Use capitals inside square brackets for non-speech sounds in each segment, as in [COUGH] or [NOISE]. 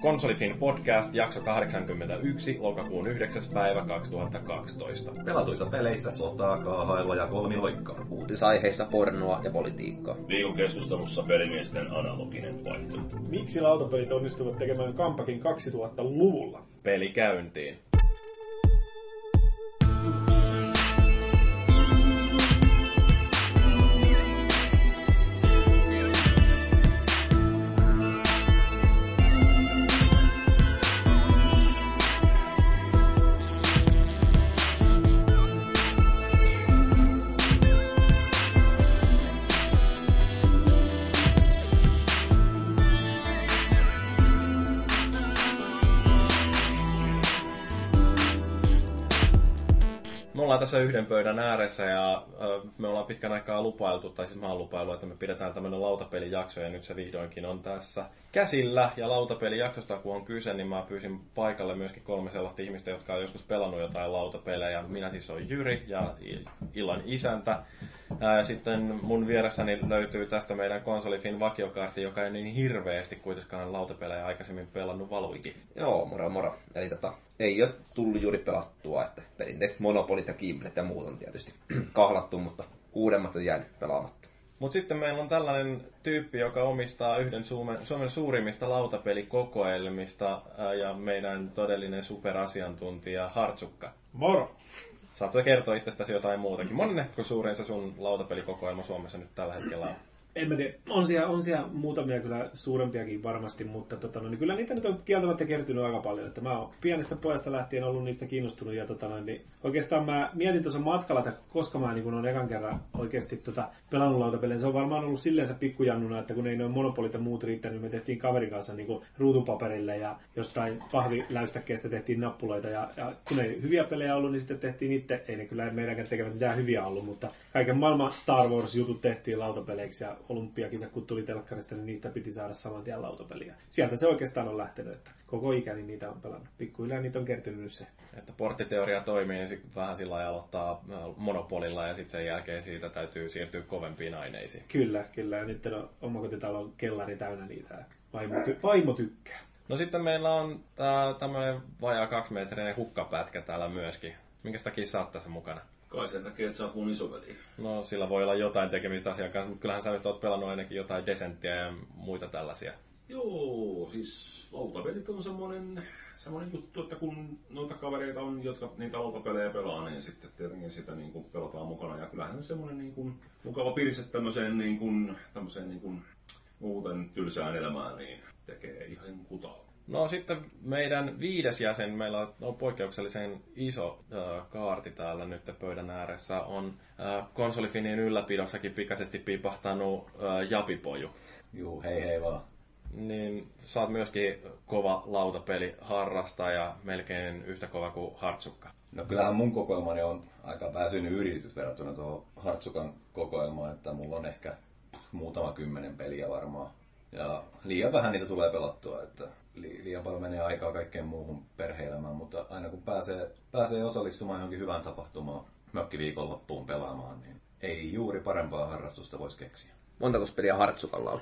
Konsolifin podcast jakso 81 lokakuun 9. päivä 2012. Pelatuissa peleissä sotaa, kaahailua ja kolmiloikkaa. Uutisaiheissa pornoa ja politiikkaa. Viikon keskustelussa pelimiesten analoginen vaihtoehto. Miksi lautapelit onnistuvat tekemään kampakin 2000-luvulla? Peli käyntiin. Ollaan tässä yhden pöydän ääressä ja me ollaan pitkän aikaa lupailtu, tai siis mä oon lupailu, että me pidetään tämmönen lautapelijakso ja nyt se vihdoinkin on tässä käsillä. Ja lautapelijaksosta kun on kyse, niin mä pyysin paikalle myöskin kolme sellaista ihmistä, jotka on joskus pelannut jotain lautapelejä. Minä siis on Jyri ja illan isäntä. Ja sitten mun vieressäni löytyy tästä meidän konsolifin vakiokaarti, joka ei niin hirveästi kuitenkaan lautapelejä aikaisemmin pelannut Valuigi. Joo, moro moro. Eli tota, ei ole tullut juuri pelattua, että perinteiset monopolit ja Gimblet ja muut on tietysti [CLEARS THROAT] kahlattu, mutta uudemmat on jäänyt pelaamatta. Mutta sitten meillä on tällainen tyyppi, joka omistaa yhden Suomen, Suomen suurimmista lautapelikokoelmista ja meidän todellinen superasiantuntija Hartsukka. Moro! Saatko sä kertoa itsestäsi jotain muutakin? Monenko suurin se sun lautapelikokoelma Suomessa nyt tällä hetkellä on? En mä tiedä, on siellä, on siellä muutamia kyllä suurempiakin varmasti, mutta tota, no, niin kyllä niitä nyt on kieltämättä kertynyt aika paljon. Että mä oon pienestä pojasta lähtien ollut niistä kiinnostunut ja tota, no, niin oikeastaan mä mietin tuossa matkalla, että koska mä niin kun on ekan kerran oikeasti tota, pelannut lautapelejä, se on varmaan ollut silleensä pikkujannuna, että kun ei noin monopolit ja muut riittänyt, niin me tehtiin kaverin kanssa niin ruutupaperille ja jostain pahviläystäkkeestä tehtiin nappuloita ja, ja kun ei hyviä pelejä ollut, niin sitten tehtiin itse, ei ne kyllä meidänkään tekevät mitään hyviä ollut, mutta kaiken maailman Star Wars-jutut tehtiin lautapeleiksi ja olympiakisa, kun tuli telkkarista, niin niistä piti saada saman tien lautapeliä. Sieltä se oikeastaan on lähtenyt, että koko ikäni niitä on pelannut. Pikkuhiljaa niitä on kertynyt nyt se. Että porttiteoria toimii, niin sit vähän sillä lailla aloittaa monopolilla ja sitten sen jälkeen siitä täytyy siirtyä kovempiin aineisiin. Kyllä, kyllä. Ja nyt on omakotitalon kellari täynnä niitä. Vaimo, ty- vaimo tykkää. No sitten meillä on tää tämmönen vajaa kaksimetrinen hukkapätkä täällä myöskin. Minkä takia sä oot tässä mukana? Kai sen takia, että sä oot mun isoveli. No sillä voi olla jotain tekemistä asian kanssa, mutta kyllähän sä nyt oot pelannut ainakin jotain desenttiä ja muita tällaisia. Joo, siis lautapelit on semmonen, semmonen juttu, että kun noita kavereita on, jotka niitä lautapelejä pelaa, niin sitten tietenkin sitä niin kuin pelataan mukana. Ja kyllähän se semmonen niin kuin mukava piirse tämmöiseen, niin kuin, tämmöiseen niin kuin muuten tylsään elämään, niin tekee ihan kutaa. No sitten meidän viides jäsen, meillä on poikkeuksellisen iso äh, kaarti täällä nyt pöydän ääressä, on äh, konsolifinin ylläpidossakin pikaisesti piipahtanut äh, Japipoju. Juu, hei hei vaan. Niin sä oot myöskin kova lautapeli harrastaja, melkein yhtä kova kuin Hartsukka. No kyllähän mun kokoelmani on aika väsynyt yritys verrattuna tuohon Hartsukan kokoelmaan, että mulla on ehkä muutama kymmenen peliä varmaan. Ja liian vähän niitä tulee pelattua, että liian paljon menee aikaa kaikkeen muuhun perhe-elämään, mutta aina kun pääsee, pääsee osallistumaan johonkin hyvään tapahtumaan, mökkiviikonloppuun pelaamaan, niin ei juuri parempaa harrastusta voisi keksiä. Montako peliä Hartsukalla on?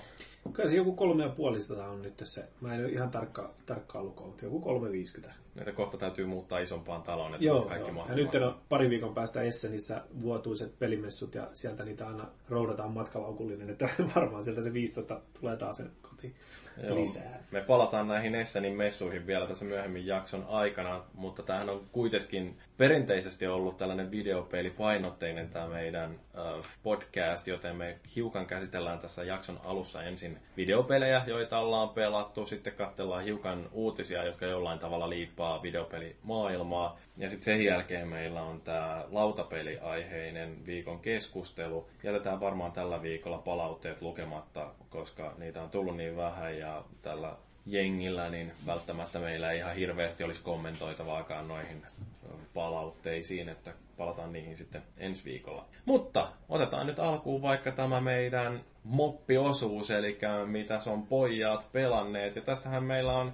Kyllä se joku kolme ja puolista on nyt tässä. Mä en ole ihan tarkka, tarkkaa lukua, mutta joku 350. Näitä kohta täytyy muuttaa isompaan taloon, että Joo, kaikki joo. ja nyt on pari viikon päästä Essenissä vuotuiset pelimessut ja sieltä niitä aina roudataan matkalaukullinen, että [LAUGHS] varmaan sieltä se 15 tulee taas sen kotiin Joo. lisää. Me palataan näihin Essenin messuihin vielä tässä myöhemmin jakson aikana, mutta tämähän on kuitenkin perinteisesti ollut tällainen videopelipainotteinen tämä meidän äh, podcast, joten me hiukan käsitellään tässä jakson alussa ensin videopelejä, joita ollaan pelattu, sitten katsellaan hiukan uutisia, jotka jollain tavalla liippaa videopelimaailmaa, ja sitten sen jälkeen meillä on tämä lautapeliaiheinen viikon keskustelu. Jätetään varmaan tällä viikolla palautteet lukematta, koska niitä on tullut niin vähän ja tällä jengillä, niin välttämättä meillä ei ihan hirveästi olisi kommentoitavaakaan noihin palautteisiin, että palataan niihin sitten ensi viikolla. Mutta otetaan nyt alkuun vaikka tämä meidän moppiosuus, eli mitä on pojat pelanneet. Ja tässähän meillä on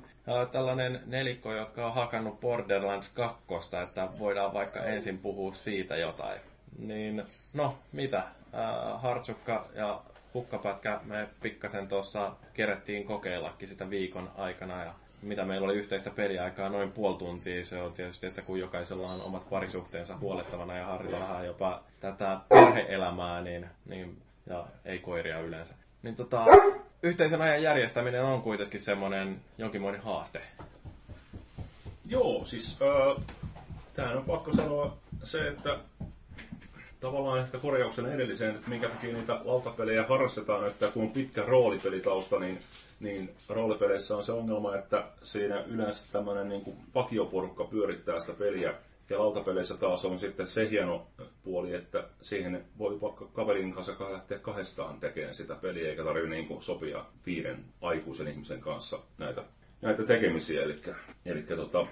tällainen nelikko, jotka on hakannut Borderlands 2, että voidaan vaikka ensin puhua siitä jotain. Niin, no, mitä? Ää, Hartsukka ja hukkapätkä me pikkasen tuossa kerettiin kokeillakin sitä viikon aikana ja mitä meillä oli yhteistä peliaikaa, noin puoli tuntia. Se on tietysti, että kun jokaisella on omat parisuhteensa huolettavana ja vähän jopa tätä perheelämää, niin, niin ja ei koiria yleensä. Niin tota, yhteisen ajan järjestäminen on kuitenkin semmoinen jonkinmoinen haaste. Joo, siis äh, tämähän on pakko sanoa se, että tavallaan ehkä korjauksen edelliseen, että minkä takia niitä lautapelejä harrastetaan, että kun on pitkä roolipelitausta, niin, niin roolipeleissä on se ongelma, että siinä yleensä tämmöinen niin kuin vakioporukka pyörittää sitä peliä. Ja lautapeleissä taas on sitten se hieno puoli, että siihen voi vaikka kaverin kanssa lähteä kahdestaan tekemään sitä peliä, eikä tarvitse niin kuin sopia viiden aikuisen ihmisen kanssa näitä, näitä tekemisiä. Eli, eli tota,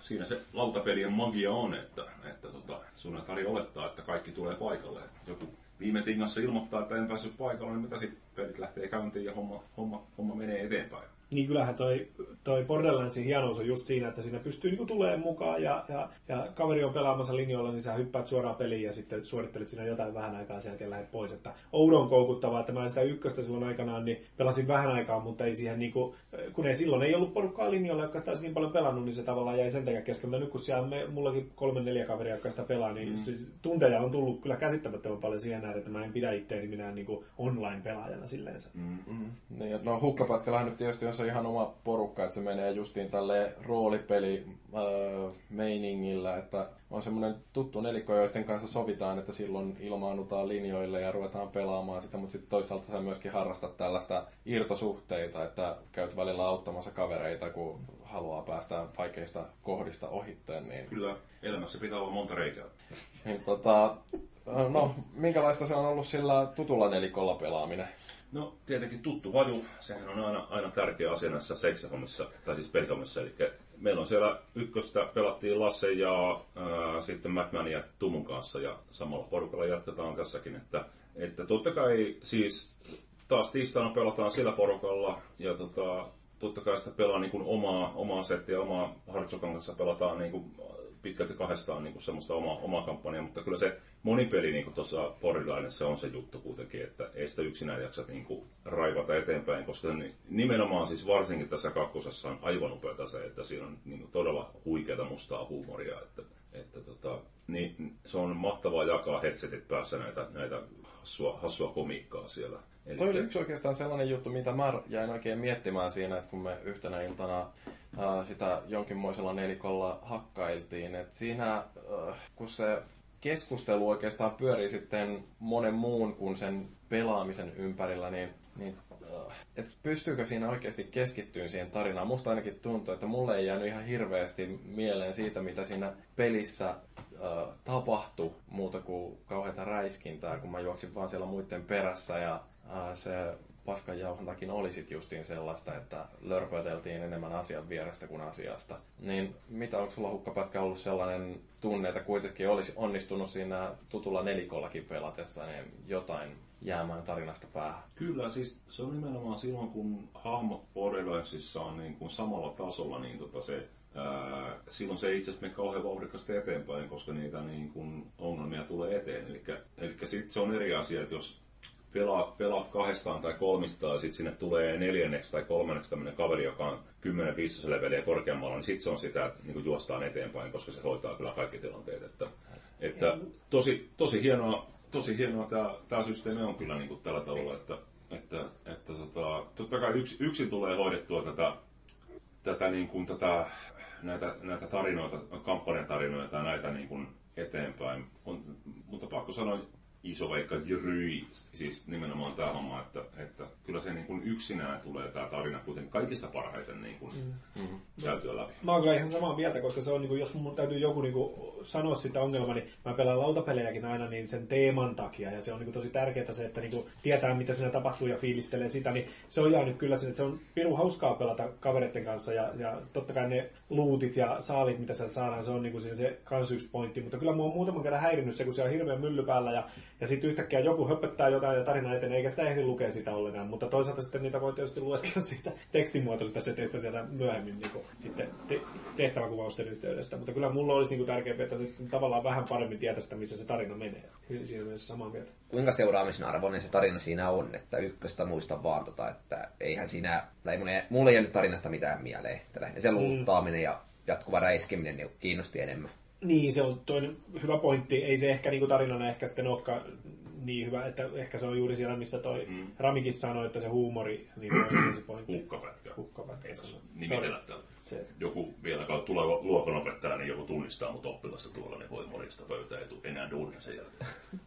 siinä se lautapelien magia on, että, että tota, sun ei olettaa, että kaikki tulee paikalle. Joku viime tingassa ilmoittaa, että en päässyt paikalle, niin mitä sitten pelit lähtee käyntiin ja homma, homma, homma menee eteenpäin. Niin kyllähän toi, toi Borderlandsin hienous on just siinä, että siinä pystyy niinku tulemaan mukaan ja, ja, ja kaveri on pelaamassa linjoilla, niin sä hyppäät suoraan peliin ja sitten suorittelet siinä jotain vähän aikaa sen jälkeen lähdet pois. Että oudon koukuttavaa, että mä sitä ykköstä silloin aikanaan niin pelasin vähän aikaa, mutta ei siihen niinku, kun ei silloin ei ollut porukkaa linjoilla, jotka sitä olisi niin paljon pelannut, niin se tavallaan jäi sen takia kesken. Mutta nyt kun siellä me, mullakin kolme neljä kaveria, jotka sitä pelaa, niin mm. siis tunteja on tullut kyllä käsittämättömän paljon siihen näin, että mä en pidä itteeni minä niinku online-pelaajana silleensä. Mm. Mm. Niin, no hukkapätkällä nyt tietysti on se ihan oma porukka, että se menee justiin tälle roolipeli äh, meiningillä, että on semmoinen tuttu nelikko, joiden kanssa sovitaan, että silloin ilmaannutaan linjoille ja ruvetaan pelaamaan sitä, mutta sitten toisaalta sä myöskin harrastat tällaista irtosuhteita, että käyt välillä auttamassa kavereita, kun haluaa päästä vaikeista kohdista ohitteen. Niin... Kyllä, elämässä pitää olla monta reikää. Niin, tota, no, minkälaista se on ollut sillä tutulla nelikolla pelaaminen? No tietenkin tuttu vaju, sehän on aina, aina tärkeä asia näissä seksihommissa, tai siis pelihommissa. Eli meillä on siellä ykköstä, pelattiin Lasse ja ää, sitten McMahon ja Tumun kanssa, ja samalla porukalla jatketaan tässäkin. Että, että totta kai siis taas tiistaina pelataan sillä porukalla, ja tota, totta kai sitä pelaa niin kuin omaa, omaa settiä, omaa Hartsokan kanssa pelataan niin kuin pitkälti kahdestaan niin kuin semmoista omaa, omaa kampanjaa, mutta kyllä se monipeli niin tuossa se on se juttu kuitenkin, että ei sitä yksinään jaksa niin kuin raivata eteenpäin, koska nimenomaan siis varsinkin tässä kakkosessa on aivan upeata se, että siinä on niin kuin todella huikeata mustaa huumoria, että, että tota, niin, se on mahtavaa jakaa headsetit päässä näitä, näitä hassua, hassua komiikkaa siellä. Eli... Toi oli yksi oikeastaan sellainen juttu, mitä mä jäin oikein miettimään siinä, että kun me yhtenä iltana sitä jonkinmoisella nelikolla hakkailtiin. Et siinä, kun se keskustelu oikeastaan pyörii sitten monen muun kuin sen pelaamisen ympärillä, niin, niin että pystyykö siinä oikeasti keskittyyn siihen tarinaan. Musta ainakin tuntuu, että mulle ei jäänyt ihan hirveästi mieleen siitä, mitä siinä pelissä äh, tapahtui muuta kuin kauheita räiskintää, kun mä juoksin vaan siellä muiden perässä ja äh, se paskanjauhantakin oli sit justiin sellaista, että lörpöteltiin enemmän asian vierestä kuin asiasta. Niin mitä onko sulla hukkapätkä ollut sellainen tunne, että kuitenkin olisi onnistunut siinä tutulla nelikollakin pelatessa niin jotain jäämään tarinasta päähän? Kyllä, siis se on nimenomaan silloin, kun hahmot Borderlandsissa on niin kuin samalla tasolla, niin tota se silloin se ei itse asiassa mene kauhean vauhdikkaasti eteenpäin, koska niitä niin kuin ongelmia tulee eteen. Eli sitten se on eri asia, että jos pelaat, pelaat kahdestaan tai kolmistaan ja sitten sinne tulee neljänneksi tai kolmanneksi tämmöinen kaveri, joka on 10-15 leveliä korkeammalla, niin sitten se on sitä, että niin juostaan eteenpäin, koska se hoitaa kyllä kaikki tilanteet. Että, että tosi, tosi hienoa, tosi hienoa tämä, tämä systeemi on kyllä niin kuin tällä tavalla, että, että, että tota, totta kai yksi, yksin tulee hoidettua tätä, tätä, niin kuin, tätä näitä, näitä tarinoita, kampanjatarinoita ja näitä niin kuin eteenpäin. On, mutta pakko sanoa, iso vaikka jryi, siis nimenomaan tämä homma, että, että kyllä se niin kuin yksinään tulee tämä tarina kuitenkin kaikista parhaiten niin kuin mm. käytyä läpi. Mä oon kyllä ihan samaa mieltä, koska se on, niin kuin, jos mun täytyy joku niin kuin, sanoa sitä ongelmaa, niin mä pelaan lautapelejäkin aina niin sen teeman takia, ja se on niin kuin, tosi tärkeää se, että niin kuin, tietää mitä siinä tapahtuu ja fiilistelee sitä, niin se on jäänyt kyllä sinne, että se on piru hauskaa pelata kavereiden kanssa, ja, ja totta kai ne luutit ja saavit, mitä sieltä saadaan, se on niin kuin, se kans yksi pointti, mutta kyllä mua on muutaman kerran häirinnyt se, kun siellä on hirveän mylly päällä, ja ja sitten yhtäkkiä joku höpöttää jotain ja tarina eteen, eikä sitä ehdi lukea sitä ollenkaan. Mutta toisaalta sitten niitä voi tietysti lueskella [LAUGHS] siitä tekstimuotoisesta seteistä sieltä myöhemmin niin itse te- tehtäväkuvausten yhteydestä, mutta kyllä mulla olisi niin tärkeää, että se tavallaan vähän paremmin tietää sitä, missä se tarina menee. Siinä mielessä samaa mieltä. Kuinka seuraamisen arvoinen se tarina siinä on, että ykköstä muistan vaan tota, että eihän siinä, tai mulle, mulle ei jäänyt tarinasta mitään mieleen. Että se luuttaaminen ja jatkuva räiskiminen niin kiinnosti enemmän. Niin, se on toinen hyvä pointti. Ei se ehkä niin tarinana ehkä sitten olekaan niin hyvä, että ehkä se on juuri siellä, missä toi mm. Ramikin sanoi, että se huumori, niin on se pointti. Hukkapätkä. Hukkapätkä. Ei on. nimitellä. Se. Joku vielä, tulee luokanopettaja, niin joku tunnistaa mut oppilasta tuolla, niin voi morjesta pöytään ei tule enää duunia sen jälkeen. [LAUGHS]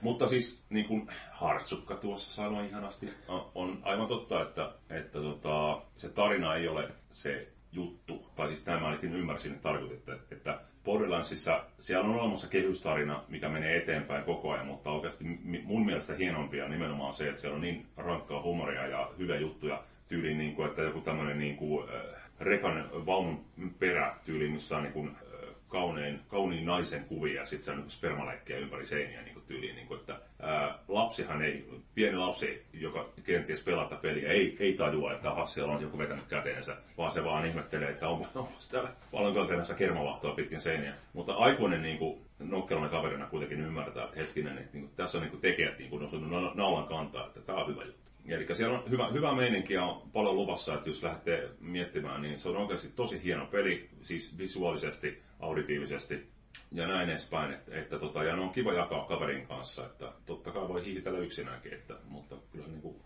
Mutta siis niin kuin Hartsukka tuossa sanoi ihanasti, on aivan totta, että, että tota, se tarina ei ole se juttu, tai siis tämä ainakin ymmärsin, että tarkoititte, että Borderlandsissa siellä on olemassa kehystarina, mikä menee eteenpäin koko ajan, mutta oikeasti mun mielestä hienompia nimenomaan se, että siellä on niin rankkaa humoria ja hyviä juttuja tyyliin, niin kuin, että joku tämmöinen niin kuin, äh, rekan vaunun perätyyli, missä on niin kuin, kaunein, kauniin naisen kuvia ja sitten se on niin spermaläkkejä ympäri seiniä niin tyyliin. Niin kuin, että, ää, lapsihan ei, pieni lapsi, joka kenties pelata peliä, ei, ei tajua, että aha, siellä on joku vetänyt käteensä, vaan se vaan ihmettelee, että onpa, onpa täällä paljon kalkenemassa kermavahtoa pitkin seiniä. Mutta aikuinen niin kuin, kaverina kuitenkin ymmärtää, että hetkinen, että niin kuin, tässä on niin kuin, tekijät niin kuin, on naulan kantaa, että tämä on hyvä juttu. Eli siellä on hyvä, hyvä meininki ja on paljon luvassa, että jos lähdette miettimään, niin se on oikeasti tosi hieno peli, siis visuaalisesti, auditiivisesti ja näin edespäin. Että, että tota, ja ne on kiva jakaa kaverin kanssa, että totta kai voi hiihitellä yksinäänkin, että, mutta kyllä niin kuin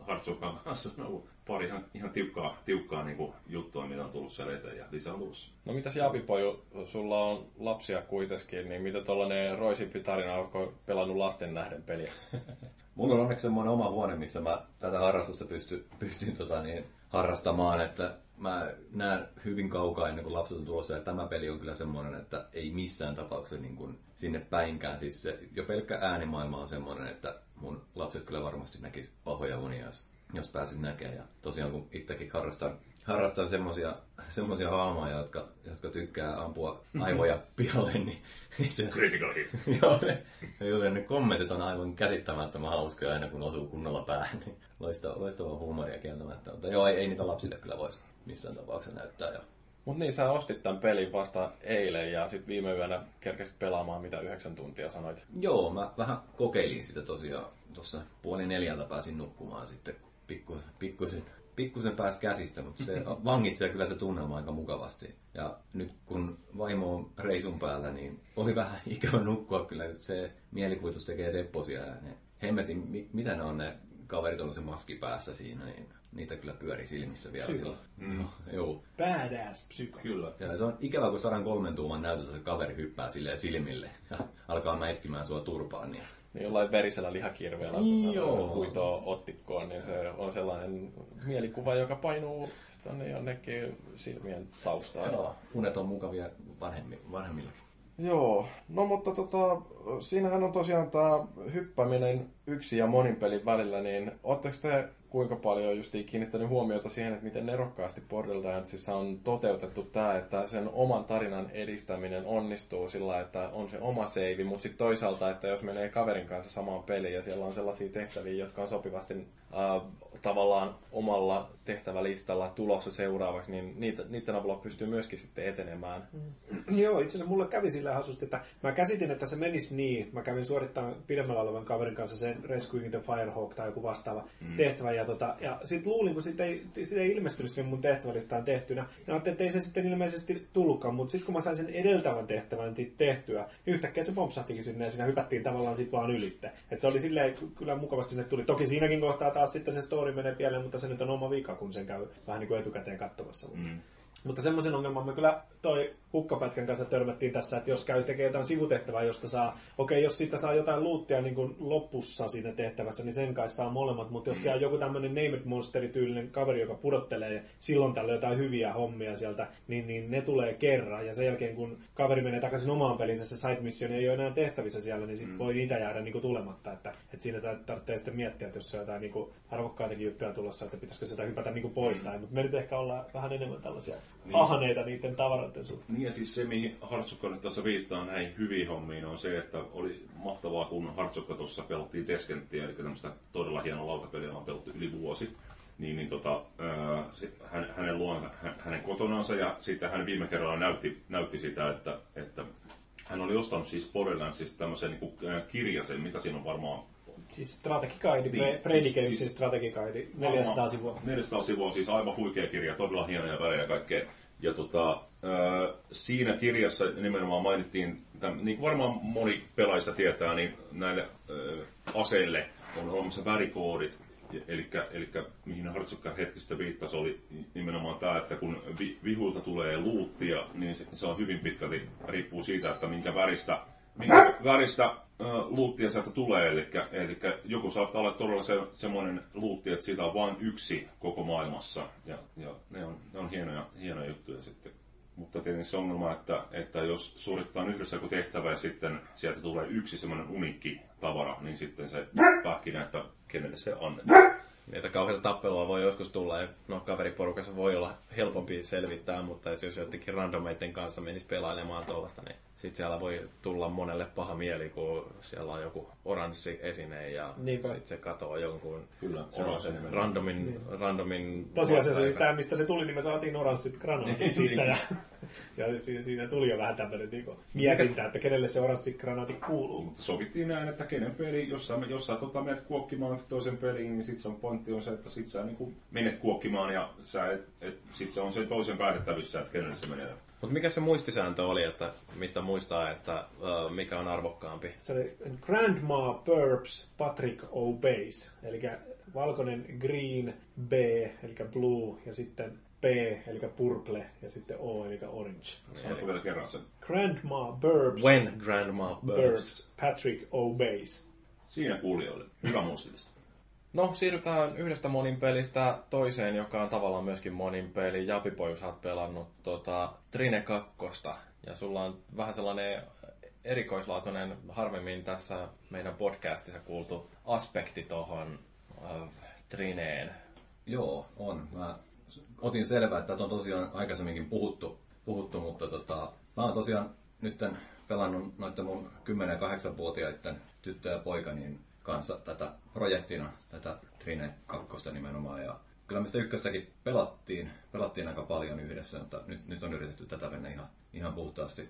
kanssa on ollut pari ihan, ihan tiukkaa, tiukkaa niin kuin juttua, mitä on tullut siellä eteen ja lisää on tulossa. No mitäs Japipoju, sulla on lapsia kuitenkin, niin mitä tuollainen roisimpi tarina, onko pelannut lasten nähden peliä? [LAUGHS] Mulla on onneksi semmoinen oma huone, missä mä tätä harrastusta pysty, pystyn tota, niin, harrastamaan, että mä näen hyvin kaukaa ennen kuin lapset on tulossa, ja tämä peli on kyllä semmoinen, että ei missään tapauksessa niin kuin sinne päinkään. Siis se, jo pelkkä äänimaailma on semmoinen, että mun lapset kyllä varmasti näkis pahoja unia, jos, jos näkemään. Ja tosiaan kun itsekin harrastan, harrastan semmosia, semmosia haamoja, jotka, jotka tykkää ampua aivoja pihalle, niin... Critical hit. [LAUGHS] Joo, ne, joten ne kommentit on aivan käsittämättömän hauskoja aina kun osuu kunnolla päähän. Niin loistava, loistava huumoria kieltämättä. Mutta joo, ei, ei niitä lapsille kyllä voisi missään tapauksessa näyttää. Ja... Mut niin, sä ostit tämän pelin vasta eilen ja sitten viime yönä kerkesit pelaamaan mitä yhdeksän tuntia sanoit. Joo, mä vähän kokeilin sitä tosiaan. Tuossa puoli neljältä pääsin nukkumaan sitten, kun pikku, pikkusen, pikkusen pääsi käsistä, mutta se [LAUGHS] vangitsee kyllä se tunnelma aika mukavasti. Ja nyt kun vaimo on reisun päällä, niin oli vähän [LAUGHS] ikävä nukkua kyllä. Se mielikuvitus tekee tepposia ja ne hemmetin, mitä ne on ne kaverit on se maski päässä siinä, niin niitä kyllä pyöri silmissä vielä Psyko. silloin. Mm. Joo. Badass psyko. Kyllä. Ja se on ikävä, kun 103 tuuman näytöltä se kaveri hyppää silleen silmille ja alkaa mäiskimään sua turpaan. Niin... Niin jollain verisellä lihakirveellä Joo. huitoo ottikkoon, niin se on sellainen mielikuva, joka painuu tuonne jonnekin silmien taustaan. Joo, unet on mukavia vanhemmi, vanhemmillakin. Joo, no mutta tota, siinähän on tosiaan tämä hyppääminen yksi ja monin pelin välillä, niin ootteko te kuinka paljon just kiinnittänyt huomiota siihen, että miten nerokkaasti Borderlandsissa on toteutettu tämä, että sen oman tarinan edistäminen onnistuu sillä, että on se oma seivi, mutta sitten toisaalta, että jos menee kaverin kanssa samaan peliin ja siellä on sellaisia tehtäviä, jotka on sopivasti tavallaan omalla tehtävälistalla tulossa seuraavaksi, niin niitä, niiden avulla pystyy myöskin sitten etenemään. Mm. Joo, itse asiassa mulle kävi sillä hasusti, että mä käsitin, että se menisi niin. Mä kävin suorittamaan pidemmällä olevan kaverin kanssa sen Rescuing the Firehawk tai joku vastaava mm. tehtävä. Ja, tota, ja sitten luulin, kun sitä ei, sit ei ilmestynyt sen mun tehtävälistaan tehtynä, ja ajattelin, että ei se sitten ilmeisesti tullutkaan. Mutta sitten kun mä sain sen edeltävän tehtävän tehtyä, niin yhtäkkiä se pompsahtikin sinne ja siinä hypättiin tavallaan sitten vaan ylitte. Et se oli silleen kyllä mukavasti sinne tuli. Toki siinäkin kohtaa taas sitten se story menee pieleen, mutta se nyt on oma vika, kun sen käy vähän niin kuin etukäteen katsomassa. Mutta, mm. Mutta semmoisen ongelman me kyllä toi hukkapätkän kanssa törmättiin tässä, että jos käy tekee jotain sivutehtävää, josta saa, okei, okay, jos siitä saa jotain luuttia niin kuin lopussa siinä tehtävässä, niin sen kai saa molemmat, mutta jos siellä on joku tämmöinen named monsteri-tyylinen kaveri, joka pudottelee silloin tällä jotain hyviä hommia sieltä, niin, niin ne tulee kerran, ja sen jälkeen kun kaveri menee takaisin omaan pelinsä, se side mission ei ole enää tehtävissä siellä, niin sitten mm. voi niitä jäädä niin kuin tulematta, että, että siinä tarvitsee sitten miettiä, että jos se on jotain niin kuin arvokkaitakin juttuja tulossa, että pitäisikö sitä hypätä niin kuin pois, mm. mutta me nyt ehkä ollaan vähän enemmän tällaisia niin. ahneita niiden tavaroiden suhteen. Niin ja siis se, mihin Hartsukka nyt tässä viittaa näihin hyviin hommiin, on se, että oli mahtavaa, kun Hartsukka tuossa pelattiin Deskenttiä, eli tämmöistä todella hienoa lautapeliä on pelattu yli vuosi. niin, niin tota, ää, hän, hänen luon, hän, hänen kotonansa ja sitten hän viime kerralla näytti, näytti sitä, että, että hän oli ostanut siis Borderlandsista tämmöisen niin kuin, kirjasen, mitä siinä on varmaan Siis strategikaidi, Niin, niin, Predicamesen siis- siis, strategikaidi, 400 sivua. 400 sivua, siis aivan huikea kirja, todella hienoja värejä ja kaikkea. Ja tota, ää, siinä kirjassa nimenomaan mainittiin, täm, niin kuin varmaan moni pelaajista tietää, niin näille ää, aseille on olemassa värikoodit. Eli, mihin Hartsukka hetki sitten viittasi, oli nimenomaan tämä, että kun vi, vihuilta tulee luuttia, niin se, se on hyvin pitkälti riippuu siitä, että minkä väristä, minkä väristä luuttia sieltä tulee. Eli, eli joku saattaa olla todella se, semmoinen luutti, että siitä on vain yksi koko maailmassa. Ja, ja ne on, ne on hienoja, hienoja juttuja sitten. Mutta tietenkin se ongelma, että, että jos suoritetaan yhdessä joku tehtävä ja sitten sieltä tulee yksi semmoinen unikki tavara, niin sitten se pähkinä, että kenelle se annetaan. Niitä kauheita tappelua voi joskus tulla ja no kaveriporukassa voi olla helpompi selvittää, mutta jos jotenkin randomeiden kanssa menisi pelailemaan tuollaista, niin sitten siellä voi tulla monelle paha mieli, kun siellä on joku oranssi esine ja Niinpä. sitten se katoo jonkun Kyllä, sellaisen oranssi randomin, randomin Tosiasiassa siis tämä, mistä se tuli, niin me saatiin oranssit granaatit siitä. Ja, ja siinä, siinä tuli jo vähän tämmöinen niin mietintä, että kenelle se oranssi granaatti kuuluu. Mutta sovittiin näin, että kenen peli, jos sä, jos sä tota, menet kuokkimaan toisen peliin, niin sit se on pointti on se, että sit sä niin menet kuokkimaan ja sä et, et, sit se on se toisen päätettävissä, että kenelle se menee. Mutta mikä se muistisääntö oli, että mistä muistaa, että uh, mikä on arvokkaampi? Se oli Grandma Burbs Patrick Obeys, eli valkoinen green, B, eli blue, ja sitten P, eli purple, ja sitten O, eli orange. Saanko vielä kerran sen? Grandma Burbs, When Grandma Burbs. Burbs Patrick Obeys. Siinä kuulijoille. Hyvä muistilista. No, siirrytään yhdestä monin pelistä toiseen, joka on tavallaan myöskin monin peli. Japipoi, sä oot pelannut tota, Trine 2, ja sulla on vähän sellainen erikoislaatuinen, harvemmin tässä meidän podcastissa kuultu aspekti tuohon äh, Trineen. Joo, on. Mä otin selvää, että on tosiaan aikaisemminkin puhuttu, puhuttu mutta tota, mä oon tosiaan nyt pelannut noiden mun 10-8-vuotiaiden tyttö ja poika niin kanssa tätä projektina, tätä Trine 2 nimenomaan. Ja kyllä me sitä ykköstäkin pelattiin, pelattiin aika paljon yhdessä, mutta nyt, nyt on yritetty tätä mennä ihan, ihan puhtaasti,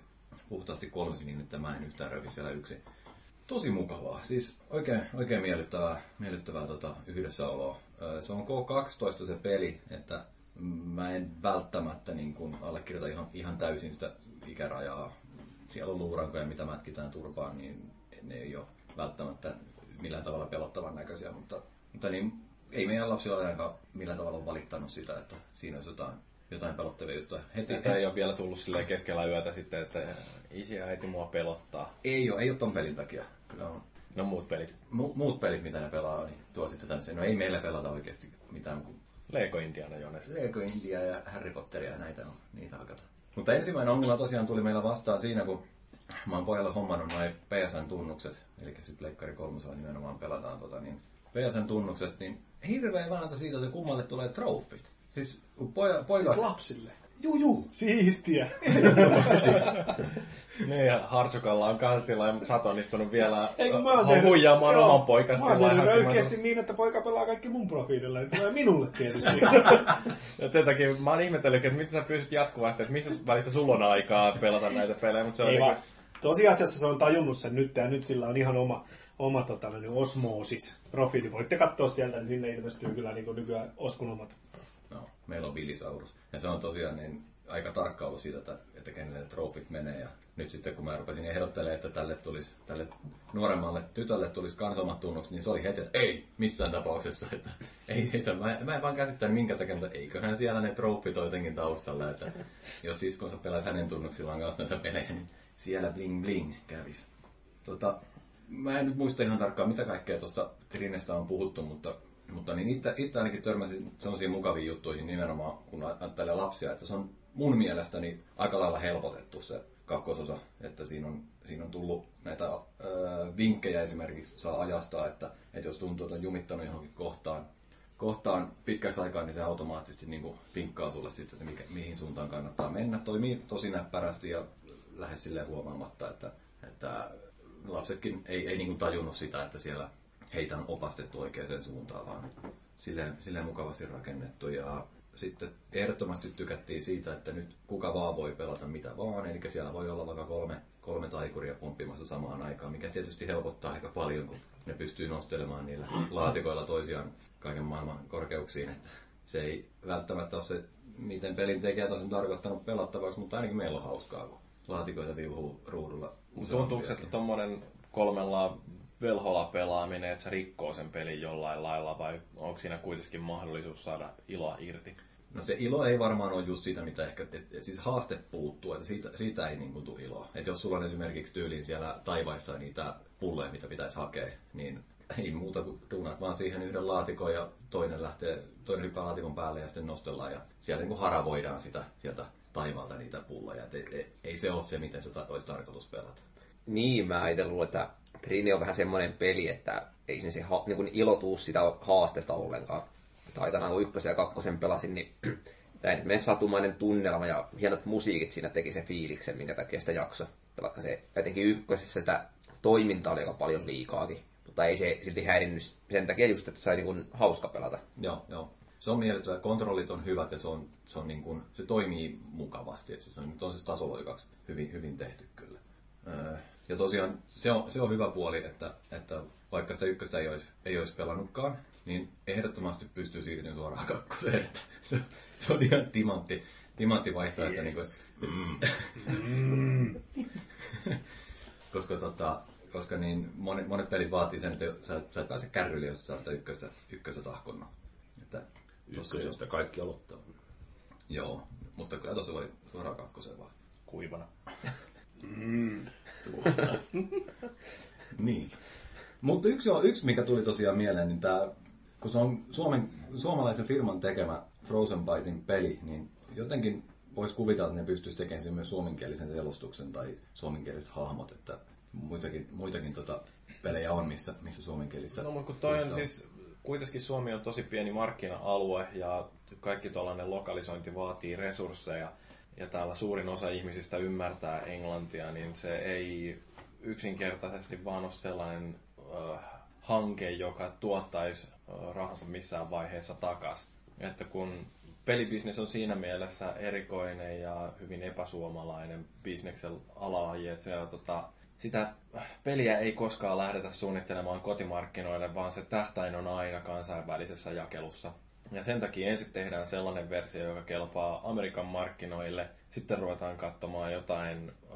puhtaasti kolmisin niin, että mä en yhtään rövi siellä yksin. Tosi mukavaa, siis oikein, oikein miellyttävää, miellyttävää tota, yhdessäoloa. Se on K12 se peli, että mä en välttämättä niin kun allekirjoita ihan, ihan täysin sitä ikärajaa. Siellä on luurankoja, mitä mätkitään turpaan, niin ne ei ole välttämättä millään tavalla pelottavan näköisiä, mutta, mutta niin, ei meidän lapsilla ole ainakaan millään tavalla ole valittanut sitä, että siinä olisi jotain, jotain pelottavia juttuja. Heti, Että ei ole vielä tullut silleen keskellä yötä sitten, että isi ja äiti mua pelottaa. ei ole, ei ole ton pelin takia. Kyllä on No muut pelit. Mu- muut pelit, mitä ne pelaa, niin tuo sitten tänne. No ei meillä pelata oikeasti mitään kuin Lego Indiana Jones. Lego India ja Harry Potteria ja näitä on, niitä hakata. Mutta ensimmäinen ongelma tosiaan tuli meillä vastaan siinä, kun mä oon pojalle hommannut noin PSN-tunnukset, eli sitten Pleikkari 3 nimenomaan pelataan tota, niin PSN-tunnukset, niin hirveä vääntö siitä, että kummalle tulee trofit. Siis poja, poika... Siis lapsille. Juu, juu. Siistiä. [LAUGHS] Niin, ja Hartsukalla on kans sillä lailla, mutta sä oot onnistunut vielä Ei, kun mä oon tehnyt- huijaamaan oman poikas Mä oon sillä tehnyt hakemaan- niin, että poika pelaa kaikki mun profiililla, niin tulee minulle tietysti. [LAUGHS] Et sen takia mä oon ihmetellyt, että miten sä pystyt jatkuvasti, että missä välissä sulla on aikaa pelata näitä pelejä, mutta se on Ei vaan. niinku- Tosiasiassa se on tajunnut sen nyt, ja nyt sillä on ihan oma, oma tota, niin osmoosis profiili. Voitte katsoa sieltä, niin sinne ilmestyy kyllä niin kuin nykyään oskunomat. No, meillä on Bilisaurus. Ja se on tosiaan niin aika tarkka ollut siitä, että, että kenelle ne trofit menee. Ja nyt sitten kun mä rupesin ehdottelemaan, että tälle, tulisi, tälle nuoremmalle tytölle tulisi kans omat tunnukset, niin se oli heti, että ei missään tapauksessa. Että, ei, ei, se, mä, mä en vaan käsittänyt minkä takia, mutta eiköhän siellä ne trofit jotenkin taustalla. Että jos siskonsa pelaisi hänen tunnuksillaan kanssa näitä pelejä, niin siellä bling bling kävis. Tota, mä en nyt muista ihan tarkkaan, mitä kaikkea tuosta Trinestä on puhuttu, mutta, mutta niin itse, itse ainakin törmäsin sellaisiin mukaviin juttuihin nimenomaan, kun ajattelee lapsia, että se on mun mielestäni aika lailla helpotettu se kakkososa, että siinä on, siinä on tullut näitä ö, vinkkejä esimerkiksi saa ajastaa, että, että jos tuntuu, että on jumittanut johonkin kohtaan, kohtaan pitkäksi aikaa, niin se automaattisesti niin vinkkaa sulle sitten, että mikä, mihin suuntaan kannattaa mennä. Toimii tosi näppärästi ja lähes silleen huomaamatta, että, että lapsetkin ei, ei niin tajunnut sitä, että siellä heitä on opastettu oikeaan suuntaan, vaan silleen, silleen mukavasti rakennettu. Ja sitten ehdottomasti tykättiin siitä, että nyt kuka vaan voi pelata mitä vaan. Eli siellä voi olla vaikka kolme, kolme taikuria pomppimassa samaan aikaan, mikä tietysti helpottaa aika paljon, kun ne pystyy nostelemaan niillä laatikoilla toisiaan kaiken maailman korkeuksiin. Että se ei välttämättä ole se, miten pelin tekijät on sen tarkoittanut pelattavaksi, mutta ainakin meillä on hauskaa, kun laatikoita viuhuu ruudulla. Tuntuuko, että tuommoinen kolmella velholla pelaaminen, että se rikkoo sen pelin jollain lailla, vai onko siinä kuitenkin mahdollisuus saada iloa irti? No se ilo ei varmaan ole just siitä, mitä ehkä, et, et siis haaste puuttuu, että siitä, siitä ei niin kuin tule iloa. Että jos sulla on esimerkiksi tyyliin siellä taivaissa niitä pulleja, mitä pitäisi hakea, niin ei muuta kuin duunat vaan siihen yhden laatikon ja toinen lähtee, toinen hyppää laatikon päälle ja sitten nostellaan ja siellä niin kuin haravoidaan sitä sieltä taivaalta niitä pulloja. Et ei, ei, ei, se ole se, miten se ta- olisi tarkoitus pelata. Niin, mä ajatellut, että Trini on vähän semmoinen peli, että ei sinne se ha- niin kuin ilo tuu sitä haasteesta ollenkaan. Että aikanaan kun ykkösen ja kakkosen pelasin, niin [CLEARS THROAT] näin meidän satumainen tunnelma ja hienot musiikit siinä teki se fiiliksen, minkä takia sitä jakso. Ja Vaikka se jotenkin ykkösessä sitä toimintaa oli aika paljon liikaakin. Mutta ei se silti häirinnyt sen takia just, että sai niin hauska pelata. Joo, joo. Se on miellyttävää. Kontrollit on hyvät ja se, on, se, on niin kuin, se toimii mukavasti. Että se on, nyt on siis tasoloikaksi hyvin, hyvin tehty kyllä. Öö, Ja tosiaan se on, se on hyvä puoli, että, että vaikka sitä ykköstä ei olisi, ei olisi pelannutkaan, niin ehdottomasti pystyy siirtymään suoraan kakkoseen. Että se, se on ihan timantti, timantti vaihtoehto. Yes. Niin kuin, [LAUGHS] koska, tota, koska niin monet, monet pelit vaatii sen, että sä, sä et pääse kärrylle, jos sä sitä ykköstä, ykköstä tahkonnut. Ykkösestä kaikki aloittaa. Joo, mutta kyllä tuossa voi suoraan kakkoseen vaan. Kuivana. [LAUGHS] Niin. Mutta yksi, on, yksi, mikä tuli tosiaan mieleen, niin tää, kun se on Suomen, suomalaisen firman tekemä Frozen Bytein peli, niin jotenkin voisi kuvitella, että ne pystyisi tekemään siihen myös suomenkielisen selostuksen tai suomenkieliset hahmot, että muitakin, muitakin tota pelejä on, missä, missä suomenkielistä... No, mutta kun toi on siis, kuitenkin Suomi on tosi pieni markkina-alue ja kaikki tuollainen lokalisointi vaatii resursseja ja täällä suurin osa ihmisistä ymmärtää englantia, niin se ei yksinkertaisesti vaan ole sellainen äh, hanke, joka tuottaisi äh, rahansa missään vaiheessa takas. Että kun pelibisnes on siinä mielessä erikoinen ja hyvin epäsuomalainen bisneksen alalaji, että se, tota, sitä peliä ei koskaan lähdetä suunnittelemaan kotimarkkinoille, vaan se tähtäin on aina kansainvälisessä jakelussa. Ja sen takia ensin tehdään sellainen versio, joka kelpaa Amerikan markkinoille, sitten ruvetaan katsomaan jotain ö,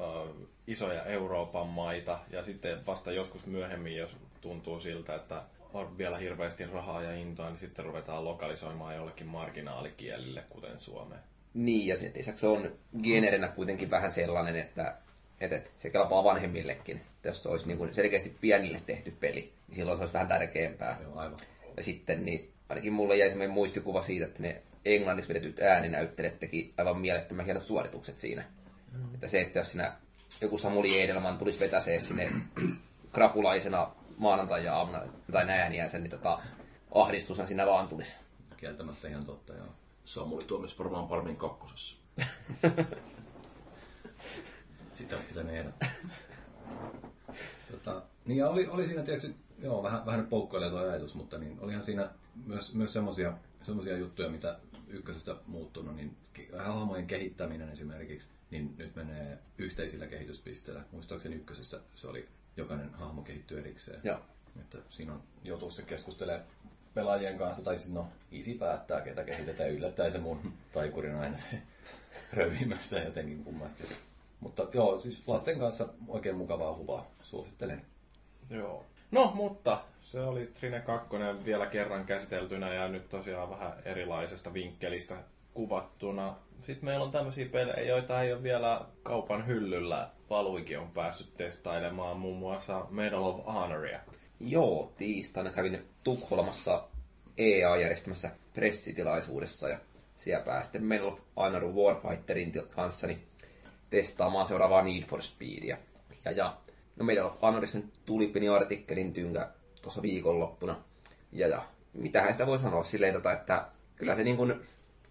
isoja Euroopan maita, ja sitten vasta joskus myöhemmin, jos tuntuu siltä, että on vielä hirveästi rahaa ja intoa, niin sitten ruvetaan lokalisoimaan jollekin marginaalikielille, kuten Suomeen. Niin, ja sen lisäksi on generenä kuitenkin vähän sellainen, että, että että se kelpaa vanhemmillekin. Että jos se olisi niin kuin selkeästi pienille tehty peli, niin silloin se olisi vähän tärkeämpää. Joo, aivan. Ja sitten niin ainakin mulle jäi semmoinen muistikuva siitä, että ne englanniksi vedetyt ääninäyttelijät teki aivan mielettömän hienot suoritukset siinä. Mm. Että se, että jos siinä joku Samuli Edelman tulisi vetäsee sinne krapulaisena maanantai-aamuna jotain ääniänsä, niin tota, ahdistushan siinä vaan tulisi. Kieltämättä ihan totta, joo. Samuli toimisi varmaan paremmin kakkosessa. [LAUGHS] Sitä pitänyt ehdottaa. tota, niin ja oli, oli siinä tietysti, joo, vähän, vähän nyt poukkoilee tuo ajatus, mutta niin olihan siinä myös, myös semmosia, semmosia juttuja, mitä ykkösestä muuttunut, niin hahmojen kehittäminen esimerkiksi, niin nyt menee yhteisillä kehityspisteillä. Muistaakseni ykkösessä se oli, jokainen hahmo kehittyy erikseen. Joo. Että siinä on, joutuu sitten keskustelemaan pelaajien kanssa, tai siis no, isi päättää, ketä kehitetään yllättäen se mun taikurin aina se röyhimässä jotenkin kummasti. Mutta joo, siis lasten kanssa oikein mukavaa huvaa, suosittelen. Joo. No, mutta se oli Trine 2 vielä kerran käsiteltynä ja nyt tosiaan vähän erilaisesta vinkkelistä kuvattuna. Sitten meillä on tämmöisiä pelejä, joita ei ole vielä kaupan hyllyllä. Valuikin on päässyt testailemaan muun muassa Medal of Honoria. Joo, tiistaina kävin Tukholmassa EA-järjestämässä pressitilaisuudessa ja siellä pääsitten meillä on aina Warfighterin kanssa niin testaamaan seuraavaa Need for Speedia. Ja, ja no meidän on Honorissa nyt tuli pieni artikkelin tynkä tuossa viikonloppuna. Ja, ja mitähän sitä voi sanoa silleen, tota, että kyllä se niin kuin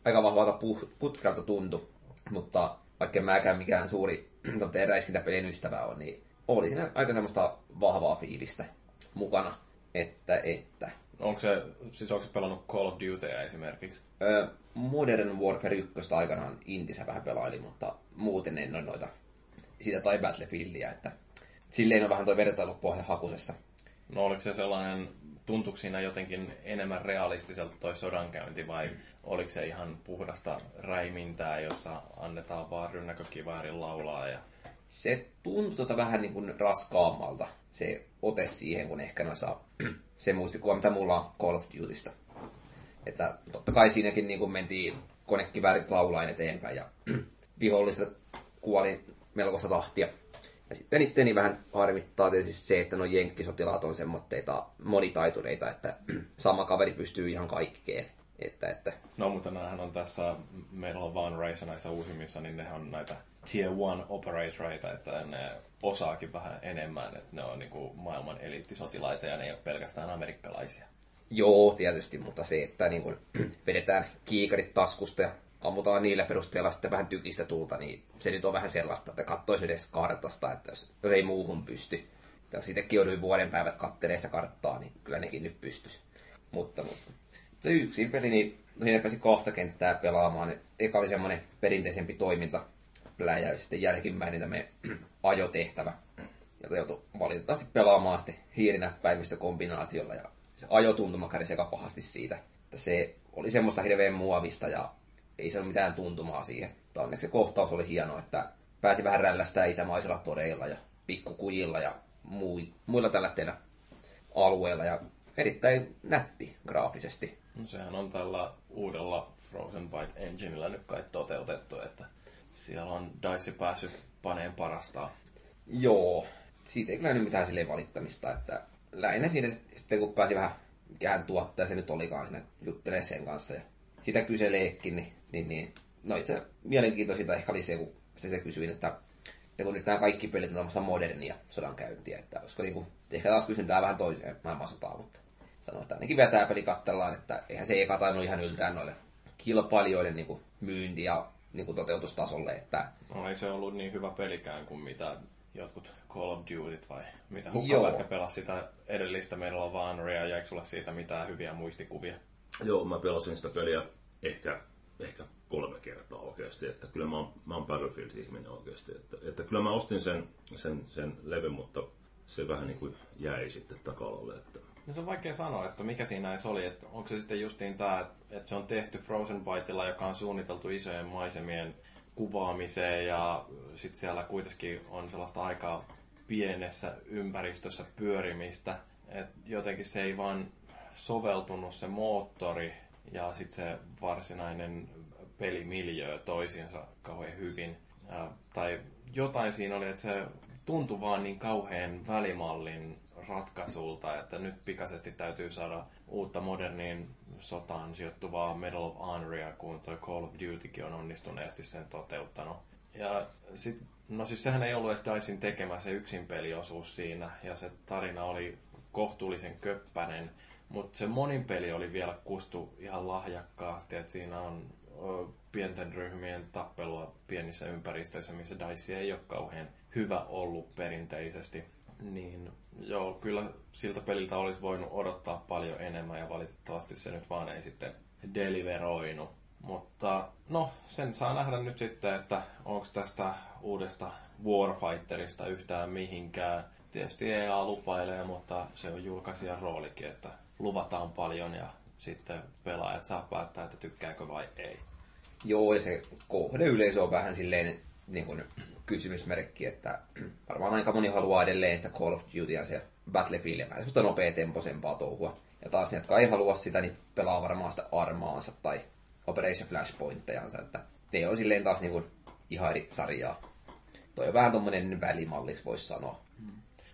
aika vahvalta puh- putkelta tuntui. Mutta vaikka mäkään mikään suuri [CLEARS THROAT] tota, räiskintäpelien ystävä on, niin oli siinä aika semmoista vahvaa fiilistä mukana. Että, että. onko se, siis onko se pelannut Call of Dutyä esimerkiksi? Öö, Modern Warfare 1 aikanaan Intissä vähän pelaili, mutta muuten en ole noita sitä tai Battlefieldia, että silleen on vähän toi vertailupohja hakusessa. No oliko se sellainen, tuntuuko siinä jotenkin enemmän realistiselta toi sodankäynti vai oliko se ihan puhdasta räimintää, jossa annetaan vaan rynnäkökiväärin laulaa ja Se tuntui tota vähän niin kuin raskaammalta, se ote siihen, kun ehkä noissa [CLEARS THROAT] se muistikuva, mitä mulla on Call of Dutysta. Että totta kai siinäkin niin kuin mentiin konekiväärit laulain eteenpäin ja [CLEARS THROAT] vihollista kuoli melkoista tahtia. Ja sitten itteni vähän harmittaa tietysti se, että nuo jenkkisotilaat on semmoitteita monitaitureita, että [CLEARS THROAT] sama kaveri pystyy ihan kaikkeen. Että, että No, mutta näähän on tässä, meillä on Van Race näissä uusimmissa, niin ne on näitä Tier 1 operatoreita, että ne osaakin vähän enemmän, että ne on niinku maailman eliittisotilaita ja ne ei ole pelkästään amerikkalaisia. Joo, tietysti, mutta se, että niin kun [CLEARS THROAT] vedetään kiikarit taskusta ja ammutaan niillä perusteella sitten vähän tykistä tulta, niin se nyt on vähän sellaista, että katsoisi edes kartasta, että jos, jos ei muuhun pysty. Jos itsekin jouduin vuoden päivät kattelemaan sitä karttaa, niin kyllä nekin nyt pystyisi. Mutta, mutta se yksin peli, niin siinä pääsi kahta kenttää pelaamaan. Eka oli semmoinen perinteisempi toiminta, pläjäys, sitten jälkimmäinen tämmöinen [CLEARS THROAT] ajotehtävä, jota joutui valitettavasti pelaamaan sitten hiirinäppäimistökombinaatiolla ja se ajotuntuma kärsi aika pahasti siitä, että se oli semmoista hirveän muovista ja ei se ollut mitään tuntumaa siihen. Mutta onneksi se kohtaus oli hieno, että pääsi vähän rällästää itämaisilla toreilla ja pikkukujilla ja mui, muilla tällä teillä alueilla ja erittäin nätti graafisesti. No, sehän on tällä uudella Frozen Byte Enginellä nyt kai toteutettu, että siellä on DICE päässyt paneen parastaan. Joo, siitä ei kyllä nyt mitään silleen valittamista, että lähinnä siinä sitten kun pääsi vähän, mikähän tuottaja se nyt olikaan siinä juttelee sen kanssa ja sitä kyseleekin, niin, niin, niin. No itse mielenkiintoisinta ehkä oli se, kun se, se kysyin, että, että kun nyt nämä kaikki pelit on tämmöistä modernia sodankäyntiä, että olisiko niinku, ehkä taas kysyntää vähän toiseen maailmansotaan, mutta sanoi, että ainakin vetää peli katsellaan, että eihän se eka tainnut ihan yltää noille kilpailijoiden niinku myynti- ja niinku toteutustasolle, että No ei se ollut niin hyvä pelikään kuin mitä jotkut Call of Dutyt vai mitä hukkapätkä pelasi sitä edellistä meillä on Vanria, jäikö sulle siitä mitään hyviä muistikuvia? Joo, mä pelasin sitä peliä ehkä, ehkä kolme kertaa oikeasti, että kyllä mä oon, mä oon Battlefield-ihminen oikeasti, että, että kyllä mä ostin sen, sen, sen levy, mutta se vähän niin kuin jäi sitten taka-alalle, että No se on vaikea sanoa, että mikä siinä edes oli. Että onko se sitten justiin tämä, että se on tehty Frozen Bytella, joka on suunniteltu isojen maisemien kuvaamiseen ja sitten siellä kuitenkin on sellaista aika pienessä ympäristössä pyörimistä. Et jotenkin se ei vaan soveltunut se moottori ja sitten se varsinainen pelimiljö toisiinsa kauhean hyvin. Ja, tai jotain siinä oli, että se tuntui vaan niin kauhean välimallin ratkaisulta, että nyt pikaisesti täytyy saada uutta moderniin sotaan sijoittuvaa Medal of Honoria, kun toi Call of Dutykin on onnistuneesti sen toteuttanut. Ja sit, no siis sehän ei ollut edes Dicen tekemä se yksin peliosuus siinä, ja se tarina oli kohtuullisen köppänen, mutta se monin peli oli vielä kustu ihan lahjakkaasti, että siinä on ö, pienten ryhmien tappelua pienissä ympäristöissä, missä Dice ei ole kauhean hyvä ollut perinteisesti. Niin joo, kyllä siltä peliltä olisi voinut odottaa paljon enemmän ja valitettavasti se nyt vaan ei sitten deliveroinut. Mutta no, sen saa nähdä nyt sitten, että onko tästä uudesta Warfighterista yhtään mihinkään. Tietysti EA lupailee, mutta se on julkaisijan roolikin, että luvataan paljon ja sitten pelaajat saa päättää, että tykkääkö vai ei. Joo, ja se kohdeyleisö on vähän silleen niin kuin kysymysmerkki, että [CLEARS THROAT] varmaan aika moni haluaa edelleen sitä Call of Dutya ja Battlefieldia, vähän semmoista nopeatempoisempaa touhua. Ja taas ne, jotka ei halua sitä, niin pelaa varmaan sitä armaansa tai Operation Flashpointtejansa, että ne on silleen taas niin kuin ihan eri sarjaa. Toi on vähän tommonen välimalliksi voisi sanoa.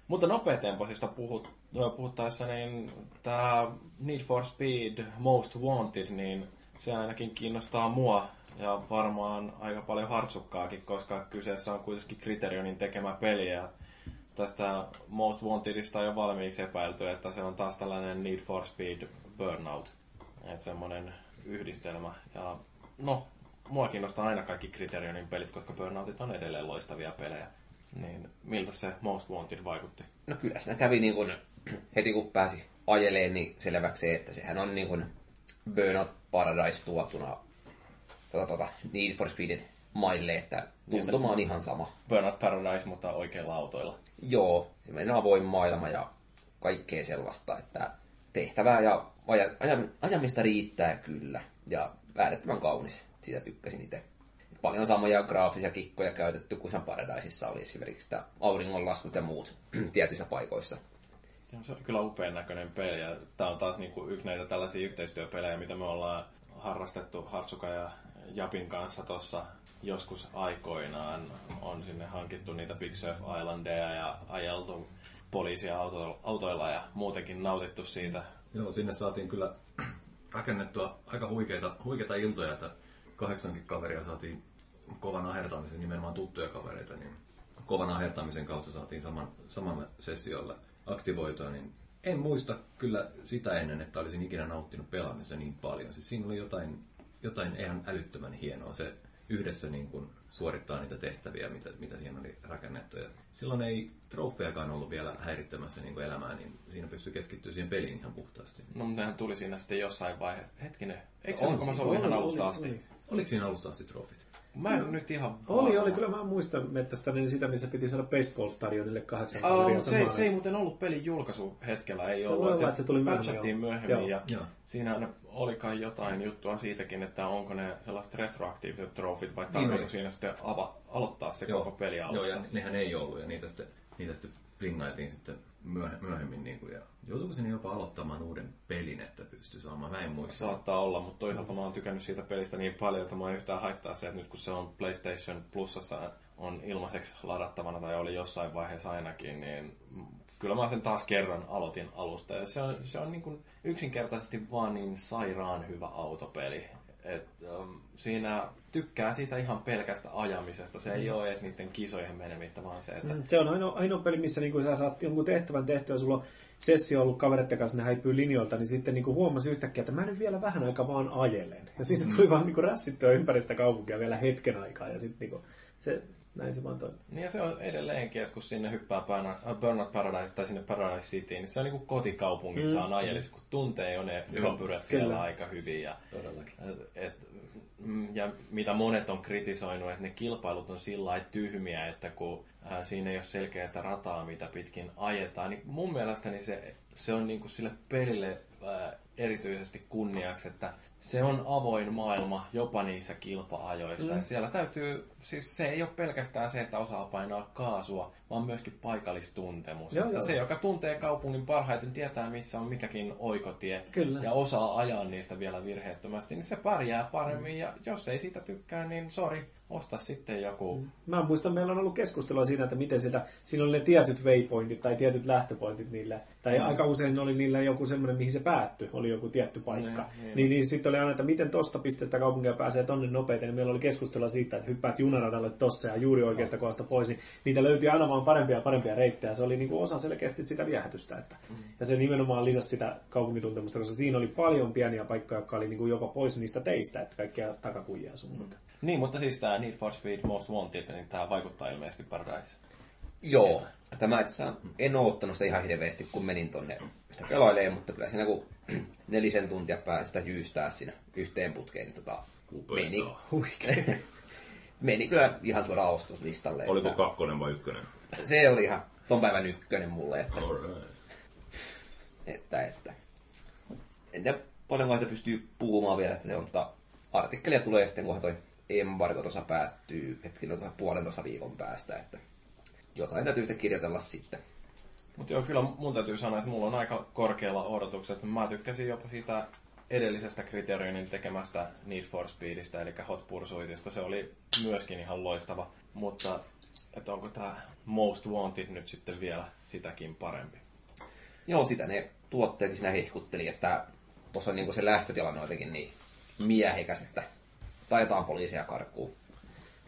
Mutta nopeatempoisista puhut, no, puhuttaessa, niin tämä Need for Speed Most Wanted, niin se ainakin kiinnostaa mua ja varmaan aika paljon hartsukkaakin, koska kyseessä on kuitenkin Criterionin tekemä peli ja tästä Most Wantedista on jo valmiiksi epäilty, että se on taas tällainen Need for Speed Burnout. Että semmoinen yhdistelmä. Ja no, mua kiinnostaa aina kaikki Criterionin pelit, koska Burnoutit on edelleen loistavia pelejä. Niin miltä se Most Wanted vaikutti? No kyllä siinä kävi niin kuin, [CLEARS THROAT] heti kun pääsi ajeleen, niin selväksi se, että sehän on niin kuin Burnout Paradise tuotuna tota, tota, Need for Speedin maille, että tuntuma on ihan sama. Burnout Paradise, mutta oikeilla autoilla. Joo, semmoinen avoin maailma ja kaikkea sellaista, että tehtävää ja aja, aja, ajamista riittää kyllä. Ja äärettömän kaunis, siitä tykkäsin itse. Paljon samoja graafisia kikkoja käytetty kuin sen Paradiseissa oli esimerkiksi tämä auringonlaskut ja muut [CLEARS THROAT] tietyissä paikoissa. Ja se on kyllä upean näköinen peli ja tämä on taas niinku yksi näitä tällaisia yhteistyöpelejä, mitä me ollaan harrastettu Hartsuka ja Japin kanssa tuossa joskus aikoinaan. On sinne hankittu niitä Big Surf Islandeja ja ajeltu poliisia auto- autoilla ja muutenkin nautittu siitä. Joo, sinne saatiin kyllä rakennettua aika huikeita, huikeita iltoja, että kahdeksankin kaveria saatiin kovan ahertamisen, nimenomaan tuttuja kavereita, niin kovan ahertamisen kautta saatiin saman, saman sessiolle aktivoitua, niin en muista kyllä sitä ennen, että olisin ikinä nauttinut pelaamista niin paljon. Siis siinä oli jotain, jotain ihan älyttömän hienoa. Se yhdessä niin kuin suorittaa niitä tehtäviä, mitä, mitä siihen oli rakennettu. Ja silloin ei trofeakaan ollut vielä häirittämässä niin kuin elämää, niin siinä pystyi keskittyä siihen peliin ihan puhtaasti. No mutta nehän tuli siinä sitten jossain vaihe. Hetkinen, eikö se siinä. ollut ihan alusta asti? oli. Oliko siinä alusta asti trofit? Mä en nyt ihan Oli, varma. oli. Kyllä mä muistan mettästäni sitä, missä piti saada baseball-stadionille kahdeksan mutta se, se ei muuten ollut pelin julkaisuhetkellä, ei Se ollut. olla, että se tuli myöhemmin, myöhemmin Joo. ja Joo. siinä oli kai jotain juttua siitäkin, että onko ne sellaiset retroaktiiviset trofit vai Niin tarvitseeko oli. siinä sitten ava, aloittaa se koko peli Joo, alusta. ja nehän ei ollut, ja niitä sitten, niitä sitten plingailtiin sitten myöhe- myöhemmin. Niin kuin, ja joutuuko sinne jopa aloittamaan uuden pelin, että pystyy saamaan? Mä en muista. Saattaa olla, mutta toisaalta mä oon tykännyt siitä pelistä niin paljon, että mä en yhtään haittaa se, että nyt kun se on PlayStation Plusassa on ilmaiseksi ladattavana tai oli jossain vaiheessa ainakin, niin kyllä mä sen taas kerran aloitin alusta. Ja se on, se on niin kuin yksinkertaisesti vaan niin sairaan hyvä autopeli. Et, um, siinä tykkää siitä ihan pelkästä ajamisesta. Se ei ole edes niiden kisojen menemistä, vaan se, että Mm, Se on ainoa, ainoa peli, missä niin sä saat jonkun tehtävän tehtyä, sulla on sessio ollut kavereiden kanssa, ne häipyy linjoilta, niin sitten niin huomasi yhtäkkiä, että mä nyt vielä vähän aikaa vaan ajelen. Ja siinä tuli vaan niin rässittyä ympäri sitä kaupunkia vielä hetken aikaa, ja sitten niin se, näin se vaan toimii. Niin ja se on edelleenkin, että kun sinne hyppää Burnout, äh, Burnout Paradise tai sinne Paradise Cityin, niin se on niin kuin kotikaupungissaan mm. ajelisi, kun tuntee jo ne ympyrät siellä kyllä. aika hyvin. Ja, Todellakin. et, et, mm, ja mitä monet on kritisoinut, että ne kilpailut on sillä lailla tyhmiä, että kun äh, siinä ei ole selkeää rataa, mitä pitkin ajetaan, niin mun mielestäni se, se on niin kuin sille pelille äh, erityisesti kunniaksi, että se on avoin maailma jopa niissä kilpa-ajoissa. Mm. Et siellä täytyy, siis se ei ole pelkästään se, että osaa painaa kaasua, vaan myöskin paikallistuntemus. Joo, että joo. Se, joka tuntee kaupungin parhaiten, tietää missä on mikäkin oikotie Kyllä. ja osaa ajaa niistä vielä virheettömästi, niin se pärjää paremmin. Ja jos ei siitä tykkää, niin sori, osta sitten joku. Mä muistan, meillä on ollut keskustelua siinä, että miten sitä, siinä oli ne tietyt waypointit tai tietyt lähtöpointit niillä, tai Mm. aika usein oli niillä joku semmoinen, mihin se päättyi, oli joku tietty paikka. Niin, niin. niin, niin sitten oli aina, että miten tosta pisteestä kaupunkia pääsee tonne nopeiten, niin meillä oli keskustelua siitä, että hyppäät junaradalle tossa ja juuri oikeasta kohdasta pois, niin niitä löytyi aina vaan parempia ja parempia reittejä. Se oli niin kuin osa selkeästi sitä viehätystä. Että, Mm. Ja se nimenomaan lisäsi sitä kaupunkituntemusta, koska siinä oli paljon pieniä paikkoja, jotka oli niin kuin jopa pois niistä teistä, että kaikkia takakujia sun muuta. Niin, mutta siis tämä Need for Speed Most Wanted, niin tämä vaikuttaa ilmeisesti Paradise. Joo. Tämä itse asiassa en ole ottanut sitä ihan hirveästi, kun menin tonne sitä pelailemaan, mutta kyllä siinä kun [CLEARS THROAT] nelisen tuntia pääsi sitä jyystää siinä yhteen putkeen, niin tota, meni, [LAUGHS] meni kyllä ihan suoraan ostoslistalle. Oliko että kakkonen vai ykkönen? Se oli ihan ton päivän ykkönen mulle, että, Alright. että, että. En tiedä paljonko sitä pystyy puhumaan vielä, että se on tota, artikkelia tulee sitten, kunhan toi embargo tuossa päättyy hetki noin puolentoista viikon päästä, että jotain täytyy sitten kirjoitella sitten. Mutta joo, kyllä mun täytyy sanoa, että mulla on aika korkealla odotukset. Mä tykkäsin jopa siitä edellisestä kriteerionin tekemästä Need for Speedistä, eli Hot Pursuitista. Se oli myöskin ihan loistava, mutta että onko tämä Most Wanted nyt sitten vielä sitäkin parempi? Joo, sitä ne tuotteetkin siinä hehkutteli, että tuossa on niinku se lähtötilanne jotenkin niin miehekäs, että taitaan poliisia karkuun.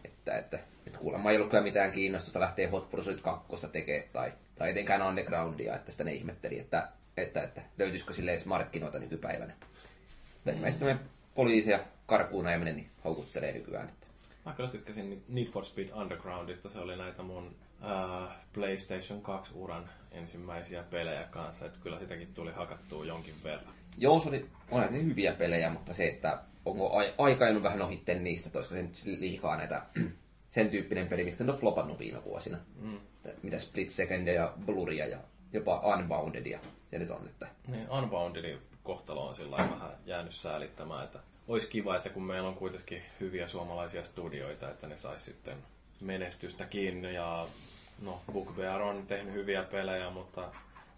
Että, että, että kuulemma ei ollut kyllä mitään kiinnostusta lähteä Hot Pursuit 2 tekemään tai, tai etenkään undergroundia, että sitä ne ihmetteli, että, että, että löytyisikö sille edes markkinoita nykypäivänä. Mm. Ilmeisesti tämmöinen poliisia karkuun ajaminen niin houkuttelee nykyään. Että. Mä kyllä tykkäsin Need for Speed Undergroundista. Se oli näitä mun äh, PlayStation 2-uran ensimmäisiä pelejä kanssa. Että kyllä sitäkin tuli hakattua jonkin verran. Joo, se oli, oli ne hyviä pelejä, mutta se, että onko ai- aika ajanut vähän ohitten niistä, että olisiko se nyt liikaa näitä [CLEARS THROAT] sen tyyppinen peli, mitkä on flopannut viime vuosina. Mm. Mitä Split Secondia ja Bluria ja jopa Unboundedia se nyt on. Että... Niin, Unboundedin kohtalo on sillä vähän jäänyt säälittämään, että olisi kiva, että kun meillä on kuitenkin hyviä suomalaisia studioita, että ne sais sitten menestystäkin ja no, BookBear on tehnyt hyviä pelejä, mutta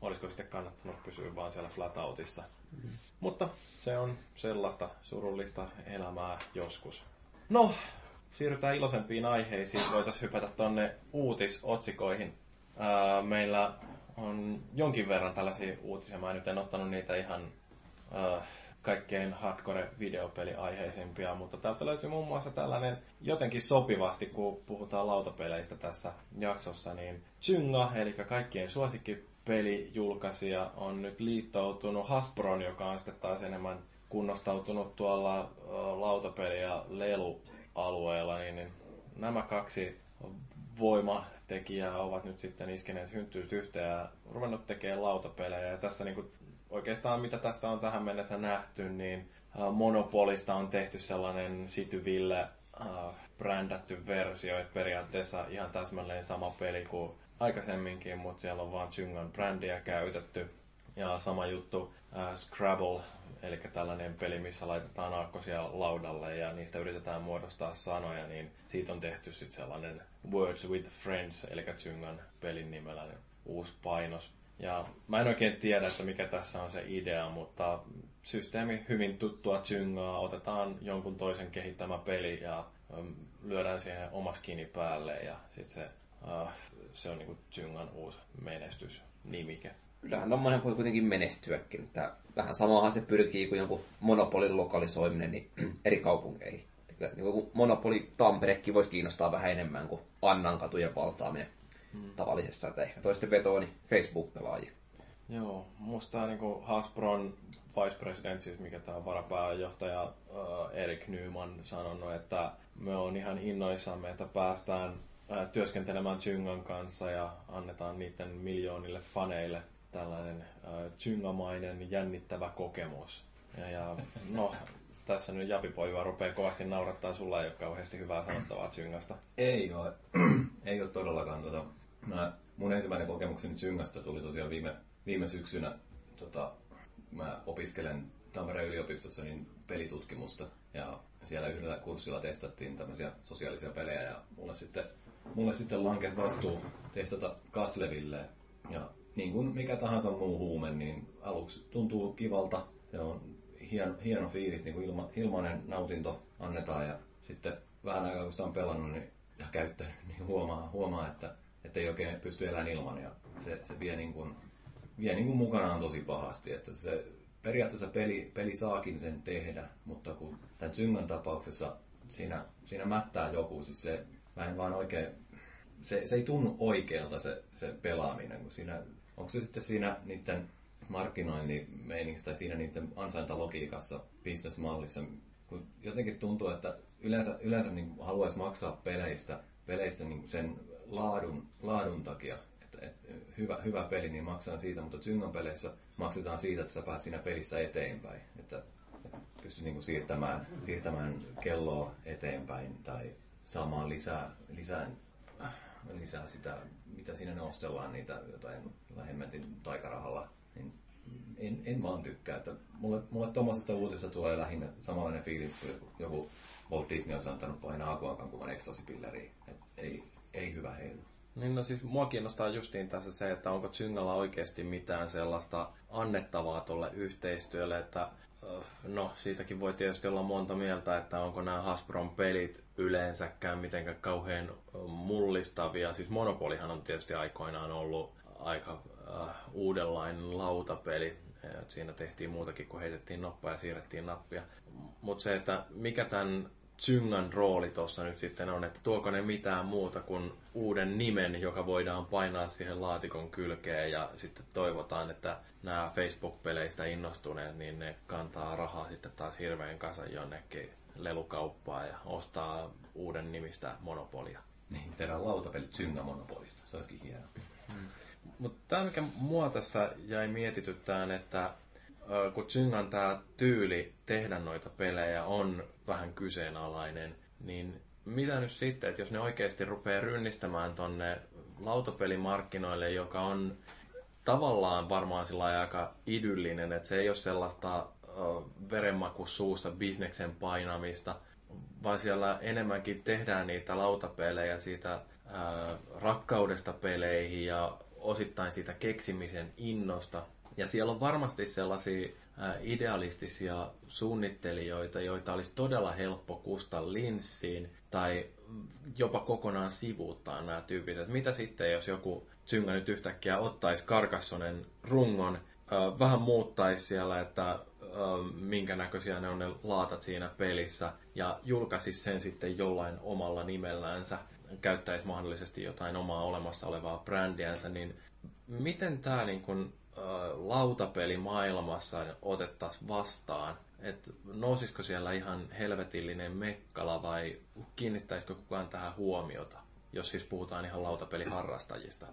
olisiko sitten kannattanut pysyä vaan siellä Flatouteissa. Mutta se on sellaista surullista elämää joskus. No, siirrytään iloisempiin aiheisiin. Voitaisiin hypätä tonne uutisotsikoihin. Ää, meillä on jonkin verran tällaisia uutisia. Mä nyt en ottanut niitä ihan ää, kaikkein hardcore videopeliaiheisimpia, mutta täältä löytyy muun muassa tällainen jotenkin sopivasti, kun puhutaan lautapeleistä tässä jaksossa, niin Chynga, eli kaikkien suosikkipelijulkaisija, on nyt liittoutunut Hasbron, joka on sitten taas enemmän kunnostautunut tuolla lautapeli- ja lelualueella, niin, niin nämä kaksi voimatekijää ovat nyt sitten iskeneet hynttyyt yhteen ja ruvennut tekemään lautapelejä. Ja tässä niin kuin oikeastaan mitä tästä on tähän mennessä nähty, niin Monopolista on tehty sellainen Cityville äh, brändätty versio, että periaatteessa ihan täsmälleen sama peli kuin aikaisemminkin, mutta siellä on vaan Chyngan brändiä käytetty. Ja sama juttu äh, Scrabble, eli tällainen peli, missä laitetaan aakkosia laudalle ja niistä yritetään muodostaa sanoja, niin siitä on tehty sitten sellainen Words with Friends, eli Chyngan pelin nimellä niin uusi painos. Ja mä en oikein tiedä, että mikä tässä on se idea, mutta systeemi hyvin tuttua Chyngaa, otetaan jonkun toisen kehittämä peli ja um, lyödään siihen oma skini päälle ja sitten se, uh, se on niinku Chyngan uusi menestysnimike. Kyllähän tommonen voi kuitenkin menestyäkin. Että vähän samahan se pyrkii kuin jonkun monopolin lokalisoiminen niin [CLEARS THROAT] eri kaupunkeihin. Kyllä niin monopoli Tamperekin voisi kiinnostaa vähän enemmän kuin Annan katujen valtaaminen hmm. tavallisessa. Että ehkä toisten vetoa niin Facebook-pelaajia. Joo, musta niin kuin Hasbron vice president, siis mikä tämä varapääjohtaja Erik Nyman sanonut, että me on ihan innoissamme, että päästään työskentelemään Chyngan kanssa ja annetaan niiden miljoonille faneille tällainen Chungamainen jännittävä kokemus. Ja, ja no, [LAUGHS] tässä nyt Japipoiva rupeaa kovasti naurattaa sulla, ei ole kauheasti hyvää sanottavaa Chyngasta. Ei ole, [CLEARS THROAT] ei ole todellakaan. Tota, mä, mun ensimmäinen kokemukseni Chungasta tuli tosiaan viime, viime syksynä. Tota, mä opiskelen Tampereen yliopistossa niin pelitutkimusta ja siellä yhdellä kurssilla testattiin tämmöisiä sosiaalisia pelejä ja mulle sitten, mulle sitten lankesi vastuu testata Castleville ja niin kuin mikä tahansa muu huume, niin aluksi tuntuu kivalta. Se on hieno, hieno fiilis, niin kuin ilma, ilmainen nautinto annetaan. Ja sitten vähän aikaa kun sitä on pelannut niin, ja käyttänyt, niin huomaa, huomaa että, että ei oikein pysty elämään ilman. Ja se, se vie, niin kuin, vie niin kuin mukanaan tosi pahasti, että se periaatteessa peli, peli saakin sen tehdä, mutta kun tämän Zyngan tapauksessa siinä, siinä mättää joku, siis se, mä en vaan oikein, se, se ei tunnu oikealta se, se pelaaminen, kun siinä, onko se sitten siinä niiden markkinoinnin tai siinä niiden ansaintalogiikassa, bisnesmallissa, kun jotenkin tuntuu, että yleensä, yleensä niin haluaisi maksaa peleistä, peleistä niin sen laadun, laadun takia, että, hyvä, hyvä peli, niin maksaa siitä, mutta Zyngan peleissä maksetaan siitä, että sä pääset siinä pelissä eteenpäin, että, pystyt niin siirtämään, siirtämään kelloa eteenpäin tai saamaan lisää, lisää, lisää sitä, mitä siinä nostellaan, niitä jotain hemmetin taikarahalla niin en, en vaan tykkää. Että mulle, mulle tuommoisesta uutisesta tulee lähinnä samanlainen fiilis kuin joku, joku Walt Disney on antanut painaa akuankan kuvan ekstasipilleriin. Ei, ei hyvä heilu. Niin no siis mua kiinnostaa justiin tässä se, että onko Zyngalla oikeasti mitään sellaista annettavaa tuolle yhteistyölle, että no siitäkin voi tietysti olla monta mieltä, että onko nämä Hasbron pelit yleensäkään mitenkään kauhean mullistavia. Siis Monopolihan on tietysti aikoinaan ollut aika uh, uudenlainen lautapeli. Siinä tehtiin muutakin kuin heitettiin noppaa ja siirrettiin nappia. Mutta se, että mikä tämän Zyngan rooli tuossa nyt sitten on, että tuoko ne mitään muuta kuin uuden nimen, joka voidaan painaa siihen laatikon kylkeen ja sitten toivotaan, että nämä Facebook-peleistä innostuneet, niin ne kantaa rahaa sitten taas hirveän kasan jonnekin lelukauppaa ja ostaa uuden nimistä monopolia. Niin, tehdään lautapelit Zynga-monopolista. Se olisikin hieno. Mutta tämä, mikä mua tässä jäi mietityttään, että kun Zyngan tämä tyyli tehdä noita pelejä on vähän kyseenalainen, niin mitä nyt sitten, että jos ne oikeasti rupeaa rynnistämään tonne lautapelimarkkinoille, joka on tavallaan varmaan sillä aika idyllinen, että se ei ole sellaista verenmaku suussa bisneksen painamista, vaan siellä enemmänkin tehdään niitä lautapelejä siitä ö, rakkaudesta peleihin ja osittain siitä keksimisen innosta. Ja siellä on varmasti sellaisia ää, idealistisia suunnittelijoita, joita olisi todella helppo kusta linssiin tai jopa kokonaan sivuuttaa nämä tyypit. Et mitä sitten, jos joku Zynga nyt yhtäkkiä ottaisi Karkassonen rungon, vähän muuttaisi siellä, että minkä näköisiä ne on ne laatat siinä pelissä, ja julkaisisi sen sitten jollain omalla nimelläänsä, käyttäisi mahdollisesti jotain omaa olemassa olevaa brändiänsä, niin miten tämä niin kun, ä, lautapelimaailmassa otettaisiin vastaan? Et nousisiko siellä ihan helvetillinen mekkala vai kiinnittäisikö kukaan tähän huomiota, jos siis puhutaan ihan lautapeliharrastajista?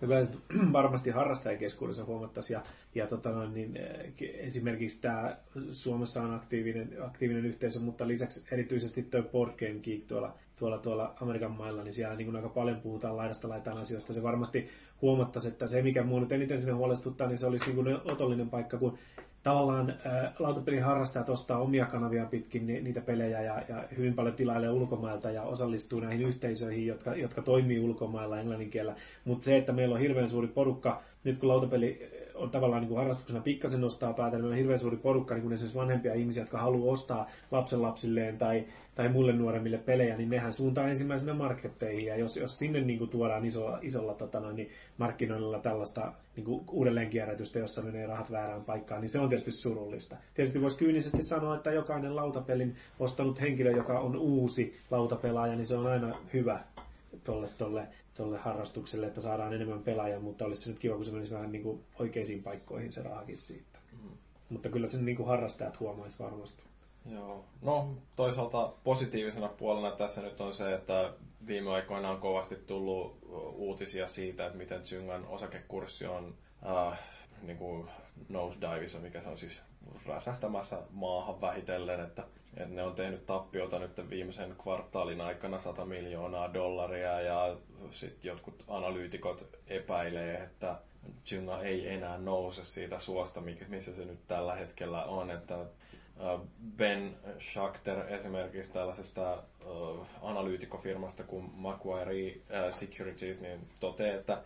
Ja kyllä [CLEARS THROAT] varmasti harrastajakeskuudessa huomattaisiin. Ja, ja tota niin, eh, esimerkiksi tämä Suomessa on aktiivinen, aktiivinen yhteisö, mutta lisäksi erityisesti tuo Board Game Geek tuolla, tuolla, tuolla Amerikan mailla, niin siellä niin kuin aika paljon puhutaan laidasta laitaan asioista. Se varmasti huomattaisi, että se mikä minua nyt eniten sinne huolestuttaa, niin se olisi niin kuin otollinen paikka, kun tavallaan ä, lautapelin harrastajat ostaa omia kanavia pitkin ni, niitä pelejä ja, ja hyvin paljon tilailee ulkomailta ja osallistuu näihin yhteisöihin, jotka, jotka toimii ulkomailla englannin kielellä. Mutta se, että meillä on hirveän suuri porukka, nyt kun lautapeli on tavallaan niin kuin harrastuksena pikkasen nostaa päätä, niin on hirveän suuri porukka, niin kuin esimerkiksi vanhempia ihmisiä, jotka haluaa ostaa lapsenlapsilleen tai, tai muille nuoremmille pelejä, niin nehän suuntaa ensimmäisenä marketteihin. Ja jos, jos sinne niin kuin tuodaan isolla, isolla tota noin, niin markkinoinnilla tällaista niin kuin uudelleenkierrätystä, jossa menee rahat väärään paikkaan, niin se on tietysti surullista. Tietysti voisi kyynisesti sanoa, että jokainen lautapelin ostanut henkilö, joka on uusi lautapelaaja, niin se on aina hyvä tolle, tolle, tolle harrastukselle, että saadaan enemmän pelaajia, mutta olisi se nyt kiva, kun se menisi vähän niin kuin oikeisiin paikkoihin se rahakin siitä. Mm. Mutta kyllä sen niin kuin harrastajat huomaisi varmasti. Joo. No, toisaalta positiivisena puolena tässä nyt on se, että viime aikoina on kovasti tullut uutisia siitä, että miten Zyngan osakekurssi on äh, niin kuin nosedivissa, mikä se on siis räsähtämässä maahan vähitellen, että, että ne on tehnyt tappiota nyt viimeisen kvartaalin aikana 100 miljoonaa dollaria ja sitten jotkut analyytikot epäilee, että Zynga ei enää nouse siitä suosta, missä se nyt tällä hetkellä on, että Ben Schachter esimerkiksi tällaisesta analyytikofirmasta kuin Macquarie Securities niin toteaa, että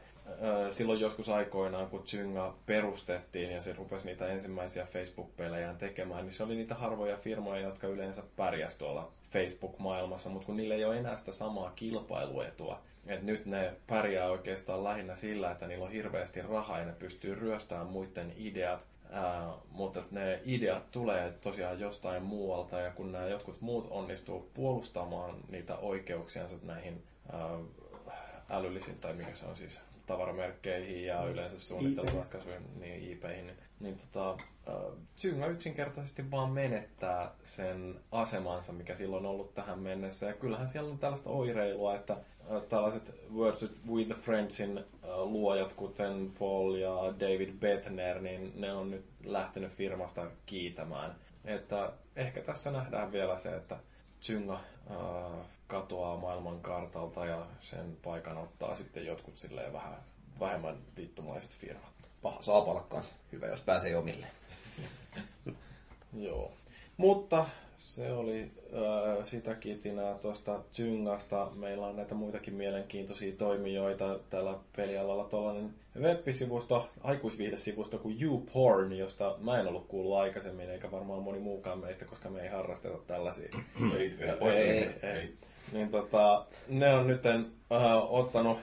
silloin joskus aikoinaan, kun Zynga perustettiin ja se rupesi niitä ensimmäisiä Facebook-pelejään tekemään, niin se oli niitä harvoja firmoja, jotka yleensä pärjäs tuolla Facebook-maailmassa, mutta kun niillä ei ole enää sitä samaa kilpailuetua, että nyt ne pärjää oikeastaan lähinnä sillä, että niillä on hirveästi rahaa ja ne pystyy ryöstämään muiden ideat, Ää, mutta ne ideat tulee tosiaan jostain muualta ja kun nämä jotkut muut onnistuu puolustamaan niitä oikeuksiansa näihin ää, älyllisiin tai mikä se on siis tavaramerkkeihin ja yleensä suunnitteluratkaisuihin, niin IPihin, niin, niin tota, Zynga yksinkertaisesti vaan menettää sen asemansa, mikä silloin on ollut tähän mennessä. Ja kyllähän siellä on tällaista oireilua, että tällaiset Words with the Friendsin luojat, kuten Paul ja David Bettner, niin ne on nyt lähtenyt firmasta kiitämään. Että ehkä tässä nähdään vielä se, että Zynga äh, katoaa maailman kartalta ja sen paikan ottaa sitten jotkut silleen vähän vähemmän vittumaiset firmat. Paha saapalla kanssa. Hyvä, jos pääsee omille. [LAUGHS] Joo. Mutta se oli äh, sitä kitinää tuosta Zyngasta. Meillä on näitä muitakin mielenkiintoisia toimijoita tällä pelialalla. Tuollainen web-sivusto, aikuisviihdesivusto kuin YouPorn, josta mä en ollut kuullut aikaisemmin, eikä varmaan moni muukaan meistä, koska me ei harrasteta tällaisia. [CLEARS THROAT] Ei, ei, ei, ei, ei. Niin tota, ne on nyt äh, ottanut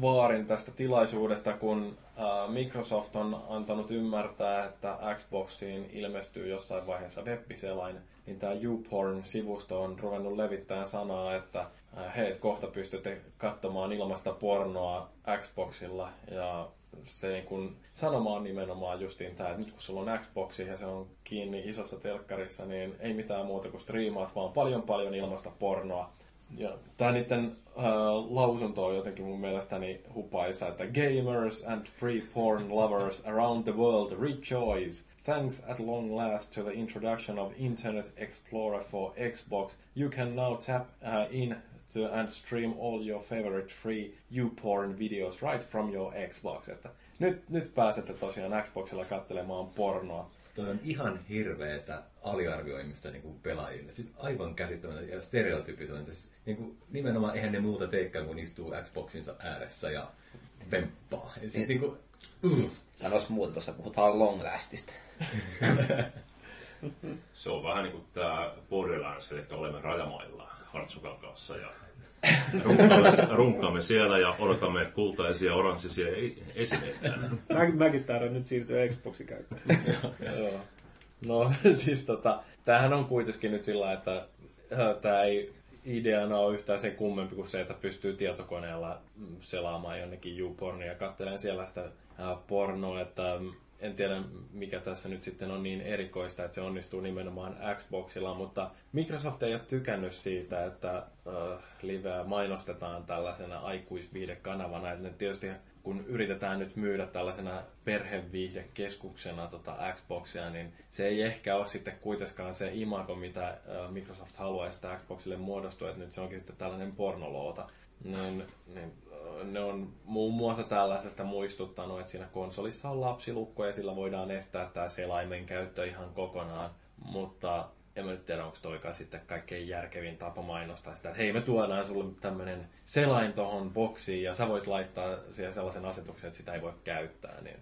vaarin tästä tilaisuudesta, kun äh, Microsoft on antanut ymmärtää, että Xboxiin ilmestyy jossain vaiheessa web-selain, niin tämä YouPorn-sivusto on ruvennut levittämään sanaa, että äh, hei, kohta pystytte katsomaan ilmasta pornoa Xboxilla, ja se niin kun, sanoma on nimenomaan justiin tämä, että nyt kun sulla on Xboxi ja se on kiinni isossa telkkarissa, niin ei mitään muuta kuin striimaat, vaan paljon paljon ilmasta pornoa. Ja tämä niiden äh, lausunto on jotenkin mun mielestäni hupaisa, että gamers and free porn lovers around the world rejoice. Thanks at long last to the introduction of Internet Explorer for Xbox, you can now tap uh, in to and stream all your favorite free YouPorn videos right from your Xbox. Että nyt, nyt pääsette tosiaan Xboxilla katselemaan pornoa. Toi on ihan hirveetä aliarvioimista niin kuin pelaajille. Siis aivan käsittämätöntä ja stereotypisointi. Siis, niin kuin, nimenomaan eihän ne muuta teekään, kun istuu Xboxinsa ääressä ja temppaa. Ja siis, niin kuin, uh. Sanois muuta, tuossa puhutaan long lastista. [LAUGHS] [LAUGHS] Se on vähän niin kuin tämä Borderlands, eli olemme rajamailla Hartsukan kanssa ja runkkaamme, runkkaamme siellä ja odotamme kultaisia oranssisia ei- esineitä. Mä, mäkin taidon nyt siirtyä Xboxin käyttäjäksi. Joo. No [LAUGHS] siis tota, tämähän on kuitenkin nyt sillä, että tämä ei ideana ole yhtään sen kummempi kuin se, että pystyy tietokoneella mm, selaamaan jonnekin YouPornia ja katselemaan siellä sitä ää, pornoa, että mm, en tiedä mikä tässä nyt sitten on niin erikoista, että se onnistuu nimenomaan Xboxilla, mutta Microsoft ei ole tykännyt siitä, että äh, liveä mainostetaan tällaisena aikuisviihdekanavana, että tietysti kun yritetään nyt myydä tällaisena perheviihdekeskuksena tota Xboxia, niin se ei ehkä ole sitten kuitenkaan se imago, mitä äh, Microsoft haluaisi Xboxille muodostua, että nyt se onkin sitten tällainen pornoloota. Niin, niin, ne on muun muassa tällaisesta muistuttanut, että siinä konsolissa on lapsilukko ja sillä voidaan estää tämä selaimen käyttö ihan kokonaan, mutta en mä nyt tiedä, onko toikaan sitten kaikkein järkevin tapa mainostaa sitä, että hei me tuodaan sulle tämmönen selain tohon boksiin ja sä voit laittaa siihen sellaisen asetuksen, että sitä ei voi käyttää. Niin...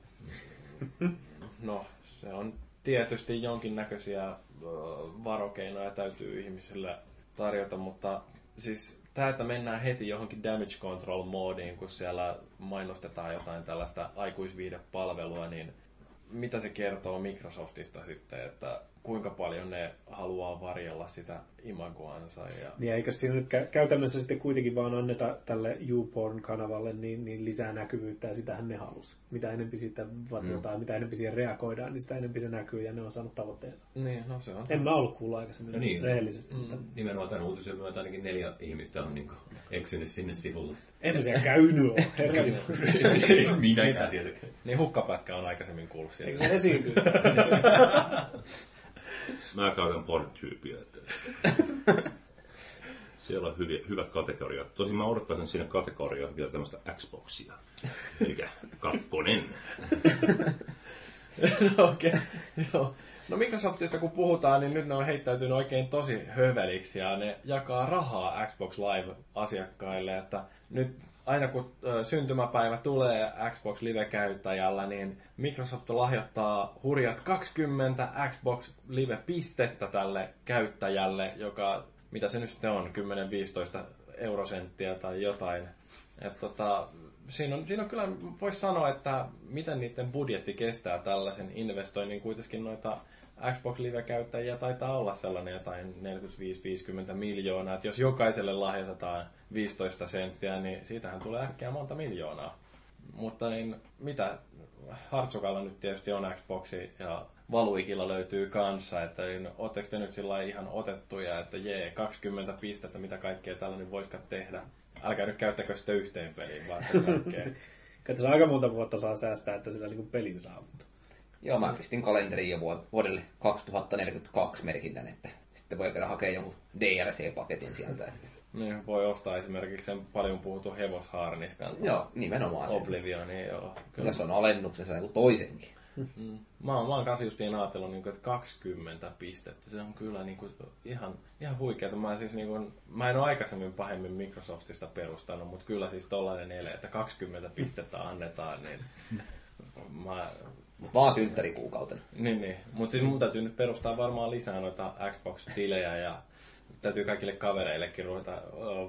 [LAUGHS] No, se on tietysti jonkinnäköisiä varokeinoja täytyy ihmisille tarjota, mutta siis tämä, että mennään heti johonkin damage control moodiin, kun siellä mainostetaan jotain tällaista aikuisviidepalvelua, niin mitä se kertoo Microsoftista sitten, että kuinka paljon ne haluaa varjella sitä imagoansa. Ja... Niin eikö siinä nyt kä- käytännössä sitten kuitenkin vaan anneta tälle YouPorn-kanavalle niin, niin lisää näkyvyyttä ja sitähän ne halus. Mitä enempi siitä vatiotaan, mm. mitä enempi siihen reagoidaan, niin sitä enempi se näkyy ja ne on saanut tavoitteensa. Niin, no se on. En mä ollut kuullut aikaisemmin No niin. rehellisesti. Mm. Nimenomaan tämän uutisen myötä ainakin neljä ihmistä on niin eksynyt sinne sivulle. En mä siellä käynyt ole, [LAUGHS] herra. Minäkään tietenkään. Niin hukkapätkä on aikaisemmin kuullut Eikö siitä. se esiintyy? [LAUGHS] Mä käytän porn-tyypiä. Että... Siellä on hyviä, hyvät kategoriat. Tosin mä odottaisin siinä kategoriaa vielä tämmöistä Xboxia. Eli kakkonen. [LAUGHS] Okei, okay. joo. No Microsoftista kun puhutaan, niin nyt ne on heittäytynyt oikein tosi höveliksi ja ne jakaa rahaa Xbox Live-asiakkaille, että nyt aina kun syntymäpäivä tulee Xbox Live-käyttäjällä, niin Microsoft lahjoittaa hurjat 20 Xbox Live-pistettä tälle käyttäjälle, joka, mitä se nyt sitten on, 10-15 eurosenttiä tai jotain. Et tota, siinä, on, siinä on kyllä, voisi sanoa, että miten niiden budjetti kestää tällaisen investoinnin. Kuitenkin noita Xbox Live-käyttäjiä taitaa olla sellainen jotain 45-50 miljoonaa. Että jos jokaiselle lahjoitetaan 15 senttiä, niin siitähän tulee äkkiä monta miljoonaa. Mutta niin, mitä Hartsukalla nyt tietysti on Xboxi ja Valuikilla löytyy kanssa, että niin, ootteko te nyt sillä ihan otettuja, että jee, 20 pistettä, mitä kaikkea tällainen voisikaan tehdä. Älkää nyt käyttäkö sitä yhteen peliin, vaan sitä kaikkea. [LAUGHS] Aika monta vuotta saa säästää, että sillä niin pelin saa. Mutta. Joo, mä pistin kalenteriin jo vuod- vuodelle 2042 merkinnän, että sitten voi käydä hakea jonkun DLC-paketin sieltä. Että... Niin, voi ostaa esimerkiksi sen paljon puhutun hevoshaarniskan. Joo, nimenomaan se. Oblivionin, joo. Kyllä. Kyllä se on alennuksessa joku toisenkin. Mm. Mä, oon, mä oon kanssa justiin ajatellut, niin kuin, että 20 pistettä, se on kyllä niin kuin, ihan, ihan huikeeta. Mä, siis, niin kuin, mä en ole aikaisemmin pahemmin Microsoftista perustanut, mutta kyllä siis tollainen ele, että 20 pistettä annetaan, niin [LAUGHS] mä, Mutta vaan synttärikuukautena. niin, niin. Mutta siis mun täytyy nyt perustaa varmaan lisää noita Xbox-tilejä ja täytyy kaikille kavereillekin ruveta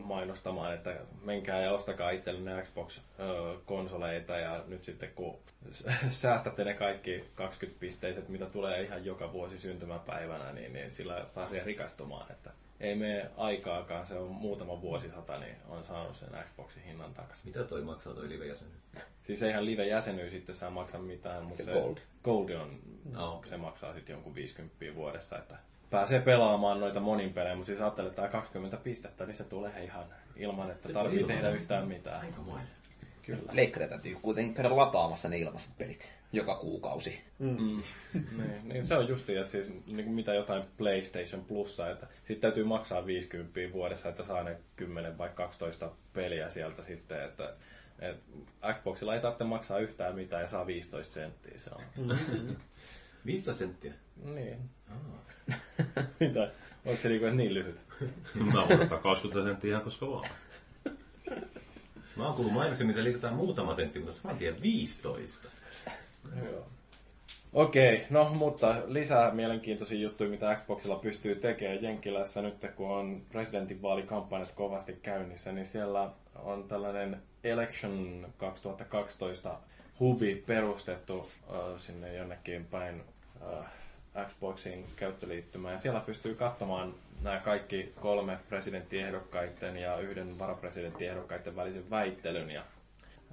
mainostamaan, että menkää ja ostakaa itsellenne Xbox-konsoleita ja nyt sitten kun säästätte ne kaikki 20 pisteiset, mitä tulee ihan joka vuosi syntymäpäivänä, niin, niin sillä pääsee rikastumaan. Että ei mene aikaakaan, se on muutama vuosisata, niin on saanut sen Xboxin hinnan takaisin. Mitä toi maksaa toi live-jäsenyys? Siis eihän live-jäsenyys sitten saa maksaa mitään, mutta Se se, gold. gold on, No. se maksaa sitten jonkun 50 vuodessa, että pääsee pelaamaan noita monin pelejä, mutta siis ajattelee, että tää 20 pistettä, niin se tulee ihan ilman, että tarvii ilman. tehdä yhtään mitään. Aikamoinen. Kyllä. Leikkareita täytyy kuitenkin käydä lataamassa ne ilmaiset pelit joka kuukausi. Mm. [LAUGHS] niin, niin, se on justi, että siis niin kuin mitä jotain PlayStation Plussa, että sitten täytyy maksaa 50 vuodessa, että saa ne 10 vai 12 peliä sieltä sitten, että et Xboxilla ei tarvitse maksaa yhtään mitään ja saa 15 senttiä, se on. [LAUGHS] 15 senttiä. Niin. [LAUGHS] mitä? Onko se niinku niin lyhyt? Mä voin ottaa 20 senttiä ihan koska vaan. Mä oon kuullut mainoksen, lisätään muutama sentti, mutta saman tien 15. Okei, no mutta lisää mielenkiintoisia juttuja, mitä Xboxilla pystyy tekemään Jenkkilässä nyt, kun on presidentinvaalikampanjat kovasti käynnissä, niin siellä on tällainen Election 2012 hubi perustettu äh, sinne jonnekin päin äh, Xboxin käyttöliittymään. Ja siellä pystyy katsomaan nämä kaikki kolme presidenttiehdokkaiden ja yhden varapresidenttiehdokkaiden välisen väittelyn. Ja,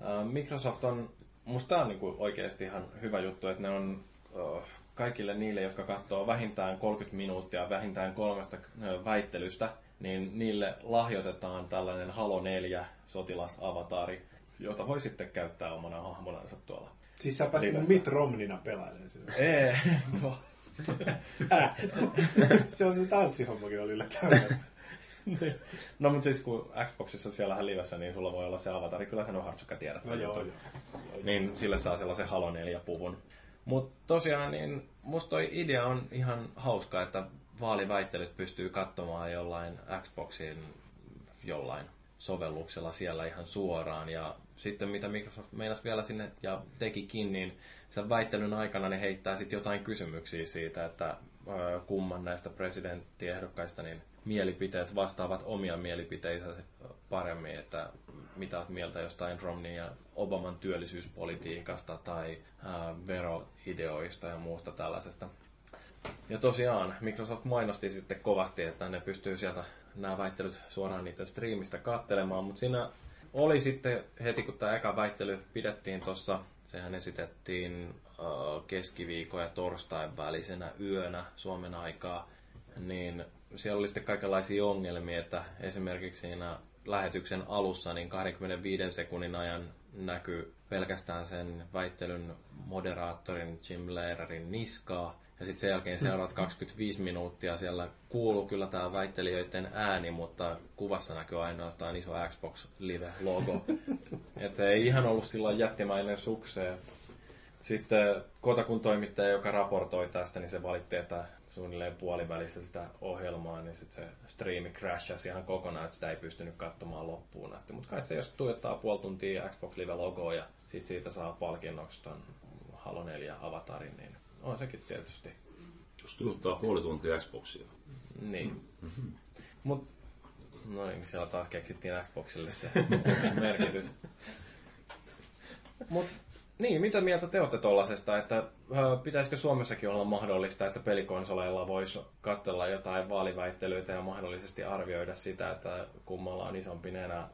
äh, Microsoft on, musta tämä on niinku oikeasti ihan hyvä juttu, että ne on äh, kaikille niille, jotka katsoo vähintään 30 minuuttia vähintään kolmesta väittelystä, niin niille lahjoitetaan tällainen Halo 4 sotilasavatari, jota voi sitten käyttää omana hahmonansa tuolla. Siis sä pääsit Livessä. Mitt Romnina pelailemaan sitä. [LAUGHS] Ei, no, [LAUGHS] se on se tanssihommakin oli yllättävää. [LAUGHS] [LAUGHS] no mutta siis kun Xboxissa siellähän livessä, niin sulla voi olla se avatari, kyllä sen on Hartsukka tiedät. No joo, joo. Niin sille saa sellaisen Halo 4 puvun. Mutta tosiaan, niin musta toi idea on ihan hauska, että vaaliväittelyt pystyy katsomaan jollain Xboxin jollain sovelluksella siellä ihan suoraan. Ja sitten mitä Microsoft meinas vielä sinne ja tekikin, niin sen väittelyn aikana ne heittää sitten jotain kysymyksiä siitä, että kumman näistä presidenttiehdokkaista niin mielipiteet vastaavat omia mielipiteitä paremmin, että mitä olet mieltä jostain Romney ja Obaman työllisyyspolitiikasta tai ää, veroideoista ja muusta tällaisesta. Ja tosiaan, Microsoft mainosti sitten kovasti, että ne pystyy sieltä nämä väittelyt suoraan niiden striimistä kattelemaan, mutta siinä oli sitten heti, kun tämä eka väittely pidettiin tuossa, sehän esitettiin keskiviikon ja torstain välisenä yönä Suomen aikaa, niin siellä oli sitten kaikenlaisia ongelmia, että esimerkiksi siinä lähetyksen alussa niin 25 sekunnin ajan näkyy pelkästään sen väittelyn moderaattorin Jim Lehrerin niskaa. Ja sitten sen jälkeen seuraavat 25 minuuttia siellä kuuluu kyllä tämä väittelijöiden ääni, mutta kuvassa näkyy ainoastaan iso Xbox Live-logo. [LAUGHS] Et se ei ihan ollut silloin jättimäinen sukseen. Sitten Kotakun toimittaja, joka raportoi tästä, niin se valitti, että suunnilleen puolivälissä sitä ohjelmaa, niin sitten se striimi crashasi ihan kokonaan, että sitä ei pystynyt katsomaan loppuun asti. Mutta kai se, jos tuijottaa puoli tuntia Xbox Live-logoa ja sitten siitä saa palkinnoksi ton Halo 4 avatarin, niin on sekin tietysti. Jos tuottaa puoli tuntia Xboxia. Niin. Mut, no niin, siellä taas keksittiin Xboxille se [LAUGHS] merkitys. Mut, niin, mitä mieltä te olette tollasesta, että pitäisikö Suomessakin olla mahdollista, että pelikonsoleilla voisi katsella jotain vaaliväittelyitä ja mahdollisesti arvioida sitä, että kummalla on isompi nenä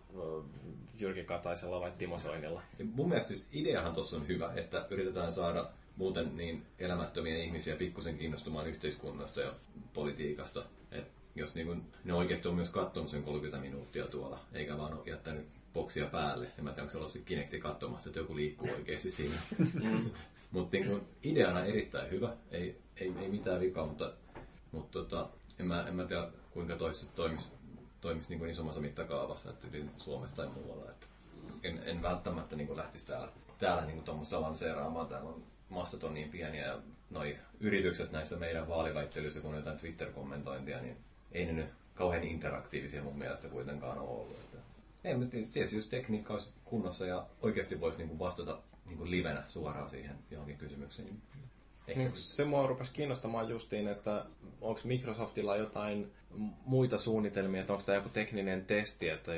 Jyrki Kataisella vai Timo Soinilla? Mun mielestä siis ideahan tuossa on hyvä, että yritetään saada muuten niin elämättömiä ihmisiä pikkusen kiinnostumaan yhteiskunnasta ja politiikasta. Et jos niin kun, ne oikeasti on myös katsonut sen 30 minuuttia tuolla, eikä vaan ole jättänyt boksia päälle. En mä tiedä, onko se ollut Kinecti katsomassa, että joku liikkuu oikeasti siinä. [LAUGHS] mutta niin ideana erittäin hyvä, ei, ei, ei mitään vikaa, mutta, mutta tota, en, mä, en mä tiedä, kuinka toiset toimisi toimis niin kuin isommassa mittakaavassa, että Suomessa tai muualla. Että en, en välttämättä niin kuin lähtisi täällä, täällä niin tuommoista lanseeraamaan. Täällä on massat on niin pieniä ja noi yritykset näissä meidän vaaliväittelyissä, kun on jotain Twitter-kommentointia, niin ei ne nyt kauhean interaktiivisia mun mielestä kuitenkaan ole ollut. Että ei, mutta tietysti jos tekniikka olisi kunnossa ja oikeasti voisi niin kuin vastata niin kuin livenä suoraan siihen johonkin kysymykseen, niin ehkä Niin, se mua rupesi kiinnostamaan justiin, että onko Microsoftilla jotain muita suunnitelmia, että onko tämä joku tekninen testi, että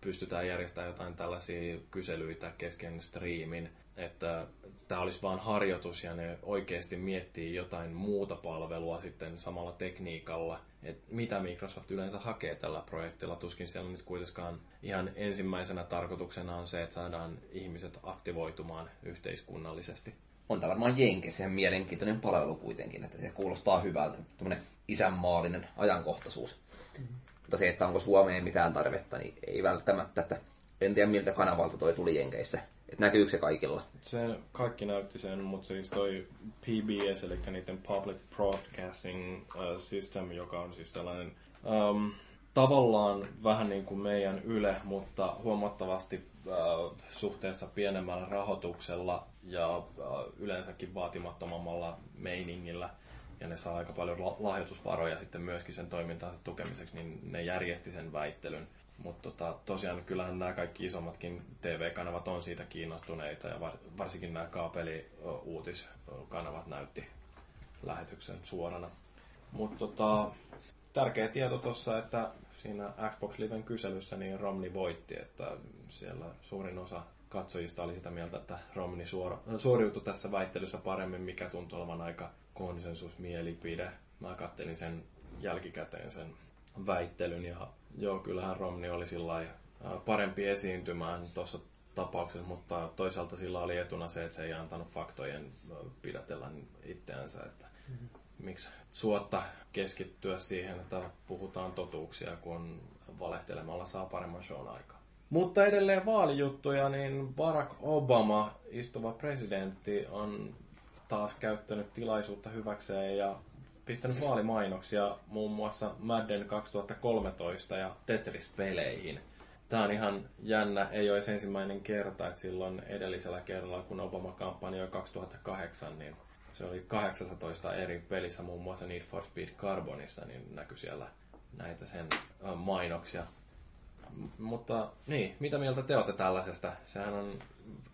pystytään järjestämään jotain tällaisia kyselyitä kesken striimin, että tämä olisi vain harjoitus ja ne oikeasti miettii jotain muuta palvelua sitten samalla tekniikalla, että mitä Microsoft yleensä hakee tällä projektilla. Tuskin siellä nyt kuitenkaan ihan ensimmäisenä tarkoituksena on se, että saadaan ihmiset aktivoitumaan yhteiskunnallisesti. On tämä varmaan Jenkeissä ihan mielenkiintoinen palvelu kuitenkin, että se kuulostaa hyvältä. Tämmöinen isänmaallinen ajankohtaisuus. Mm-hmm. Mutta se, että onko Suomeen mitään tarvetta, niin ei välttämättä. Että en tiedä miltä kanavalta toi tuli Jenkeissä. Että näkyykö se kaikilla? Se kaikki näytti sen, mutta siis toi PBS, eli niiden Public Broadcasting uh, System, joka on siis sellainen um, tavallaan vähän niin kuin meidän Yle, mutta huomattavasti uh, suhteessa pienemmällä rahoituksella ja uh, yleensäkin vaatimattomammalla meiningillä ja ne saa aika paljon lahjoitusvaroja sitten myöskin sen toimintansa tukemiseksi, niin ne järjesti sen väittelyn. Mutta tota, tosiaan kyllähän nämä kaikki isommatkin TV-kanavat on siitä kiinnostuneita ja varsinkin nämä kaapeli-uutiskanavat näytti lähetyksen suorana. Mutta tota, tärkeä tieto tuossa, että siinä Xbox Liven kyselyssä niin Romney voitti, että siellä suurin osa katsojista oli sitä mieltä, että Romney suora, suoriutui tässä väittelyssä paremmin, mikä tuntui olevan aika konsensusmielipide. Mä kattelin sen jälkikäteen sen väittelyn ja joo, kyllähän Romney oli sillä parempi esiintymään tuossa tapauksessa, mutta toisaalta sillä oli etuna se, että se ei antanut faktojen pidätellä itseänsä, että mm-hmm. miksi suotta keskittyä siihen, että puhutaan totuuksia, kun valehtelemalla saa paremman shown aikaa. Mutta edelleen vaalijuttuja, niin Barack Obama, istuva presidentti, on taas käyttänyt tilaisuutta hyväkseen ja pistänyt vaalimainoksia muun muassa Madden 2013 ja Tetris-peleihin. Tämä on ihan jännä, ei ole ensimmäinen kerta, että silloin edellisellä kerralla, kun Obama kampanjoi 2008, niin se oli 18 eri pelissä, muun muassa Need for Speed Carbonissa, niin näkyi siellä näitä sen mainoksia. M- mutta niin, mitä mieltä te olette tällaisesta? Sehän on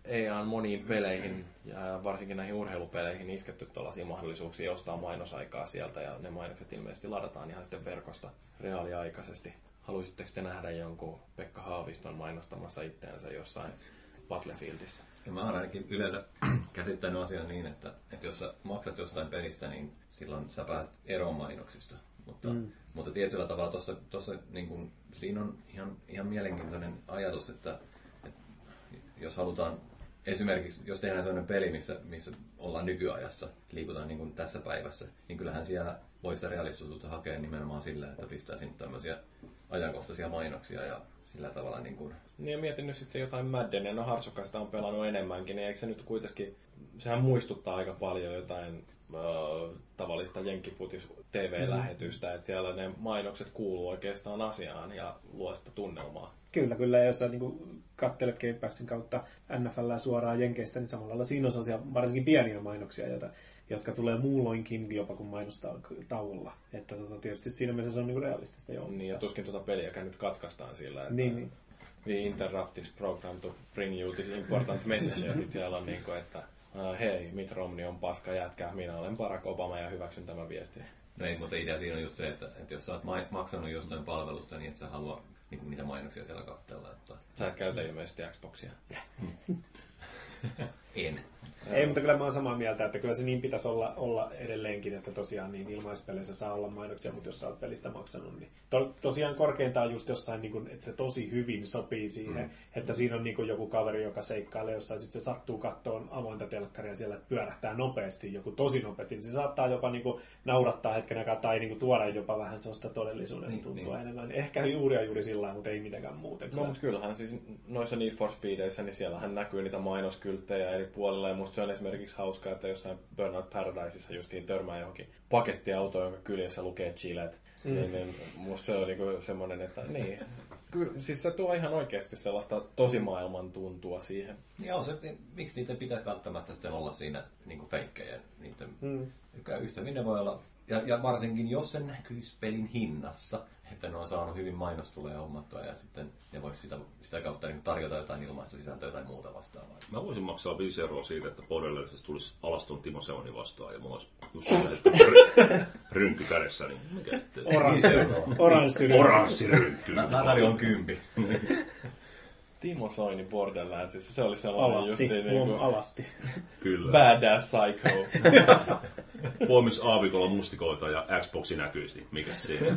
EAN moniin peleihin ja varsinkin näihin urheilupeleihin isketty tällaisia mahdollisuuksia ostaa mainosaikaa sieltä ja ne mainokset ilmeisesti ladataan ihan sitten verkosta reaaliaikaisesti. Haluaisitteko te nähdä jonkun Pekka Haaviston mainostamassa itteensä jossain Battlefieldissä? Ja mä oon ainakin yleensä [CLEARS THROAT] käsittänyt asian niin, että, että jos sä maksat jostain pelistä, niin silloin sä pääset eroon mainoksista. Mutta, mm. mutta tietyllä tavalla tuossa, tuossa niin kun, siinä on ihan, ihan mielenkiintoinen ajatus, että jos halutaan esimerkiksi, jos tehdään sellainen peli, missä, missä ollaan nykyajassa, liikutaan niin kuin tässä päivässä, niin kyllähän siellä voi sitä realistisuutta hakea nimenomaan sillä, että pistää sinne tämmöisiä ajankohtaisia mainoksia ja sillä tavalla niin kuin... Niin ja mietin nyt sitten jotain Maddenia, no Harsokasta on pelannut enemmänkin, niin eikö se nyt kuitenkin, sehän muistuttaa aika paljon jotain äh, tavallista jenkkifutis TV-lähetystä, mm. että siellä ne mainokset kuuluu oikeastaan asiaan ja luo sitä tunnelmaa. Kyllä, kyllä. Ja jos sä niin kattelet Game Passin kautta NFL suoraan Jenkeistä, niin samalla lailla siinä on sellaisia varsinkin pieniä mainoksia, joita, jotka tulee muulloinkin jopa kuin mainostaa tauolla. Että tota, tietysti siinä mielessä se on niin realistista jo. Niin, ja tuskin tuota peliäkään nyt katkaistaan sillä, että niin, niin. we interrupt this program to bring you this important message, ja sitten siellä on niin kuin, että hei, Mitt Romney on paska jätkä, minä olen Barack Obama ja hyväksyn tämän viestin. No ei, mutta idea siinä on just se, että, että jos sä oot maksanut jostain palvelusta, niin et sä halua niin niitä mainoksia siellä katsella. Että... Sä et käytä ilmeisesti Xboxia. [LAUGHS] en. Ei, mutta kyllä mä oon samaa mieltä, että kyllä se niin pitäisi olla, olla edelleenkin, että tosiaan niin ilmaispeleissä saa olla mainoksia, mutta jos sä oot pelistä maksanut, niin to, tosiaan korkeintaan just jossain, niin kun, että se tosi hyvin sopii siihen, mm. että siinä on niin kun joku kaveri, joka seikkailee jossain, sitten se sattuu kattoon avointa telkkaria siellä pyörähtää nopeasti, joku tosi nopeasti, niin se saattaa jopa niin kun, naurattaa hetken aikaa tai niin kun, tuoda jopa vähän sellaista todellisuuden niin, tuntua niin. enemmän. Ehkä juuri ja juuri sillä mutta ei mitenkään muuten. No, mutta kyllähän siis noissa Need for Speedeissä, niin siellähän näkyy niitä mainoskylttejä eri puolilla ja musta se on esimerkiksi hauskaa, että jossain Burnout Paradiseissa justiin törmää johonkin pakettiautoon, jonka kyljessä lukee Gillette. Mm. Niin, niin musta se on niinku semmoinen, että niin. Kyllä, siis se tuo ihan oikeasti sellaista tosimaailman tuntua siihen. Joo, se, niin, miksi niitä pitäisi välttämättä sitten olla siinä niin feikkejä? Niiden, mm. Yhtä hyvin ne voi olla, ja, ja varsinkin jos se näkyisi pelin hinnassa, että ne on saanut hyvin mainostuloja hommattua ja sitten ne voisi sitä, sitä kautta niin tarjota jotain ilmaista sisältöä tai muuta vastaavaa. Mä voisin maksaa 5 euroa siitä, että Borderlandsista tulisi Alaston Timo Seoni vastaan ja mulla olisi just [LAUGHS] että rynky kädessä, niin mikä ettei. Oranssi, oranssi, oranssi rynkky. Mä, mä tarjoan kympi. [LAUGHS] Timo Soini Borderlandsissa, se oli sellainen alasti, justiin niin kuin, alasti. Kyllä. Badass psycho. [LAUGHS] poimis aavikolla mustikoita ja Xboxi näkyisi, mikä siinä?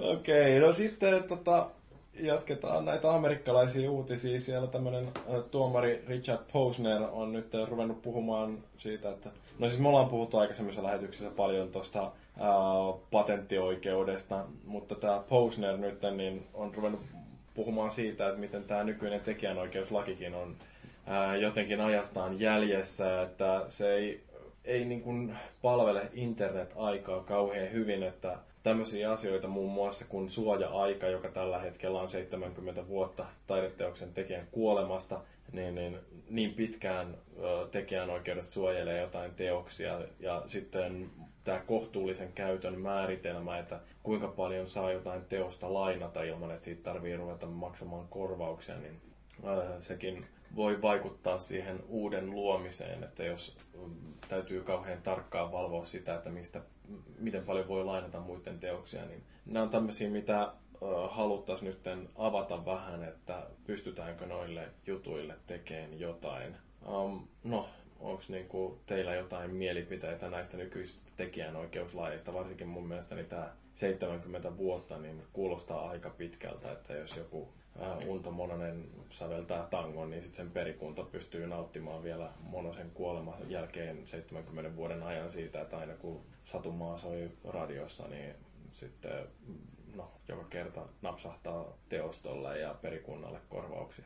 Okei, okay, no sitten tota, jatketaan näitä amerikkalaisia uutisia. Siellä tämmöinen tuomari Richard Posner on nyt ruvennut puhumaan siitä, että... No siis me ollaan puhuttu aikaisemmissa lähetyksissä paljon tuosta patenttioikeudesta, mutta tämä Posner nyt niin on ruvennut puhumaan siitä, että miten tämä nykyinen tekijänoikeuslakikin on ää, jotenkin ajastaan jäljessä, että se ei, ei niin kuin palvele internet-aikaa kauhean hyvin, että tämmöisiä asioita muun muassa kuin suoja-aika, joka tällä hetkellä on 70 vuotta taideteoksen tekijän kuolemasta, niin, niin, niin pitkään tekijänoikeudet suojelee jotain teoksia. Ja sitten tämä kohtuullisen käytön määritelmä, että kuinka paljon saa jotain teosta lainata ilman, että siitä tarvii ruveta maksamaan korvauksia, niin sekin voi vaikuttaa siihen uuden luomiseen, että jos täytyy kauhean tarkkaan valvoa sitä, että mistä miten paljon voi lainata muiden teoksia, niin nämä on tämmöisiä, mitä haluttaisiin nyt avata vähän, että pystytäänkö noille jutuille tekemään jotain. Um, no, onko niinku teillä jotain mielipiteitä näistä nykyisistä tekijänoikeuslajeista, varsinkin mun mielestäni tämä 70 vuotta, niin kuulostaa aika pitkältä, että jos joku Unto Mononen säveltää tangon, niin sitten sen perikunta pystyy nauttimaan vielä Monosen kuoleman jälkeen 70 vuoden ajan siitä, että aina kun Satumaa soi radiossa, niin sitten no, joka kerta napsahtaa teostolle ja perikunnalle korvauksia.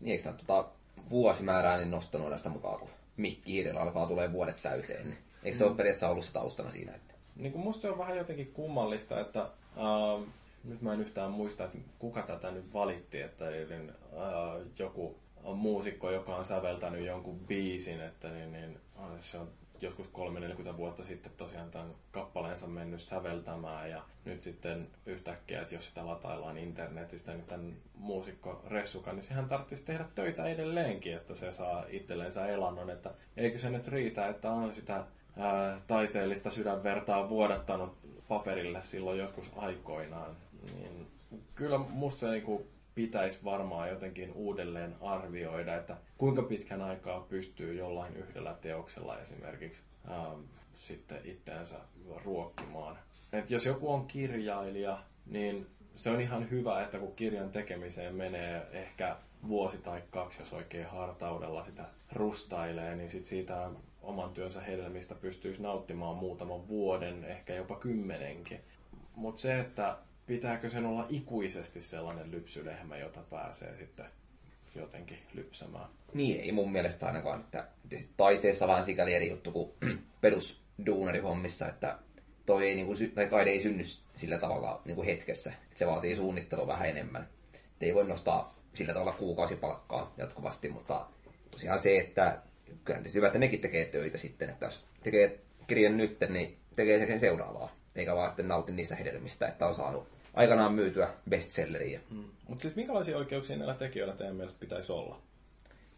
Niin, eikö tota vuosimäärää niin nostanut näistä mukaan, kun Mikki Hiirellä alkaa tulee vuodet täyteen, niin eikö se mm. ole periaatteessa ollut se taustana siinä? Että... Niin kuin musta se on vähän jotenkin kummallista, että äh, nyt mä en yhtään muista, että kuka tätä nyt valitti, että niin, äh, joku muusikko, joka on säveltänyt jonkun biisin, että niin, niin, se on joskus 3-40 vuotta sitten tosiaan tämän kappaleensa mennyt säveltämään ja nyt sitten yhtäkkiä, että jos sitä lataillaan internetistä, niin tämän muusikko Ressuka, niin sehän tarvitsisi tehdä töitä edelleenkin, että se saa itsellensä elannon, että eikö se nyt riitä, että on sitä ää, taiteellista sydänvertaa vuodattanut paperille silloin joskus aikoinaan, niin kyllä musta se niinku pitäisi varmaan jotenkin uudelleen arvioida, että kuinka pitkän aikaa pystyy jollain yhdellä teoksella esimerkiksi ähm, sitten itseänsä ruokkimaan. Et jos joku on kirjailija, niin se on ihan hyvä, että kun kirjan tekemiseen menee ehkä vuosi tai kaksi, jos oikein hartaudella sitä rustailee, niin sit siitä oman työnsä hedelmistä pystyisi nauttimaan muutaman vuoden, ehkä jopa kymmenenkin. Mutta se, että pitääkö sen olla ikuisesti sellainen lypsylehmä, jota pääsee sitten jotenkin lypsämään? Niin, ei mun mielestä ainakaan. Että taiteessa vaan sikäli eri juttu kuin [CLEARS THROAT] perusduunarihommissa, että toi ei, niin kuin, tai taide ei synny sillä tavalla niin kuin hetkessä. Että se vaatii suunnittelua vähän enemmän. Et ei voi nostaa sillä tavalla kuukausipalkkaa jatkuvasti, mutta tosiaan se, että kyllä tietysti hyvä, että nekin tekee töitä sitten, että jos tekee kirjan nyt, niin tekee sen seuraavaa, eikä vaan sitten nauti niistä hedelmistä, että on saanut aikanaan myytyä bestselleriä. Mm. Mutta siis minkälaisia oikeuksia näillä tekijöillä teidän mielestä pitäisi olla?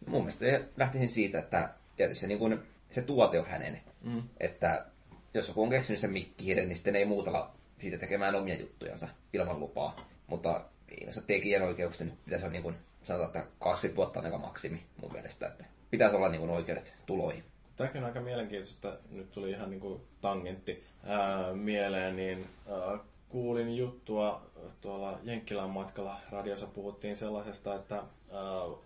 Mun mielestä lähtisin siitä, että tietysti se, niin kun, se tuote on hänen. Mm. Että jos joku on keksinyt sen mikkihiiren, niin sitten ei muutalla siitä tekemään omia juttujansa ilman lupaa. Mutta noissa tekijänoikeuksista nyt pitäisi olla niin kuin, sanotaan, että 20 vuotta on maksimi mun mielestä. Että pitäisi olla niin kuin oikeudet tuloihin. Tämäkin on aika mielenkiintoista. Nyt tuli ihan niin kuin tangentti ää, mieleen, niin ää, kuulin juttua tuolla Jenkkilän matkalla radiossa puhuttiin sellaisesta, että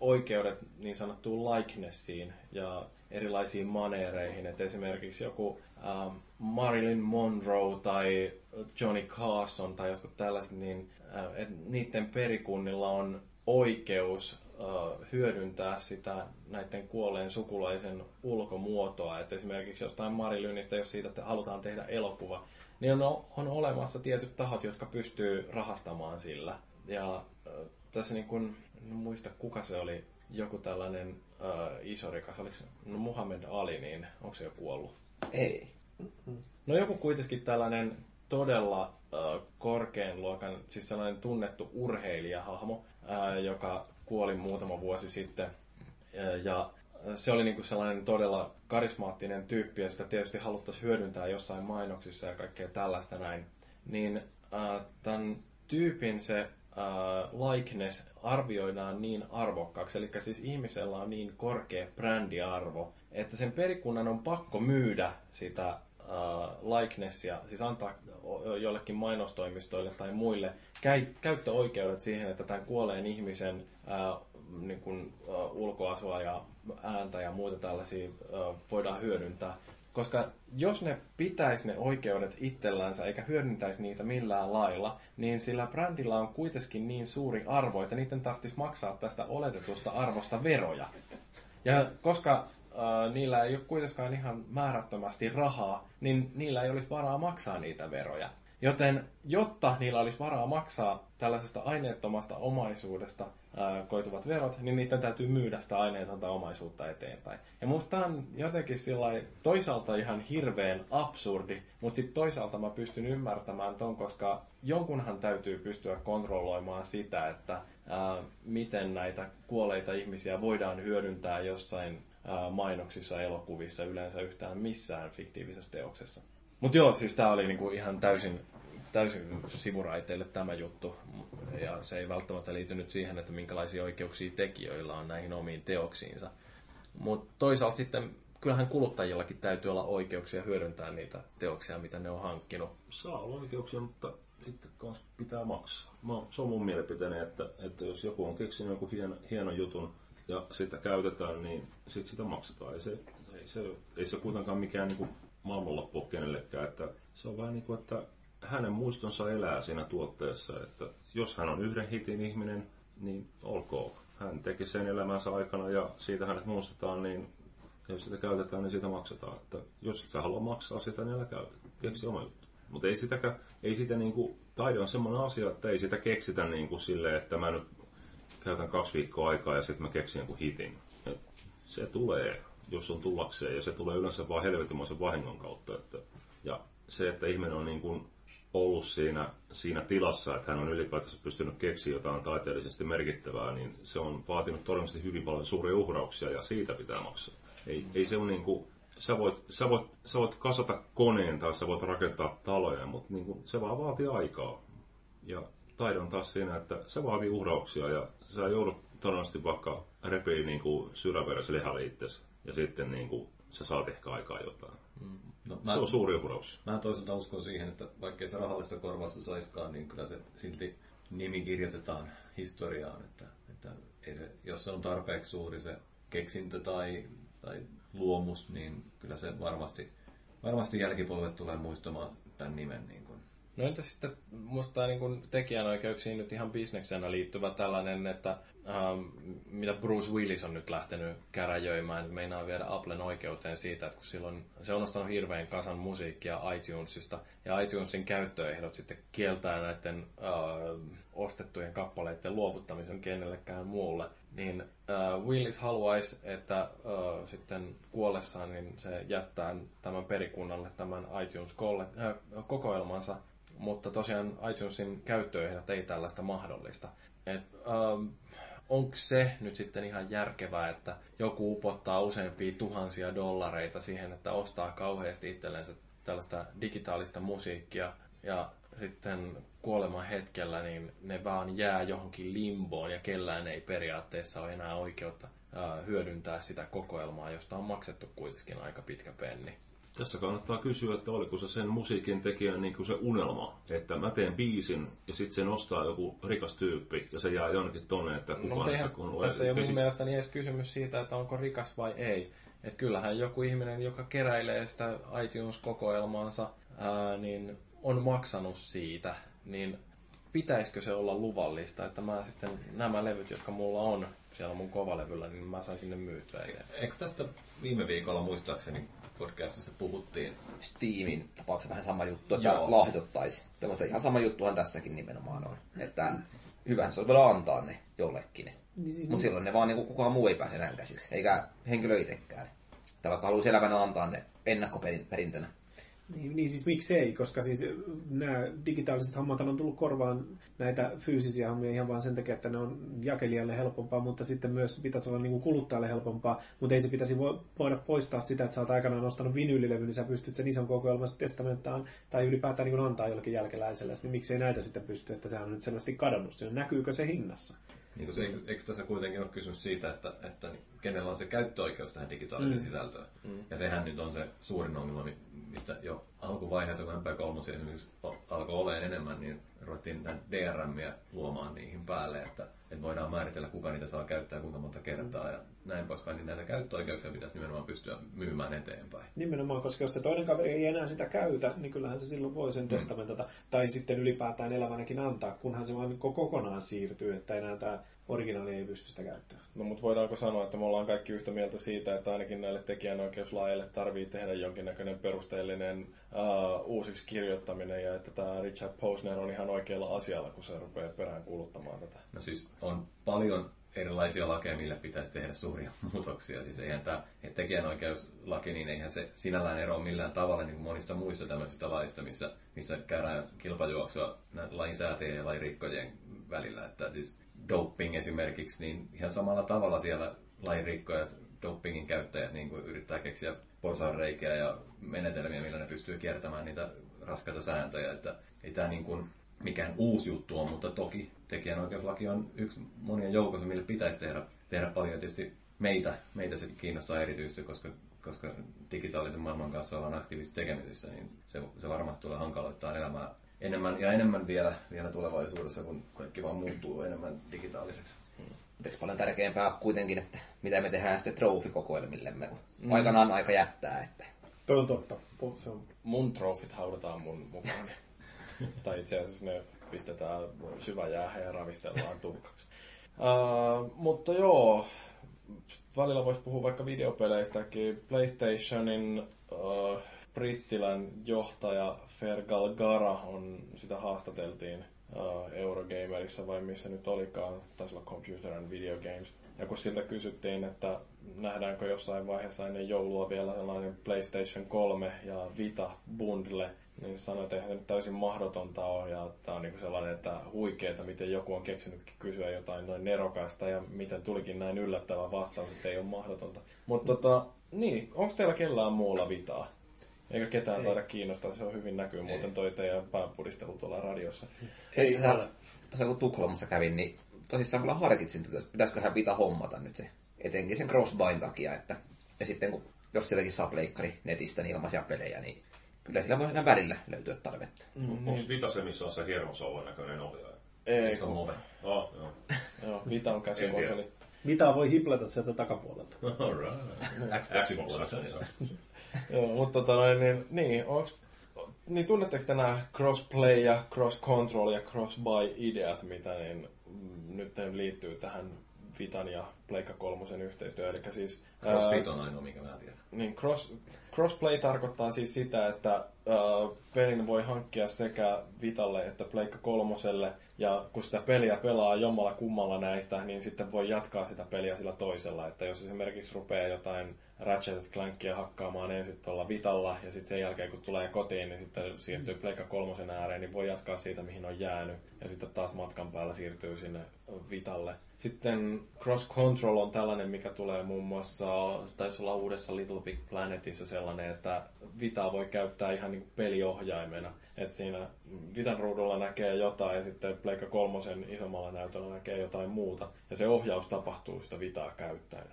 oikeudet niin sanottuun likenessiin ja erilaisiin maneereihin, että esimerkiksi joku äh, Marilyn Monroe tai Johnny Carson tai jotkut tällaiset, niin äh, että niiden perikunnilla on oikeus äh, hyödyntää sitä näiden kuolleen sukulaisen ulkomuotoa. Että esimerkiksi jostain Marilynistä, jos siitä halutaan tehdä elokuva, niin on, on olemassa tietyt tahot, jotka pystyy rahastamaan sillä. Ja äh, tässä niin kun, en muista kuka se oli, joku tällainen äh, iso rikas, oliko se no Muhammed Ali, niin onko se jo kuollut? Ei. No joku kuitenkin tällainen todella äh, korkean luokan, siis sellainen tunnettu urheilijahahmo, äh, joka kuoli muutama vuosi sitten. Äh, ja se oli niinku sellainen todella karismaattinen tyyppi ja sitä tietysti haluttaisiin hyödyntää jossain mainoksissa ja kaikkea tällaista näin. Niin äh, tämän tyypin se uh, likeness arvioidaan niin arvokkaaksi, eli siis ihmisellä on niin korkea brändiarvo, että sen perikunnan on pakko myydä sitä uh, likenessia, siis antaa jollekin mainostoimistoille tai muille käy, käyttöoikeudet siihen, että tämän kuolleen ihmisen uh, niin kuin, uh, ulkoasua ja ääntä ja muita tällaisia uh, voidaan hyödyntää. Koska jos ne pitäisi ne oikeudet itsellänsä eikä hyödyntäisi niitä millään lailla, niin sillä brändillä on kuitenkin niin suuri arvo, että niiden tarvitsisi maksaa tästä oletetusta arvosta veroja. Ja koska äh, niillä ei ole kuitenkaan ihan määrättömästi rahaa, niin niillä ei olisi varaa maksaa niitä veroja. Joten jotta niillä olisi varaa maksaa tällaisesta aineettomasta omaisuudesta ää, koituvat verot, niin niiden täytyy myydä sitä aineetonta omaisuutta eteenpäin. Ja musta on jotenkin sillai, toisaalta ihan hirveän absurdi, mutta sitten toisaalta mä pystyn ymmärtämään ton, koska jonkunhan täytyy pystyä kontrolloimaan sitä, että ää, miten näitä kuoleita ihmisiä voidaan hyödyntää jossain ää, mainoksissa, elokuvissa, yleensä yhtään missään fiktiivisessä teoksessa. Mutta joo, siis tämä oli niinku ihan täysin täysin sivuraiteille tämä juttu. Ja se ei välttämättä liity nyt siihen, että minkälaisia oikeuksia tekijöillä on näihin omiin teoksiinsa. Mutta toisaalta sitten kyllähän kuluttajillakin täytyy olla oikeuksia hyödyntää niitä teoksia, mitä ne on hankkinut. Saa olla oikeuksia, mutta itse kanssa pitää maksaa. Mä, se on mun mielipiteeni, että, että jos joku on keksinyt joku hieno, hienon jutun ja sitä käytetään, niin sit sitä maksetaan. Ei se, ei se, ei se kuitenkaan mikään niin maailmanloppu kenellekään. Että se on vähän niin kuin, että hänen muistonsa elää siinä tuotteessa, että jos hän on yhden hitin ihminen, niin olkoon. Hän teki sen elämänsä aikana ja siitä hänet muistetaan, niin jos sitä käytetään, niin siitä maksetaan. Että jos et sä halua maksaa sitä, niin älä käytä. Keksi oma juttu. Mutta ei, sitäkään, ei sitä niinku, taide on semmoinen asia, että ei sitä keksitä niinku silleen, että mä nyt käytän kaksi viikkoa aikaa ja sitten mä keksin jonkun hitin. Et se tulee, jos on tullakseen, ja se tulee yleensä vaan helvetimoisen vahingon kautta. Että, ja se, että ihminen on niin kuin ollut siinä, siinä tilassa, että hän on ylipäätänsä pystynyt keksiä jotain taiteellisesti merkittävää, niin se on vaatinut todennäköisesti hyvin paljon suuria uhrauksia ja siitä pitää maksaa. Ei, ei se ole niin kuin, sä voit, sä, voit, sä voit kasata koneen tai sä voit rakentaa taloja, mutta niin kuin, se vaan vaatii aikaa. Ja taide on taas siinä, että se vaatii uhrauksia ja sä joudut todennäköisesti vaikka repii niin syräveräisen lihaliitteessä ja sitten niin kuin, sä saat ehkä aikaa jotain. Mm. No, mä, se on suuri uhraus. Mä toisaalta uskon siihen, että vaikkei se rahallista korvausta saiskaan, niin kyllä se silti nimi kirjoitetaan historiaan. Että, että ei se, jos se on tarpeeksi suuri se keksintö tai, tai luomus, niin kyllä se varmasti, varmasti jälkipolvet tulee muistamaan tämän nimen. Niin kuin. No entä sitten musta niin tekijänoikeuksiin nyt ihan bisneksenä liittyvä tällainen, että ähm, mitä Bruce Willis on nyt lähtenyt käräjöimään, niin meinaa viedä Applen oikeuteen siitä, että kun silloin se on ostanut hirveän kasan musiikkia iTunesista, ja iTunesin käyttöehdot sitten kieltää näiden äh, ostettujen kappaleiden luovuttamisen kenellekään muulle, niin äh, Willis haluaisi, että äh, sitten kuollessaan niin se jättää tämän perikunnalle tämän iTunes-kokoelmansa, mutta tosiaan iTunesin käyttöehdot ei tällaista mahdollista. Et, ähm, onko se nyt sitten ihan järkevää, että joku upottaa useampia tuhansia dollareita siihen, että ostaa kauheasti itsellensä tällaista digitaalista musiikkia ja sitten kuoleman hetkellä niin ne vaan jää johonkin limboon ja kellään ei periaatteessa ole enää oikeutta hyödyntää sitä kokoelmaa, josta on maksettu kuitenkin aika pitkä penni. Tässä kannattaa kysyä, että oliko se sen musiikin tekijän niin kuin se unelma, että mä teen biisin ja sitten se nostaa joku rikas tyyppi ja se jää jonnekin tonne, että kukaan no, se kun Tässä ei ole mun mielestäni edes kysymys siitä, että onko rikas vai ei. Että kyllähän joku ihminen, joka keräilee sitä iTunes-kokoelmaansa, ää, niin on maksanut siitä, niin pitäisikö se olla luvallista, että mä sitten nämä levyt, jotka mulla on siellä mun kovalevyllä, niin mä saisin ne myytyä. Eikö tästä viime viikolla muistaakseni podcastissa puhuttiin. Steamin tapauksessa vähän sama juttu, että Joo. lahjoittaisi. Tällaista ihan sama juttuhan tässäkin nimenomaan on. Että hyvähän se on voida antaa ne jollekin. Niin, siis Mutta silloin ne vaan niin kukaan muu ei pääse enää käsiksi, eikä henkilö itsekään. Tai vaikka haluaisi elävänä antaa ne ennakkoperintönä Niin, niin siis miksei, koska siis nämä digitaaliset hommat on tullut korvaan näitä fyysisiä hommia ihan vaan sen takia, että ne on jakelijalle helpompaa, mutta sitten myös pitäisi olla niin kuin kuluttajalle helpompaa, mutta ei se pitäisi vo- voida poistaa sitä, että sä oot aikanaan ostanut vinyylilevy, niin sä pystyt sen ison kokoelman testamenttaan tai ylipäätään niin kuin antaa jollekin jälkeläiselle, niin miksei näitä sitten pysty, että sehän on nyt selvästi kadonnut siinä. Näkyykö se hinnassa? Niin kuin se, eikö, eikö tässä kuitenkin ole kysymys siitä, että, että kenellä on se käyttöoikeus tähän digitaaliseen mm. sisältöön? Mm. Ja sehän nyt on se suurin ongelma, mi- mistä jo alkuvaiheessa, kun MP3 esimerkiksi alkoi olemaan enemmän, niin ruvettiin näitä DRMiä luomaan niihin päälle, että, että voidaan määritellä, kuka niitä saa käyttää kuinka monta kertaa ja näin poispäin. Niin näitä käyttöoikeuksia pitäisi nimenomaan pystyä myymään eteenpäin. Nimenomaan, koska jos se toinen kaveri ei enää sitä käytä, niin kyllähän se silloin voi sen testamentata. Tai sitten ylipäätään elävänäkin antaa, kunhan se vaan kokonaan siirtyy, että enää tämä originaali ei pysty sitä käyttämään. No mutta voidaanko sanoa, että me ollaan kaikki yhtä mieltä siitä, että ainakin näille tekijänoikeuslajeille tarvii tehdä jonkinnäköinen perusteellinen uh, uusiksi kirjoittaminen ja että tämä Richard Posner on ihan oikealla asialla, kun se rupeaa perään kuuluttamaan tätä. No siis on paljon erilaisia lakeja, millä pitäisi tehdä suuria [LAUGHS] muutoksia. Siis eihän tämä tekijänoikeuslaki, niin eihän se sinällään eroa millään tavalla niin kuin monista muista tämmöisistä laista, missä, missä käydään kilpajuoksua lainsäätäjien ja lainrikkojien välillä. Että siis doping esimerkiksi, niin ihan samalla tavalla siellä lainrikkojat, dopingin käyttäjät niin kuin yrittää keksiä porsaanreikiä ja menetelmiä, millä ne pystyy kiertämään niitä raskaita sääntöjä. Että ei tämä niin kuin mikään uusi juttu on, mutta toki tekijänoikeuslaki on yksi monien joukossa, mille pitäisi tehdä, tehdä paljon. Tietysti meitä, meitä se kiinnostaa erityisesti, koska, koska digitaalisen maailman kanssa ollaan aktiivisesti tekemisissä, niin se, se varmasti tulee hankaloittaa elämää enemmän ja enemmän vielä, vielä tulevaisuudessa, kun kaikki vaan muuttuu enemmän digitaaliseksi. Mutta paljon tärkeämpää on kuitenkin, että mitä me tehdään sitten trofikokoelmillemme, kun mm. aikanaan aika jättää. Että... Toi on totta. Se on... Mun trofit haudataan mun mukaan. [LAUGHS] tai itse asiassa ne pistetään syväjäähän ja ravistellaan tuhkaksi. Uh, mutta joo, välillä voisi puhua vaikka videopeleistäkin. PlayStationin uh, brittilän johtaja Fergal Gara on, sitä haastateltiin uh, Eurogamerissa vai missä nyt olikaan, taisi olla Computer and Video Games. Ja kun siltä kysyttiin, että nähdäänkö jossain vaiheessa ennen joulua vielä sellainen PlayStation 3 ja Vita bundle, niin sanoi, että eihän se nyt täysin mahdotonta ole. Ja tämä on niin sellainen, että huikeeta, miten joku on keksinytkin kysyä jotain noin nerokasta ja miten tulikin näin yllättävä vastaus, että ei ole mahdotonta. Mutta tota, niin, onko teillä kellään muulla Vitaa? Eikä ketään ei. taida kiinnostaa, se on hyvin näkyy ei. muuten toi teidän päänpudistelu tuolla radiossa. Ei, ole. Tuossa kun Tukholmassa kävin, niin tosissaan kyllä harkitsin, että pitäisiköhän Vita hommata nyt se, etenkin sen crossbain takia, että ja sitten kun, jos sielläkin saa pleikkari netistä niin ilmaisia pelejä, niin kyllä sillä voi aina välillä löytyä tarvetta. Mm, Onko niin. Vita se, missä on se hiermosauvan näköinen ohjaaja? Ei, se on move. Oh, joo. [LAUGHS] joo, Vita on käsikonsoli. Mitä voi hiplata sieltä takapuolelta? [LAUGHS] All right. Xbox [LAUGHS] Joo, mutta tota noin, niin, niin, onks, niin tunnetteko te nämä crossplay ja cross-control ja cross-buy-ideat, mitä niin, mm, nyt liittyy tähän Vitan ja Pleikka kolmosen yhteistyö. Eli siis, Crossfit on ainoa, minkä mä tiedän. Niin, cross, crossplay tarkoittaa siis sitä, että ää, pelin voi hankkia sekä Vitalle että Pleikka kolmoselle, ja kun sitä peliä pelaa jommalla kummalla näistä, niin sitten voi jatkaa sitä peliä sillä toisella. Että jos esimerkiksi rupeaa jotain Ratchet Clankia hakkaamaan ensin tuolla Vitalla, ja sitten sen jälkeen kun tulee kotiin, niin sitten siirtyy Pleikka kolmosen ääreen, niin voi jatkaa siitä, mihin on jäänyt, ja sitten taas matkan päällä siirtyy sinne Vitalle. Sitten Cross Control on tällainen, mikä tulee muun muassa, taisi olla uudessa Little Big Planetissa sellainen, että Vita voi käyttää ihan niin peliohjaimena. Että siinä Vitan ruudulla näkee jotain ja sitten Pleikka kolmosen isommalla näytöllä näkee jotain muuta. Ja se ohjaus tapahtuu sitä Vitaa käyttäen.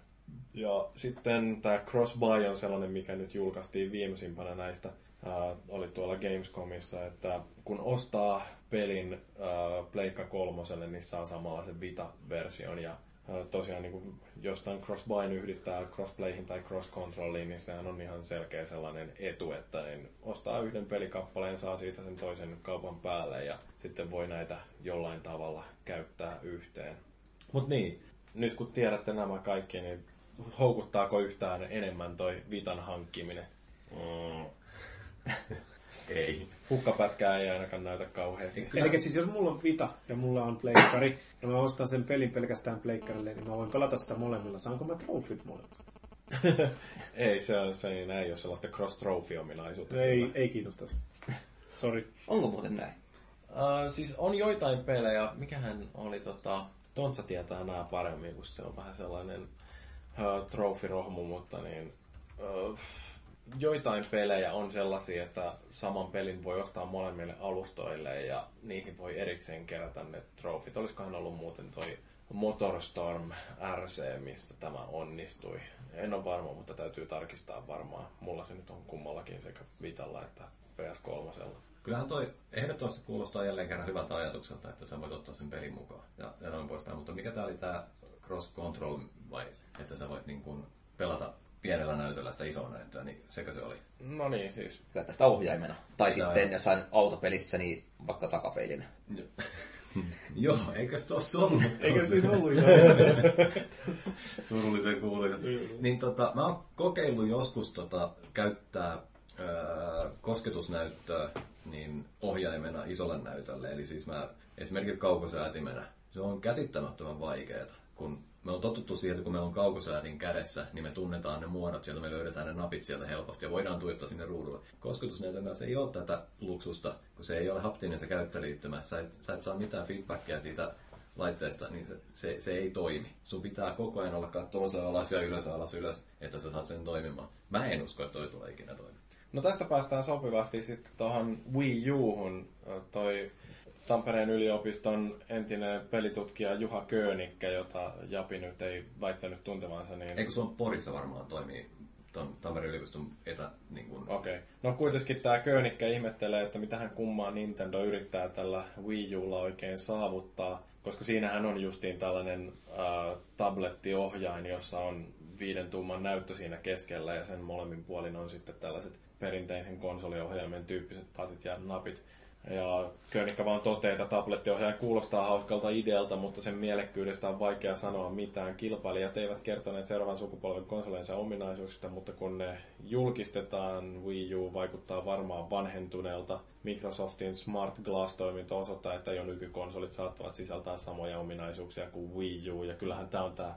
Ja sitten tämä Crossbuy on sellainen, mikä nyt julkaistiin viimeisimpänä näistä Uh, oli tuolla Gamescomissa, että kun ostaa pelin uh, Pleikka kolmoselle, niin saa samalla sen Vita-version. Ja uh, tosiaan niin kun jostain crossbuyn yhdistää crossplayhin tai cross-controlliin, niin sehän on ihan selkeä sellainen etu, että niin ostaa yhden pelikappaleen, saa siitä sen toisen kaupan päälle ja sitten voi näitä jollain tavalla käyttää yhteen. Mutta niin, nyt kun tiedätte nämä kaikki, niin houkuttaako yhtään enemmän toi Vitan hankkiminen? Mm. [LAUGHS] ei. Hukkapätkää ei ainakaan näytä kauheasti. Eli siis jos mulla on Vita ja mulla on pleikkari, ja mä ostan sen pelin pelkästään pleikkarille, niin mä voin pelata sitä molemmilla. Saanko mä trofit molemmat? [LAUGHS] ei, se, on, se ei, ei ole sellaista cross-trophy-ominaisuutta. Ei, ei kiinnosta. Sorry. Onko muuten näin? Uh, siis on joitain pelejä, mikähän oli tota, Tontsa tietää nämä paremmin, kun se on vähän sellainen uh, trofirohmu, mutta niin, uh, joitain pelejä on sellaisia, että saman pelin voi ostaa molemmille alustoille ja niihin voi erikseen kerätä ne trofit. Olisikohan ollut muuten toi Motorstorm RC, missä tämä onnistui. En ole varma, mutta täytyy tarkistaa varmaan. Mulla se nyt on kummallakin sekä Vitalla että PS3. Kyllähän toi ehdottomasti kuulostaa jälleen kerran hyvältä ajatukselta, että sä voit ottaa sen pelin mukaan ja, ja noin poispäin. Mutta mikä tää oli tää cross control vai että sä voit niin kuin pelata pienellä näytöllä sitä isoa näyttöä, niin sekö se oli? No niin, siis. Tästä ohjaimena. Tai Sitä sitten on. jossain autopelissä, niin vaikka takapeilinä. [LAUGHS] Joo, eikä se tossa ollut. [LAUGHS] Eikä siinä ollut jo. [LAUGHS] Surullisen kuuluisa. niin tota, mä oon kokeillut joskus tota, käyttää ää, kosketusnäyttöä niin ohjaimena isolle näytölle. Eli siis mä esimerkiksi kaukosäätimenä. Se on käsittämättömän vaikeaa, kun me on totuttu siihen, että kun meillä on kaukosäädin kädessä, niin me tunnetaan ne muodot sieltä, me löydetään ne napit sieltä helposti ja voidaan tuijottaa sinne ruudulle. Kosketusnäytön kanssa ei ole tätä luksusta, kun se ei ole haptinen se käyttöliittymä. Sä et, sä et saa mitään feedbackia siitä laitteesta, niin se, se, se ei toimi. Sun pitää koko ajan olla katsomassa alas ja ylös, alas, ylös, että sä saat sen toimimaan. Mä en usko, että toi tulee ikinä toimimaan. No tästä päästään sopivasti sitten tuohon Wii Uhun. Toi Tampereen yliopiston entinen pelitutkija Juha Köönikkä, jota Japi nyt ei väittänyt tuntevansa, niin... Eikö sun Porissa varmaan toimii ton Tampereen yliopiston etä... Niin kuin... Okei. Okay. No kuitenkin tämä Köönikkä ihmettelee, että mitähän kummaa Nintendo yrittää tällä Wii Ulla oikein saavuttaa, koska siinähän on justiin tällainen äh, tablettiohjain, jossa on viiden tuuman näyttö siinä keskellä ja sen molemmin puolin on sitten tällaiset perinteisen konsoliohjaimen tyyppiset patit ja napit. Ja Köönikkä vaan toteaa, että tablettiohjaaja kuulostaa hauskalta idealta, mutta sen mielekkyydestä on vaikea sanoa mitään. Kilpailijat eivät kertoneet seuraavan sukupolven konsolensa ominaisuuksista, mutta kun ne julkistetaan, Wii U vaikuttaa varmaan vanhentuneelta. Microsoftin Smart Glass-toiminto osoittaa, että jo nykykonsolit saattavat sisältää samoja ominaisuuksia kuin Wii U. Ja kyllähän tämä on tämä,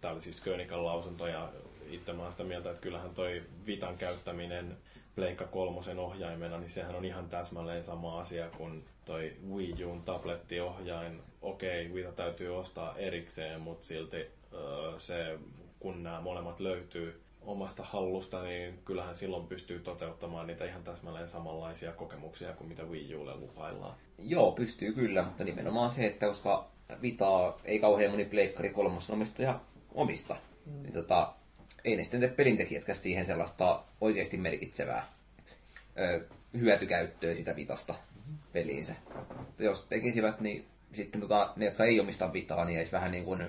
tämä oli siis Köönikan lausunto, ja itse mä sitä mieltä, että kyllähän toi Vitan käyttäminen Pleikka kolmosen ohjaimena, niin sehän on ihan täsmälleen sama asia kuin toi Wii Un tablettiohjain. Okei, Vita täytyy ostaa erikseen, mutta silti se, kun nämä molemmat löytyy omasta hallusta, niin kyllähän silloin pystyy toteuttamaan niitä ihan täsmälleen samanlaisia kokemuksia kuin mitä Wii Ulle lupaillaan. Joo, pystyy kyllä, mutta nimenomaan se, että koska Vitaa ei kauhean moni pleikkari kolmosen omistaja omista, mm. niin tota, ei ne sitten tee pelintekijätkään siihen sellaista oikeasti merkitsevää ö, hyötykäyttöä sitä vitasta peliinsä. Jos tekisivät, niin sitten tota, ne, jotka ei omista vitaa, niin jäisi vähän niin kuin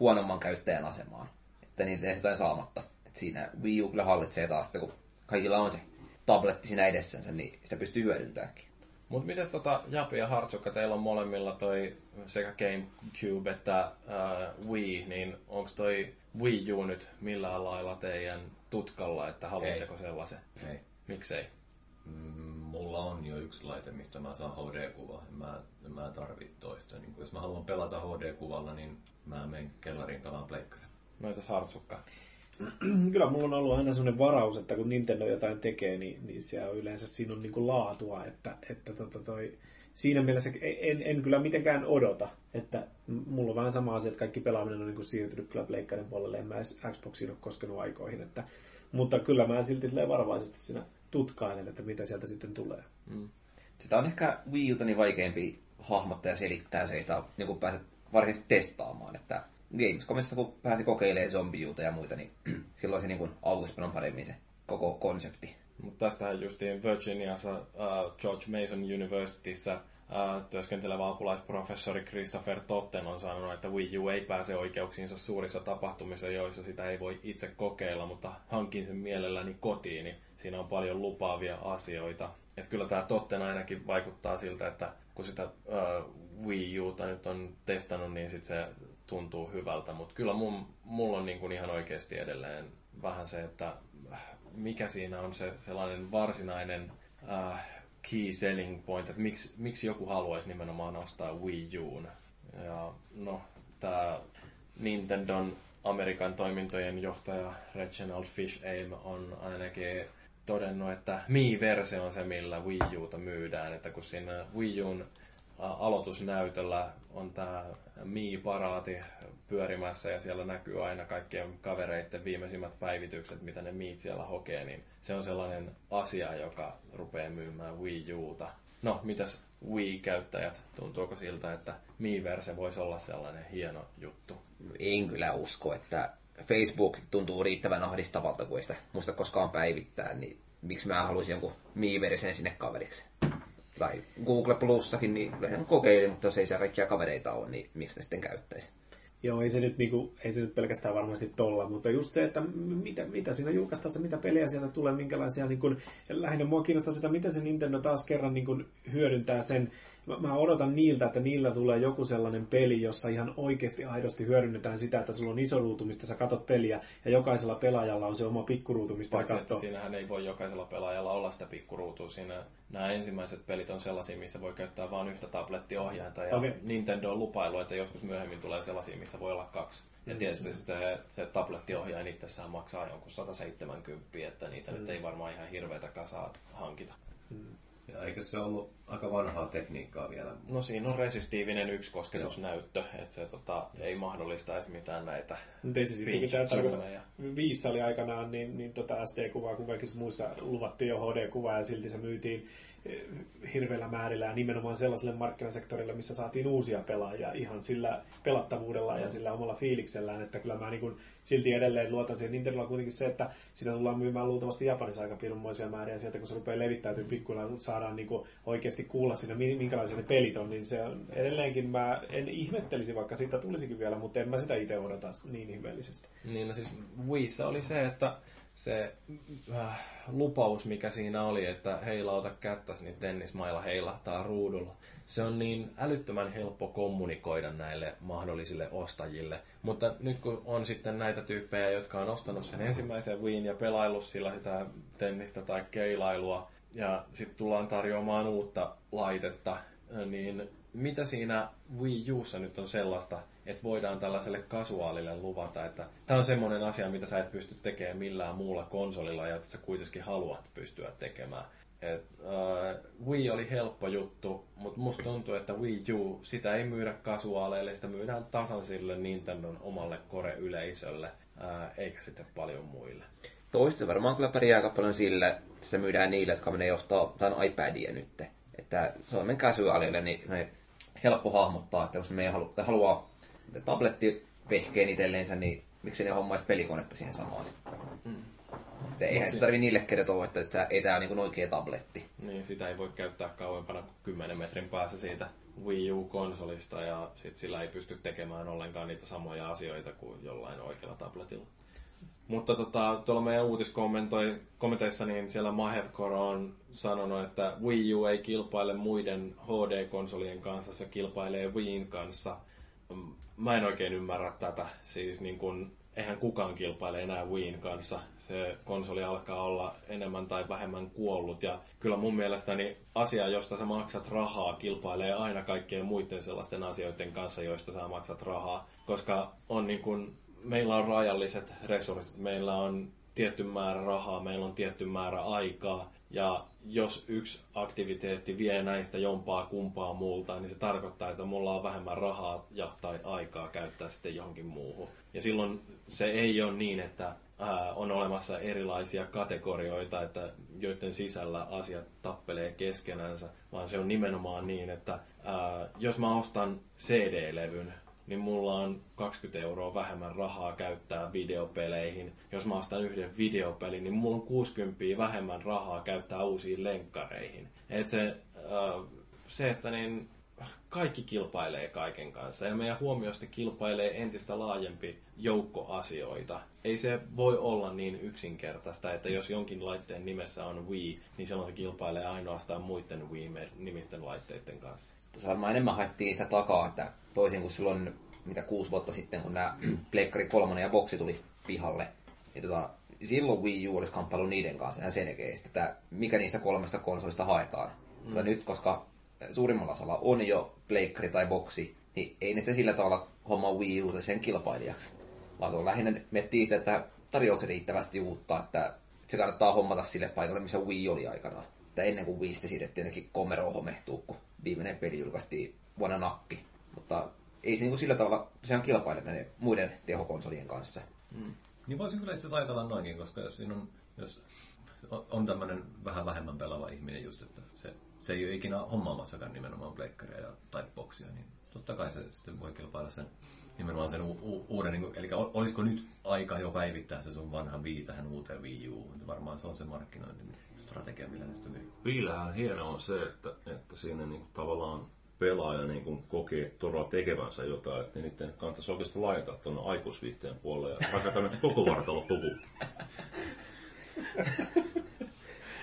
huonomman käyttäjän asemaan. Että niitä jäisi jotain saamatta. Et siinä Wii U kyllä hallitsee taas, että kun kaikilla on se tabletti siinä edessänsä, niin sitä pystyy hyödyntämäänkin. Mutta miten tota Japi ja Hartsukka, teillä on molemmilla toi sekä GameCube että äh, Wii, niin onko toi Wii U nyt millään lailla teidän tutkalla, että haluatteko Ei. sellaisen? Ei. Miksei? Mm, Mulla on jo yksi laite, mistä mä saan HD-kuvaa. En mä, en mä tarvi toista. Niin jos mä haluan pelata HD-kuvalla, niin mä menen kellariin pelaan pleikkaria. No entäs Hartsukka? [CLEARS THROAT] Kyllä mulla on ollut aina sellainen varaus, että kun Nintendo jotain tekee, niin, niin se on yleensä siinä on niin laatua, että, että tota toi, siinä mielessä en, en kyllä mitenkään odota, että mulla on vähän sama asia, että kaikki pelaaminen on niin kuin siirtynyt kyllä pleikkarin puolelle, en mä edes Xboxiin ole koskenut aikoihin, että, mutta kyllä mä silti varovaisesti siinä tutkailen, että mitä sieltä sitten tulee. Mm. Sitä on ehkä Wii Uta niin vaikeampi hahmottaa ja selittää, jos ei sitä niin kuin pääset varsinaisesti testaamaan. Että Gamescomissa kun pääsi kokeilemaan zombijuuta ja muita, niin [CLEARS THROAT] silloin se niin aukesi paremmin se koko konsepti. Mutta tästähän justiin Virginiassa uh, George Mason Universityssä uh, työskentelevä apulaisprofessori Christopher Totten on sanonut, että Wii U ei pääse oikeuksiinsa suurissa tapahtumissa, joissa sitä ei voi itse kokeilla, mutta hankin sen mielelläni kotiin, niin siinä on paljon lupaavia asioita. Et kyllä tämä Totten ainakin vaikuttaa siltä, että kun sitä uh, Wii Uta nyt on testannut, niin sit se tuntuu hyvältä, mutta kyllä mun, mulla on niin kuin ihan oikeasti edelleen vähän se, että mikä siinä on se sellainen varsinainen uh, key selling point, että miksi, miksi joku haluaisi nimenomaan ostaa Wii Uun. Ja no, tämä Nintendon Amerikan toimintojen johtaja Reginald Fish-Aim on ainakin todennut, että Mii-versio on se, millä Wii Uta myydään. Että kun siinä Wii Un aloitusnäytöllä on tämä Mii-paraati pyörimässä ja siellä näkyy aina kaikkien kavereiden viimeisimmät päivitykset, mitä ne Miit siellä hokee, niin se on sellainen asia, joka rupeaa myymään Wii Uta. No, mitäs Wii-käyttäjät? Tuntuuko siltä, että Miiverse voisi olla sellainen hieno juttu? En kyllä usko, että Facebook tuntuu riittävän ahdistavalta, kun ei sitä muista koskaan päivittää, niin miksi mä haluaisin jonkun Miiversen sinne kaveriksi? Tai Google Plussakin, niin kokeilin, mutta jos ei siellä kaikkia kavereita ole, niin miksi sitä sitten käyttäisi? Joo, ei se nyt, niinku, ei se nyt pelkästään varmasti tolla, mutta just se, että mitä, mitä siinä julkaistaessa, mitä pelejä sieltä tulee, minkälaisia, niin kun, lähinnä mua kiinnostaa sitä, miten se Nintendo taas kerran niin kun, hyödyntää sen mä, mä odotan niiltä, että niillä tulee joku sellainen peli, jossa ihan oikeasti aidosti hyödynnetään sitä, että sulla on iso ruutu, mistä sä katot peliä, ja jokaisella pelaajalla on se oma pikkuruutu, mistä Paitsi, katsoo. siinähän ei voi jokaisella pelaajalla olla sitä pikkuruutua. Siinä nämä ensimmäiset pelit on sellaisia, missä voi käyttää vain yhtä tablettiohjainta, ja okay. Nintendo on lupailu, että joskus myöhemmin tulee sellaisia, missä voi olla kaksi. Ja mm. tietysti se, se tablettiohjain itsessään maksaa jonkun 170, että niitä mm. nyt ei varmaan ihan hirveätä kasaa hankita. Mm. Ja eikö se ollut aika vanhaa tekniikkaa vielä? No siinä on resistiivinen yksi kosketusnäyttö, että se tota, ei mahdollistaisi mitään näitä ei se sitten mitään tarkoita. Viissä oli aikanaan, niin, niin tota SD-kuvaa, kun kaikissa muissa luvattiin jo HD-kuvaa ja silti se myytiin hirveällä määrillä ja nimenomaan sellaiselle markkinasektorille, missä saatiin uusia pelaajia ihan sillä pelattavuudella ja sillä omalla fiiliksellään, että kyllä mä niin kuin silti edelleen luotan siihen. Nintendolla kuitenkin se, että sitä tullaan myymään luultavasti Japanissa aika pirunmoisia määriä sieltä, kun se rupeaa levittäytyä pikkuilla, saadaan niin kuin oikeasti kuulla siinä, minkälaisia ne pelit on, niin se on edelleenkin, mä en ihmettelisi, vaikka siitä tulisikin vielä, mutta en mä sitä itse odota niin ihmeellisesti. Niin, no siis Wiissa oli se, että se äh, lupaus, mikä siinä oli, että heilauta kättäsi, niin tennismailla heilahtaa ruudulla. Se on niin älyttömän helppo kommunikoida näille mahdollisille ostajille. Mutta nyt kun on sitten näitä tyyppejä, jotka on ostanut sen ensimmäisen Wiin ja pelaillut sillä sitä tennistä tai keilailua, ja sitten tullaan tarjoamaan uutta laitetta, niin mitä siinä Wii Ussa nyt on sellaista, että voidaan tällaiselle kasuaalille luvata, että tämä on semmoinen asia, mitä sä et pysty tekemään millään muulla konsolilla, ja että sä kuitenkin haluat pystyä tekemään. Et, uh, Wii oli helppo juttu, mutta musta tuntuu, että Wii U, sitä ei myydä kasuaaleille, sitä myydään tasan sille Nintendon omalle kore-yleisölle, uh, eikä sitten paljon muille. Toista varmaan kyllä pärjää aika paljon sille, että se myydään niille, jotka menee ostaa tämän iPadia nyt. Että se on casualille, niin helppo hahmottaa, että jos me halua, haluaa tablettivehkeen itselleensä, niin miksi ne hommaisi pelikonetta siihen samaan sitten. Mm. eihän se tarvi niille kertoa, että, että ei tämä ole niin oikea tabletti. Niin, sitä ei voi käyttää kauempana kuin 10 metrin päässä siitä Wii U-konsolista ja sit sillä ei pysty tekemään ollenkaan niitä samoja asioita kuin jollain oikealla tabletilla. Mutta tota, tuolla meidän uutiskommenteissa niin siellä Mahevkoro on sanonut, että Wii U ei kilpaile muiden HD-konsolien kanssa, se kilpailee Wiin kanssa. Mä en oikein ymmärrä tätä. Siis niin kun, eihän kukaan kilpaile enää Wiin kanssa. Se konsoli alkaa olla enemmän tai vähemmän kuollut. Ja kyllä mun mielestäni asia, josta sä maksat rahaa, kilpailee aina kaikkien muiden sellaisten asioiden kanssa, joista sä maksat rahaa. Koska on niin kun meillä on rajalliset resurssit, meillä on tietty määrä rahaa, meillä on tietty määrä aikaa, ja jos yksi aktiviteetti vie näistä jompaa kumpaa multa, niin se tarkoittaa, että mulla on vähemmän rahaa ja tai aikaa käyttää sitten johonkin muuhun. Ja silloin se ei ole niin, että ää, on olemassa erilaisia kategorioita, että joiden sisällä asiat tappelee keskenänsä, vaan se on nimenomaan niin, että ää, jos mä ostan CD-levyn, niin mulla on 20 euroa vähemmän rahaa käyttää videopeleihin. Jos mä ostan yhden videopelin, niin mulla on 60 vähemmän rahaa käyttää uusiin lenkkareihin. Et se, äh, se, että niin kaikki kilpailee kaiken kanssa ja meidän huomioista kilpailee entistä laajempi joukko asioita. Ei se voi olla niin yksinkertaista, että jos jonkin laitteen nimessä on Wii, niin silloin se kilpailee ainoastaan muiden Wii-nimisten laitteiden kanssa. Varmaan enemmän haettiin sitä takaa, että toisin kuin silloin mitä kuusi vuotta sitten, kun nämä [CLEARS THROAT] Pleikkari 3 ja boksi tuli pihalle, niin tota, silloin Wii U olisi kamppailu niiden kanssa ihan selkeästi, että mikä niistä kolmesta konsolista haetaan. Mm. Mutta nyt, koska suurimmalla osalla on jo Pleikkari tai boksi, niin ei ne sitä sillä tavalla homma Wii U sen kilpailijaksi. vaan se on lähinnä miettii sitä, että tarjoukset riittävästi uutta, että se kannattaa hommata sille paikalle, missä Wii oli aikanaan. Että ennen kuin Wiistä siirrettiin ainakin Komero homehtuu, kun viimeinen peli julkaistiin vuonna nakki. Mutta ei se niin kuin sillä tavalla, se on kilpaile näiden muiden tehokonsolien kanssa. Niin voisin kyllä itse asiassa ajatella noinkin, koska jos siinä on, jos on- tämmöinen vähän vähemmän pelaava ihminen just, että se, se ei ole ikinä hommaamassakaan nimenomaan pleikkaria ja typeboxia, niin totta kai se sitten voi kilpailla sen nimenomaan sen u- u- uuden, niin kuin, eli ol- olisiko nyt aika jo päivittää se sun vanha Wii tähän uuteen Wii U? Varmaan se on se markkinoinnin strategia, millä näistä myy. Viillähän hieno on se, että, että siinä niinku tavallaan pelaaja niinku kokee todella tekevänsä jotain, että niiden kannattaisi oikeasti laajentaa tuonne aikuisviihteen puolelle ja vaikka tämmöinen koko vartalo puku.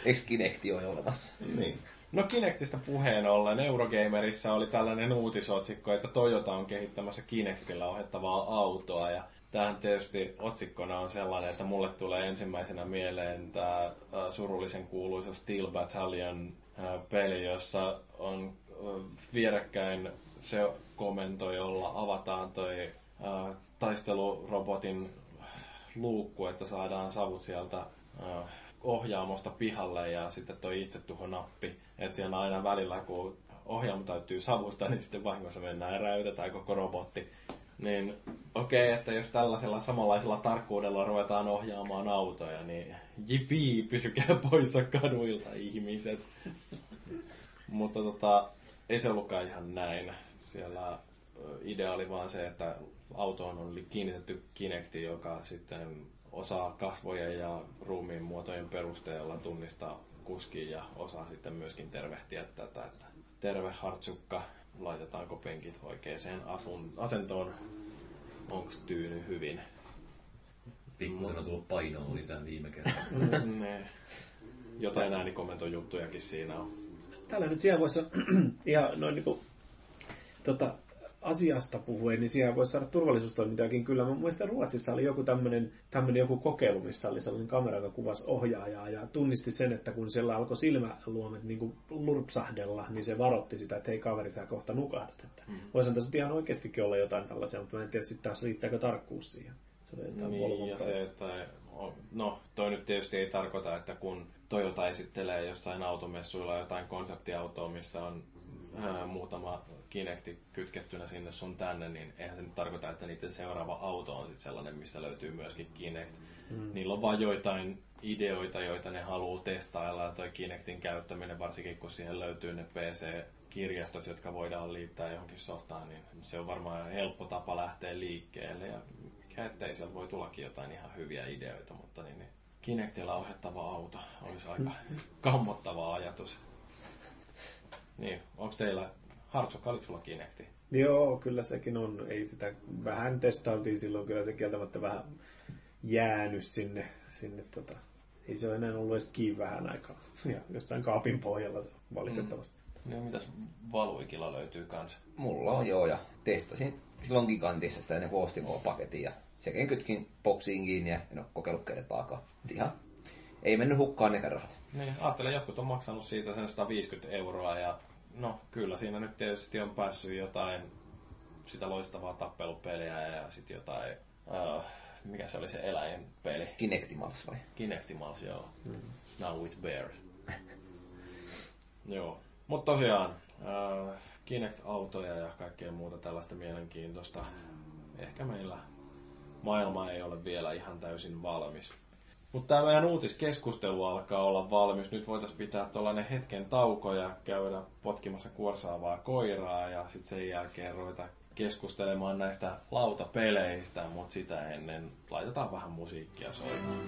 Eikö Kinecti ole olemassa? Niin. No Kinectistä puheen ollen, Eurogamerissa oli tällainen uutisotsikko, että Toyota on kehittämässä Kinectillä ohjattavaa autoa. Ja tähän tietysti otsikkona on sellainen, että mulle tulee ensimmäisenä mieleen tämä surullisen kuuluisa Steel Battalion peli, jossa on vierekkäin se komento, jolla avataan toi taistelurobotin luukku, että saadaan savut sieltä ohjaamosta pihalle ja sitten toi itsetuhonappi. Että siellä aina välillä, kun ohjaamo täytyy savusta, niin sitten vahingossa mennään ja räytetään koko robotti. Niin okei, okay, että jos tällaisella samanlaisella tarkkuudella ruvetaan ohjaamaan autoja, niin jipii, pysykää [LAUGHS] poissa kaduilta ihmiset. Mutta tota, ei se ollutkaan ihan näin. Siellä idea oli vaan se, että autoon oli kiinnitetty Kinecti, joka sitten osaa kasvojen ja ruumiin muotojen perusteella tunnistaa kuskin ja osaa sitten myöskin tervehtiä tätä, että terve hartsukka, laitetaanko penkit oikeaan asun, asentoon, onko tyyny hyvin. Pikkusen on tullut painoa lisää viime kerralla. [LAUGHS] ne. Jotain äänikomentojuttujakin siinä on. Tällä nyt siellä voisi [CLEARS THROAT] ihan noin niin kuin, tota, asiasta puhuen, niin siellä voisi saada turvallisuustoimintojakin kyllä. Mä muistan Ruotsissa oli joku tämmöinen, tämmöinen joku kokeilu, missä oli sellainen kamera, joka kuvasi ohjaajaa ja tunnisti sen, että kun siellä alkoi silmäluomet niin kuin lurpsahdella, niin se varotti sitä, että hei kaveri, sä kohta nukahdat. Että mm. Voisihan tässä ihan oikeastikin olla jotain tällaisia, mutta mä en tiedä sitten taas riittääkö tarkkuus siihen. Se oli jotain Niin, ja se, että no, toi nyt tietysti ei tarkoita, että kun Toyota esittelee jossain automessuilla jotain konseptiautoa, missä on ää, muutama Kinecti kytkettynä sinne sun tänne, niin eihän se nyt tarkoita, että niiden seuraava auto on sit sellainen, missä löytyy myöskin Kinect. Mm. Niillä on vaan joitain ideoita, joita ne haluaa testailla, ja toi Kinectin käyttäminen, varsinkin kun siihen löytyy ne PC-kirjastot, jotka voidaan liittää johonkin softaan, niin se on varmaan helppo tapa lähteä liikkeelle, ja mikä ettei sieltä voi tullakin jotain ihan hyviä ideoita, mutta niin, niin Kinectilla ohjattava auto olisi aika [LAUGHS] kammottava ajatus. Niin, onko teillä, Hartsukka, oliko sulla Kinecti? Joo, kyllä sekin on. Ei sitä vähän testailtiin silloin, kyllä se kieltämättä vähän jäänyt sinne. sinne tota. Ei se ole enää ollut edes kiinni vähän aikaa. [LAUGHS] Ja jossain kaapin pohjalla se valitettavasti. Niin, mitäs Valuikilla löytyy kanssa? Mulla on joo, ja testasin silloin Gigantissa sitä ennen kuin ostin koko paketin, ja sekin kytkin boksiin kiinni, ja en ole kokeillut kertaakaan. Ihan ei mennyt hukkaan nekään rahat. Niin, ajattelen, jotkut on maksanut siitä sen 150 euroa ja no kyllä siinä nyt tietysti on päässyt jotain sitä loistavaa tappelupeliä ja sitten jotain, uh, mikä se oli se eläinpeli? Kinectimals vai? Kinectimals, joo. Mm. Now with bears. joo. Mutta tosiaan, uh, Kinect-autoja ja kaikkea muuta tällaista mielenkiintoista. Ehkä meillä maailma ei ole vielä ihan täysin valmis. Mutta tämä meidän uutiskeskustelu alkaa olla valmis. Nyt voitaisiin pitää tuollainen hetken tauko ja käydä potkimassa kuorsaavaa koiraa ja sitten sen jälkeen ruveta keskustelemaan näistä lautapeleistä, mutta sitä ennen laitetaan vähän musiikkia soimaan.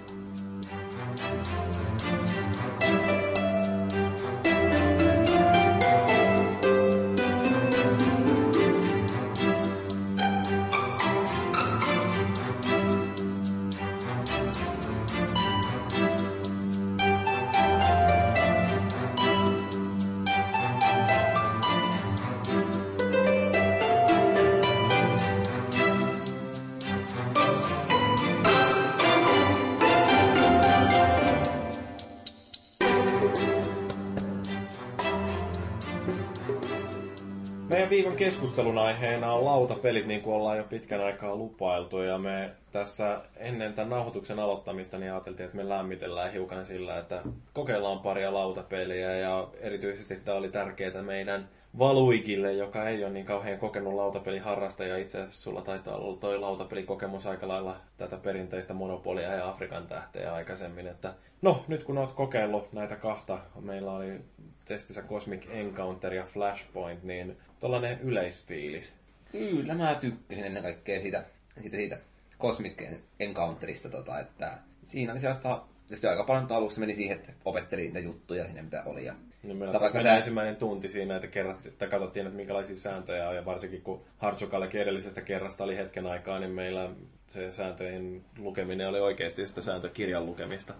Keskustelun aiheena on lautapelit, niin kuin ollaan jo pitkän aikaa lupailtu. Ja me tässä ennen tämän nauhoituksen aloittamista niin ajateltiin, että me lämmitellään hiukan sillä, että kokeillaan paria lautapeliä. Ja erityisesti tämä oli tärkeää meidän Valuikille, joka ei ole niin kauhean kokenut lautapeliharrastaja. Itse asiassa sulla taitaa olla toi lautapelikokemus aika lailla tätä perinteistä Monopolia ja Afrikan tähteä aikaisemmin. Että no, nyt kun oot kokeillut näitä kahta, meillä oli testissä Cosmic Encounter ja Flashpoint, niin tollanen yleisfiilis. Kyllä mä tykkäsin ennen kaikkea siitä, siitä, siitä Cosmic Encounterista, tota, että siinä oli sellaista, tietysti aika paljon alussa meni siihen, että opettelin niitä juttuja sinne, mitä oli. Ja No meillä vaikka sä- ensimmäinen tunti siinä, että, kerrattiin, että katsottiin, että minkälaisia sääntöjä on, ja varsinkin kun Hartsukallekin edellisestä kerrasta oli hetken aikaa, niin meillä se sääntöjen lukeminen oli oikeasti sitä sääntökirjan lukemista.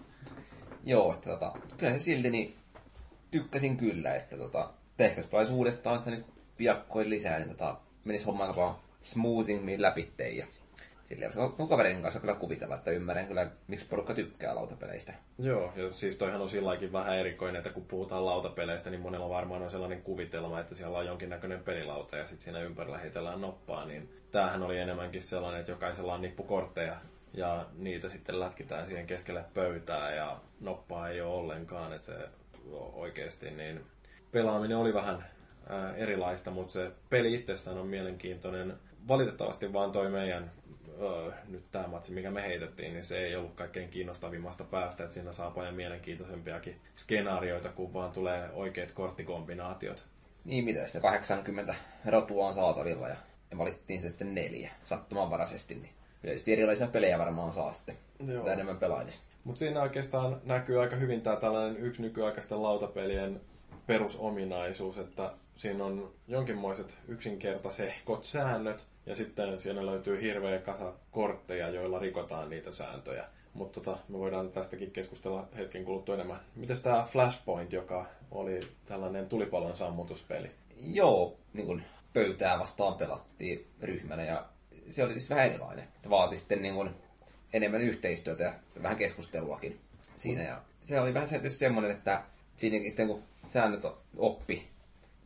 Joo, että tota, kyllä se silti niin tykkäsin kyllä, että tota, tehkäs uudestaan sitä nyt piakkoin lisää, niin tota, menisi homma aika vaan smoothingmin läpitteen ja silleen mun kaverin kanssa kyllä kuvitella, että ymmärrän kyllä, miksi porukka tykkää lautapeleistä. Joo, ja siis toihan on silläkin vähän erikoinen, että kun puhutaan lautapeleistä, niin monella varmaan on sellainen kuvitelma, että siellä on jonkinnäköinen pelilauta ja sitten siinä ympärillä heitellään noppaa, niin tämähän oli enemmänkin sellainen, että jokaisella on nippukortteja ja niitä sitten lätkitään siihen keskelle pöytää ja noppaa ei ole ollenkaan, että se oikeasti niin pelaaminen oli vähän ää, erilaista, mutta se peli itsessään on mielenkiintoinen. Valitettavasti vaan toi meidän öö, nyt tämä matsi, mikä me heitettiin, niin se ei ollut kaikkein kiinnostavimmasta päästä, että siinä saa paljon mielenkiintoisempiakin skenaarioita, kun vaan tulee oikeat korttikombinaatiot. Niin mitä, sitten 80 rotua on saatavilla ja, ja valittiin se sitten neljä sattumanvaraisesti, niin yleisesti erilaisia pelejä varmaan saa sitten, Joo. mitä enemmän pelailisi. Mutta siinä oikeastaan näkyy aika hyvin tämä tällainen yksi nykyaikaisten lautapelien perusominaisuus, että siinä on jonkinmoiset yksinkertaisehkot säännöt, ja sitten siinä löytyy hirveä kasa kortteja, joilla rikotaan niitä sääntöjä. Mutta tota, me voidaan tästäkin keskustella hetken kuluttua enemmän. Mites tämä Flashpoint, joka oli tällainen tulipalon sammutuspeli? Joo, niin kuin pöytää vastaan pelattiin ryhmänä ja se oli tietysti vähän erilainen. Se vaati sitten niin kuin enemmän yhteistyötä ja vähän keskusteluakin siinä. Ja se oli vähän se- semmoinen, että siinäkin sitten kun säännöt oppi,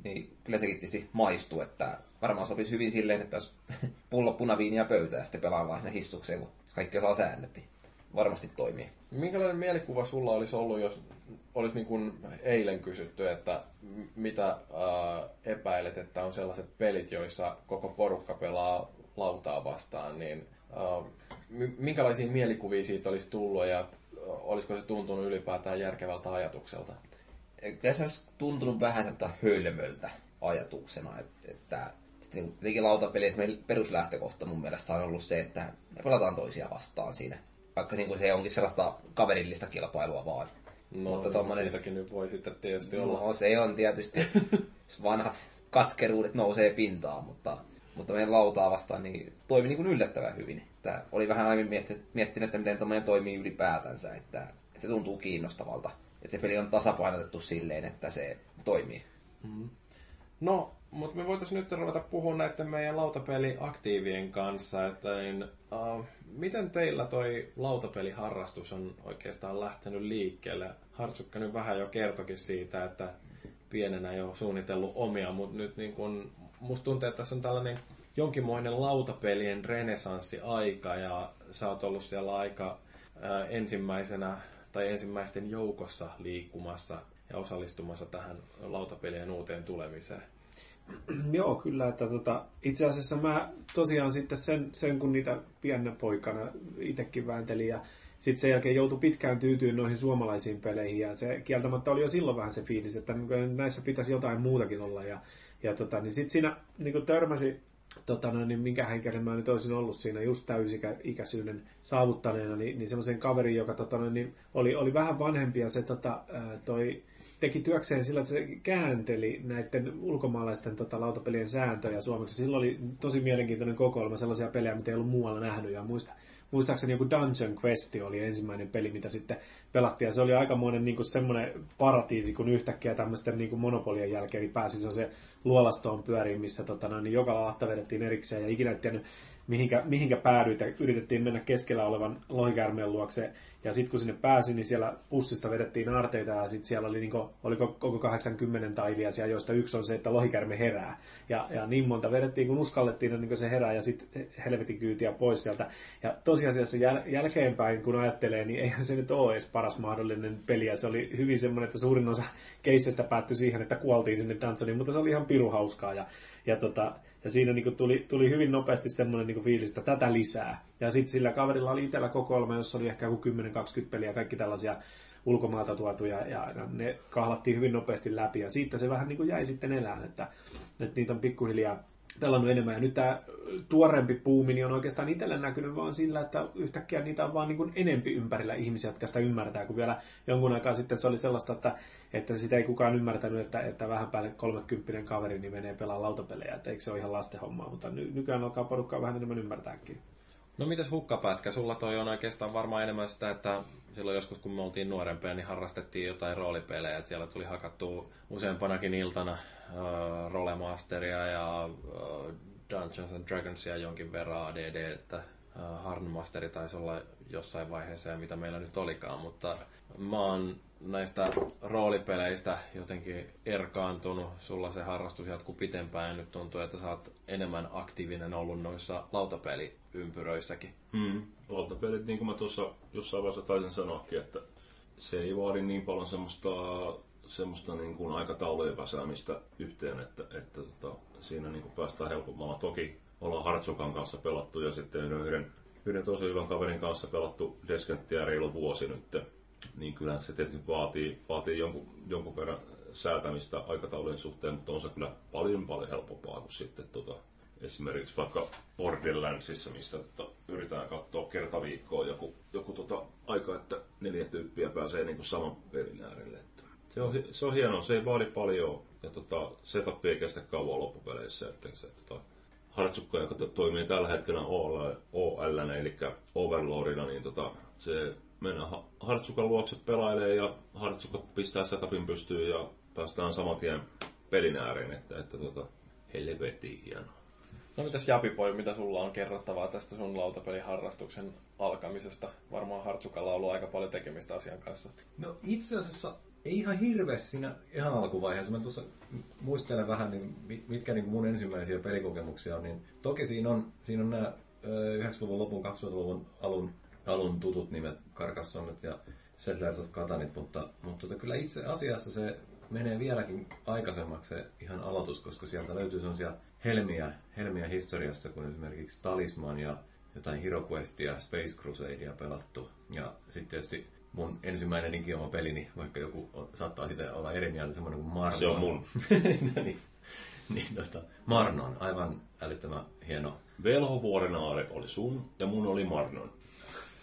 niin kyllä sekin tietysti maistuu, että varmaan sopisi hyvin silleen, että jos [LAUGHS] pullo punaviiniä pöytään ja sitten pelaillaan sinne hissukseen, kun kaikki osaa säännöt, niin varmasti toimii. Minkälainen mielikuva sulla olisi ollut, jos olisi niin kuin eilen kysytty, että mitä ää, epäilet, että on sellaiset pelit, joissa koko porukka pelaa lautaa vastaan, niin m- minkälaisia mielikuvia siitä olisi tullut ja olisiko se tuntunut ylipäätään järkevältä ajatukselta? Kyllä se olisi tuntunut vähän sieltä hölmöltä ajatuksena, että, että sitten niin jotenkin meidän peruslähtökohta mun mielestä on ollut se, että me pelataan toisia vastaan siinä. Vaikka niin kuin se onkin sellaista kaverillista kilpailua vaan. No, Mutta niin tommonen, siitäkin nyt voi sitten tietysti olla. no, se on tietysti, [LAUGHS] vanhat katkeruudet nousee pintaan, mutta, mutta meidän lautaa vastaan niin toimi niin kuin yllättävän hyvin. Että oli vähän aiemmin miettinyt, miettinyt että miten tommoinen toimii ylipäätänsä, että, että se tuntuu kiinnostavalta. Että se peli on tasapainotettu silleen, että se toimii. No, mutta me voitaisiin nyt ruveta puhua näiden meidän lautapeliaktiivien kanssa, että niin, uh, miten teillä toi lautapeliharrastus on oikeastaan lähtenyt liikkeelle? Hartsukka nyt vähän jo kertokin siitä, että pienenä jo suunnitellut omia, mutta nyt niin kun, musta tuntuu, että tässä on tällainen jonkinmoinen lautapelien renesanssi-aika ja sä oot ollut siellä aika ää, ensimmäisenä tai ensimmäisten joukossa liikkumassa ja osallistumassa tähän lautapelien uuteen tulemiseen. [CLEARS THROAT] Joo, kyllä. Että tota, itse asiassa mä tosiaan sitten sen, sen kun niitä pienenä poikana itsekin vääntelin ja sitten sen jälkeen joutui pitkään tyytyyn noihin suomalaisiin peleihin ja se kieltämättä oli jo silloin vähän se fiilis, että niin näissä pitäisi jotain muutakin olla ja, ja tota, niin sitten siinä niin törmäsi tota, noin, niin minkä henkilön mä nyt olisin ollut siinä just täysikäisyyden saavuttaneena, niin, niin semmoisen kaverin, joka tota, noin, niin oli, oli vähän vanhempi ja se tota, toi teki työkseen sillä, että se käänteli näiden ulkomaalaisten tota, lautapelien sääntöjä suomeksi. Silloin oli tosi mielenkiintoinen kokoelma sellaisia pelejä, mitä ei ollut muualla nähnyt. Ja muista, muistaakseni joku Dungeon Quest oli ensimmäinen peli, mitä sitten pelattiin. Ja se oli aikamoinen niin semmoinen paratiisi, kun yhtäkkiä tämmöisten niin kuin monopolien jälkeen niin pääsi se luolastoon pyöriin, missä tota, niin joka lahta vedettiin erikseen ja ikinä et tiennyt, mihinkä, mihinkä päädyit ja yritettiin mennä keskellä olevan lohikäärmeen luokse. Ja sitten kun sinne pääsin, niin siellä pussista vedettiin aarteita ja sitten siellä oli niinku, oliko koko 80 tailia joista yksi on se, että lohikärme herää. Ja, ja niin monta vedettiin, kun uskallettiin, niin se herää ja sitten helvetin kyytiä pois sieltä. Ja tosiasiassa jäl, jälkeenpäin, kun ajattelee, niin eihän se nyt ole edes paras mahdollinen peli. Ja se oli hyvin semmoinen, että suurin osa keissestä päättyi siihen, että kuoltiin sinne Dansoniin, mutta se oli ihan piru hauskaa. Ja, ja tota, ja siinä niin tuli, tuli hyvin nopeasti semmoinen niin fiilis, että tätä lisää. Ja sitten sillä kaverilla oli itsellä kokoelma, jossa oli ehkä joku 10-20 peliä, kaikki tällaisia ulkomaalta tuotuja, ja ne kahlattiin hyvin nopeasti läpi, ja siitä se vähän niin kuin jäi sitten elään, että, että niitä on pikkuhiljaa pelannut enemmän. Ja nyt tämä tuorempi puumi niin on oikeastaan itselle näkynyt vaan sillä, että yhtäkkiä niitä on vaan niin kuin enempi ympärillä ihmisiä, jotka sitä ymmärtää, kun vielä jonkun aikaa sitten se oli sellaista, että, että sitä ei kukaan ymmärtänyt, että, että vähän päälle 30 kaveri niin menee pelaa lautapelejä, että eikö se ole ihan lasten hommaa, mutta ny, nykyään alkaa porukkaa vähän enemmän ymmärtääkin. No mitäs hukkapätkä? Sulla toi on oikeastaan varmaan enemmän sitä, että silloin joskus kun me oltiin nuorempia, niin harrastettiin jotain roolipelejä, että siellä tuli hakattua useampanakin iltana uh, Rolemasteria ja uh, Dungeons and Dragonsia jonkin verran ADD, että uh, Harnmasteri taisi olla jossain vaiheessa ja mitä meillä nyt olikaan, mutta mä oon näistä roolipeleistä jotenkin erkaantunut. Sulla se harrastus jatkuu pitempään ja nyt tuntuu, että sä oot enemmän aktiivinen ollut noissa lautapeliympyröissäkin. Hmm. Lautapelit, niin kuin mä tuossa jossain vaiheessa taisin sanoakin, että se ei vaadi niin paljon semmoista, semmoista niin kuin aikataulujen väsäämistä yhteen, että, että tota, siinä niin kuin päästään helpommalla. Toki ollaan Hartsukan kanssa pelattu ja sitten yhden, yhden tosi hyvän kaverin kanssa pelattu Deskenttiä reilu vuosi nyt niin kyllä se tietenkin vaatii, vaatii jonkun, jonkun verran säätämistä aikataulujen suhteen, mutta on se kyllä paljon paljon helpompaa kuin sitten tota, esimerkiksi vaikka Borderlandsissa, missä tota, yritetään katsoa kerta viikkoa joku, joku tota, aika, että neljä tyyppiä pääsee niin kuin saman pelin äärelle. Se, on, se on hienoa, se ei vaadi paljon ja tota, setup ei kestä kauan loppupeleissä. Että se, tota, Hartsukka, joka toimii tällä hetkellä OL, OL eli Overlordina, niin tota, se mennä Hartsukan luokse pelailee ja Hartsuka pistää setupin pystyyn ja päästään saman tien pelin ääreen, että, että tota, helvetin hieno. No mitäs Japipoi, mitä sulla on kerrottavaa tästä sun lautapeliharrastuksen alkamisesta? Varmaan Hartsukalla on ollut aika paljon tekemistä asian kanssa. No itse asiassa ei ihan hirveästi siinä ihan alkuvaiheessa. Mä tuossa muistelen vähän, niin mitkä niin mun ensimmäisiä pelikokemuksia on. Niin toki siinä on, siinä on nämä 90-luvun lopun, 2000-luvun alun alun tutut nimet, Carcassonnet ja Settlers Katanit, mutta, mutta tota, kyllä itse asiassa se menee vieläkin aikaisemmaksi se ihan aloitus, koska sieltä löytyy sellaisia helmiä, helmiä historiasta, kuin esimerkiksi Talisman ja jotain HeroQuestia, Space Crusadea pelattu. Ja sitten tietysti mun ensimmäinen ikioma peli, niin vaikka joku saattaa sitä olla eri mieltä, semmoinen kuin Marnon. Se on mun. [LAUGHS] no niin, niin tota, Marnon, aivan älyttömän hieno. Velho Vuorenaare oli sun ja mun oli Marnon.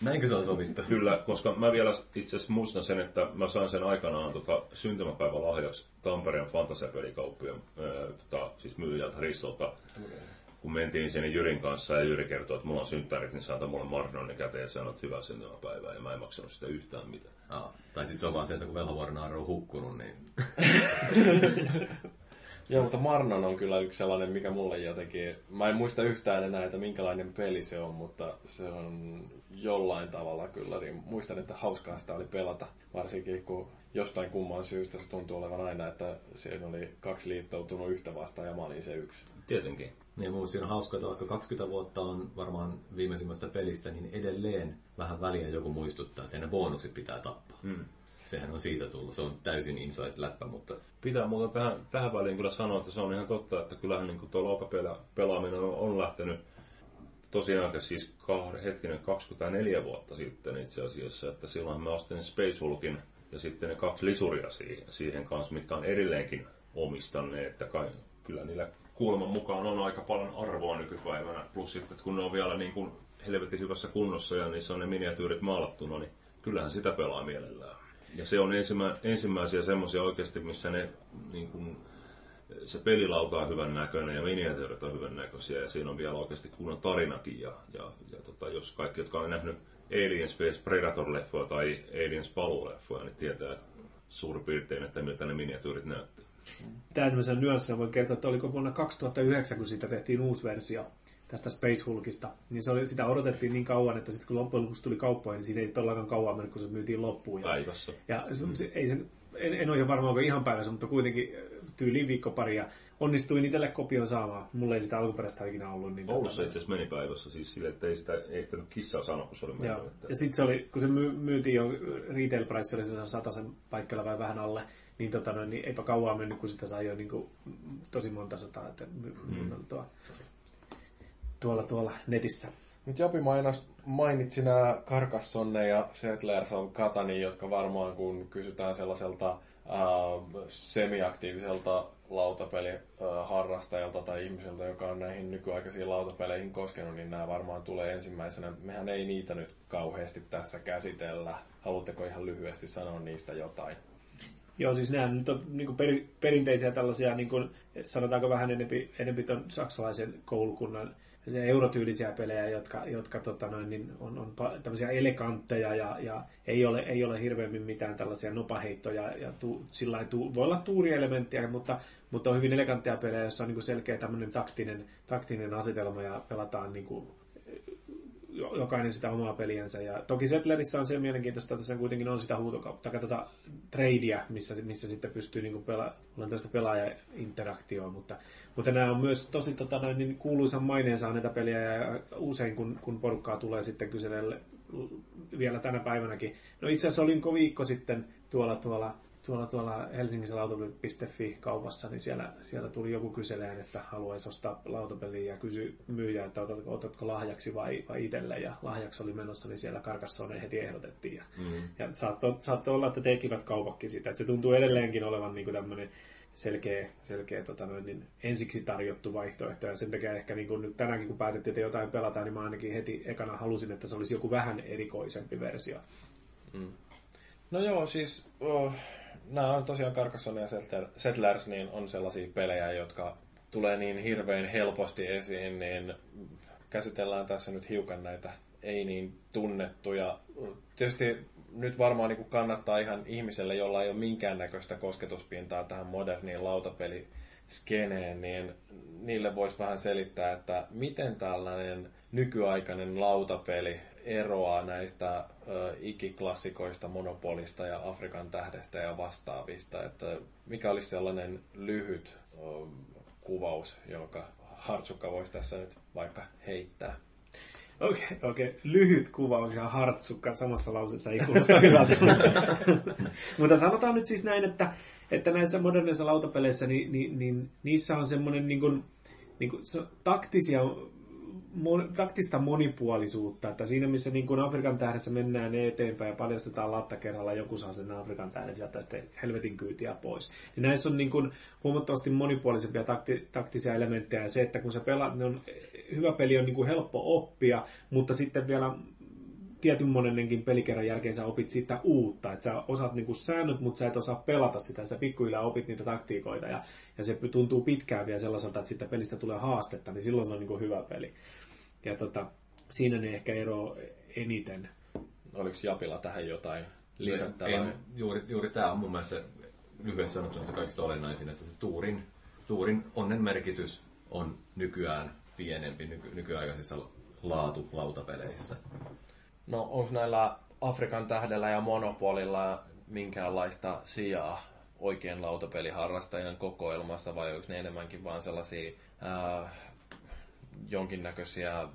Näinkö se on sovittu? Kyllä, koska mä vielä itse asiassa muistan sen, että mä sain sen aikanaan tota, lahjaksi Tampereen fantasiapelikauppien tota, siis myyjältä Rissolta. Kun mentiin sinne Jyrin kanssa ja Jyri kertoi, että mulla on synttärit, niin saatan mulle Marnonin käteen ja sanoi, että hyvää syntymäpäivää. Ja mä en maksanut sitä yhtään mitään. Aa, tai sitten se on vaan se, että kun Velhovuoren on hukkunut, niin... [LAUGHS] Joo, mutta Marnon on kyllä yksi sellainen, mikä mulle jotenkin... Mä en muista yhtään enää, että minkälainen peli se on, mutta se on jollain tavalla kyllä. Niin muistan, että hauskaa sitä oli pelata, varsinkin kun jostain kumman syystä se tuntuu olevan aina, että siinä oli kaksi liittoutunut yhtä vastaan ja mä olin se yksi. Tietenkin. Niin mun on hauskaa, että vaikka 20 vuotta on varmaan viimeisimmästä pelistä, niin edelleen vähän väliä joku muistuttaa, että ne bonukset pitää tappaa. Hmm. Sehän on siitä tullut. Se on täysin inside-läppä, mutta... Pitää muuten tähän, tähän väliin kyllä sanoa, että se on ihan totta, että kyllähän niin tuo lautapelaaminen on, on lähtenyt tosiaan siis kahden, hetkinen 24 vuotta sitten itse asiassa, että silloin mä ostin Space Hulkin ja sitten ne kaksi lisuria siihen, siihen kanssa, mitkä on edelleenkin omistanneet, että kai, kyllä niillä kuuleman mukaan on aika paljon arvoa nykypäivänä, plus sitten, että kun ne on vielä niin kuin helvetin hyvässä kunnossa ja niissä on ne miniatyyrit maalattuna, niin kyllähän sitä pelaa mielellään. Ja se on ensimmä, ensimmäisiä semmoisia oikeasti, missä ne niin kuin, se pelilauta on hyvän näköinen ja miniatyyrit on hyvän näköisiä ja siinä on vielä oikeasti kunnon tarinakin. Ja, ja, ja tota, jos kaikki, jotka on nähnyt Alien Space Predator-leffoja tai Aliens Paluu-leffoja, niin tietää suurin piirtein, että miltä ne miniatyyrit näyttää. Tämmöisen nyanssia voi kertoa, että oliko vuonna 2009, kun siitä tehtiin uusi versio, tästä Space Hulkista, niin se oli, sitä odotettiin niin kauan, että sitten kun loppujen lopuksi tuli kauppoihin, niin siinä ei todellakaan kauan mennyt, kun se myytiin loppuun. Ja, Päivässä. ja se, se, ei sen, en, en ole ihan varma, onko ihan päivässä, mutta kuitenkin tyyliin viikko pari ja onnistuin itselle kopion saamaan. Mulla ei sitä alkuperäistä ikinä ollut. Niin Oulussa tota, itse asiassa meni päivässä, siis sille, että ei sitä ei ehtinyt kissaa sanoa, kun se oli mennyt. Että... Ja sitten se oli, kun se my, myytiin jo retail price, oli se sen paikalla vai vähän alle, niin, tota, noin, niin eipä kauaa mennyt, kun sitä sai jo niin kuin, tosi monta sataa, että mm. tuo, tuolla, tuolla netissä. Nyt Japi mainos, mainitsi nämä Carcassonne ja Settlers of Katani, jotka varmaan kun kysytään sellaiselta äh, semiaktiiviselta lautapeliharrastajalta tai ihmiseltä, joka on näihin nykyaikaisiin lautapeleihin koskenut, niin nämä varmaan tulee ensimmäisenä. Mehän ei niitä nyt kauheasti tässä käsitellä. Haluatteko ihan lyhyesti sanoa niistä jotain? Joo, siis nämä nyt on niin per, perinteisiä tällaisia, niin kuin, sanotaanko vähän enempi, enempi ton saksalaisen koulukunnan eurotyylisiä pelejä, jotka, jotka tota noin, niin on, on tämmöisiä elegantteja ja, ja ei, ole, ei ole hirveämmin mitään tällaisia nopaheittoja ja tu, sillä tu, voi olla tuurielementtiä, mutta, mutta on hyvin elegantteja pelejä, joissa on niin kuin selkeä tämmöinen taktinen, taktinen asetelma ja pelataan niin kuin, jokainen sitä omaa peliänsä. Ja toki Settlerissä on se mielenkiintoista, että se kuitenkin on sitä huutokautta, tai tuota tradea, missä, missä sitten pystyy niin pela, olemaan tällaista pelaaja-interaktioa, mutta, mutta nämä on myös tosi tota, noin, niin kuuluisan maineen saaneita peliä, ja usein kun, kun porukkaa tulee sitten kyselle vielä tänä päivänäkin. No itse asiassa olin viikko sitten tuolla, tuolla tuolla, tuolla Helsingissä lautapeli.fi kaupassa, niin siellä, siellä tuli joku kyseleen, että haluaisi ostaa lautapeliä ja kysyi myyjä, että otatko, otatko lahjaksi vai, vai itselle. Ja lahjaksi oli menossa, niin siellä Karkassone heti ehdotettiin. Ja, mm. ja saattoi, saattoi olla, että tekivät kaupakin sitä. Että se tuntuu edelleenkin olevan niin tämmöinen selkeä, selkeä tota noin, niin ensiksi tarjottu vaihtoehto. Ja sen takia ehkä niin kuin nyt tänäänkin, kun päätettiin, että jotain pelataan, niin mä ainakin heti ekana halusin, että se olisi joku vähän erikoisempi versio. Mm. No joo, siis oh, nämä on tosiaan Carcassonne ja Settlers, niin on sellaisia pelejä, jotka tulee niin hirveän helposti esiin, niin käsitellään tässä nyt hiukan näitä ei niin tunnettuja. Tietysti nyt varmaan niin kannattaa ihan ihmiselle, jolla ei ole minkäännäköistä kosketuspintaa tähän moderniin lautapeliskeneen, niin niille voisi vähän selittää, että miten tällainen nykyaikainen lautapeli eroaa näistä ikiklassikoista, Monopolista ja Afrikan tähdestä ja vastaavista. Että mikä olisi sellainen lyhyt kuvaus, jonka Hartsukka voisi tässä nyt vaikka heittää? Okei, okay, okay. lyhyt kuvaus ja hartsukka samassa lauseessa ei kuulosta [LAUGHS] hyvältä. mutta, [LAUGHS] mutta sanotaan nyt siis näin, että, että näissä modernissa lautapeleissä, niin, niin, niin niissä on semmoinen niin kuin, niin kuin, taktisia taktista monipuolisuutta, että siinä missä niin kuin Afrikan tähdessä mennään eteenpäin ja paljastetaan latta kerralla, joku saa sen Afrikan tähden sieltä sitten helvetin kyytiä pois. Niin näissä on niin kuin huomattavasti monipuolisempia takti, taktisia elementtejä ja se, että kun sä pelaat, ne on, hyvä peli on niin kuin helppo oppia, mutta sitten vielä tietyn monennenkin pelikerran jälkeen sä opit siitä uutta, että sä osaat niinku säännöt, mutta sä et osaa pelata sitä, sä pikkuhiljaa opit niitä taktiikoita ja, ja se tuntuu pitkään vielä sellaiselta, että siitä pelistä tulee haastetta, niin silloin se on niinku hyvä peli. Ja tota, siinä ne ehkä ero eniten. Oliko Japilla tähän jotain lisättävää? En, juuri, juuri tämä on mun mielestä se, lyhyesti sanottuna se kaikista olennaisin, että se tuurin, tuurin onnen merkitys on nykyään pienempi nyky, nykyaikaisissa laatulautapeleissä. No onko näillä Afrikan tähdellä ja monopolilla minkäänlaista sijaa oikein lautapeliharrastajan kokoelmassa vai onko ne enemmänkin vaan sellaisia ää, jonkinnäköisiä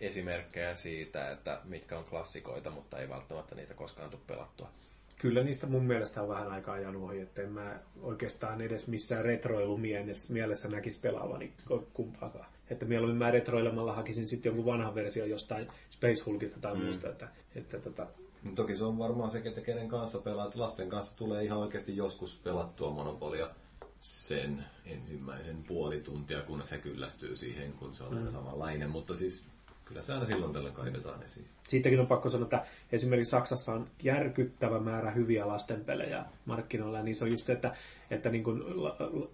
esimerkkejä siitä, että mitkä on klassikoita, mutta ei välttämättä niitä koskaan tule pelattua. Kyllä niistä mun mielestä on vähän aikaa ajanut ohi, että en mä oikeastaan edes missään retroilumielessä näkisi pelaavani kumpaakaan. Että mieluummin mä retroilemalla hakisin sitten jonkun vanhan versio jostain Space Hulkista tai mm. muusta. Että, että, tota... Toki se on varmaan se, että kenen kanssa pelaat. Lasten kanssa tulee ihan oikeasti joskus pelattua Monopolia sen ensimmäisen puoli tuntia, kunnes he kyllästyy siihen, kun se on mm. samanlainen. Mutta siis kyllä se aina silloin tällöin kaivetaan esiin. Siitäkin on pakko sanoa, että esimerkiksi Saksassa on järkyttävä määrä hyviä lastenpelejä markkinoilla. Ja niissä on just se, että, että niin kuin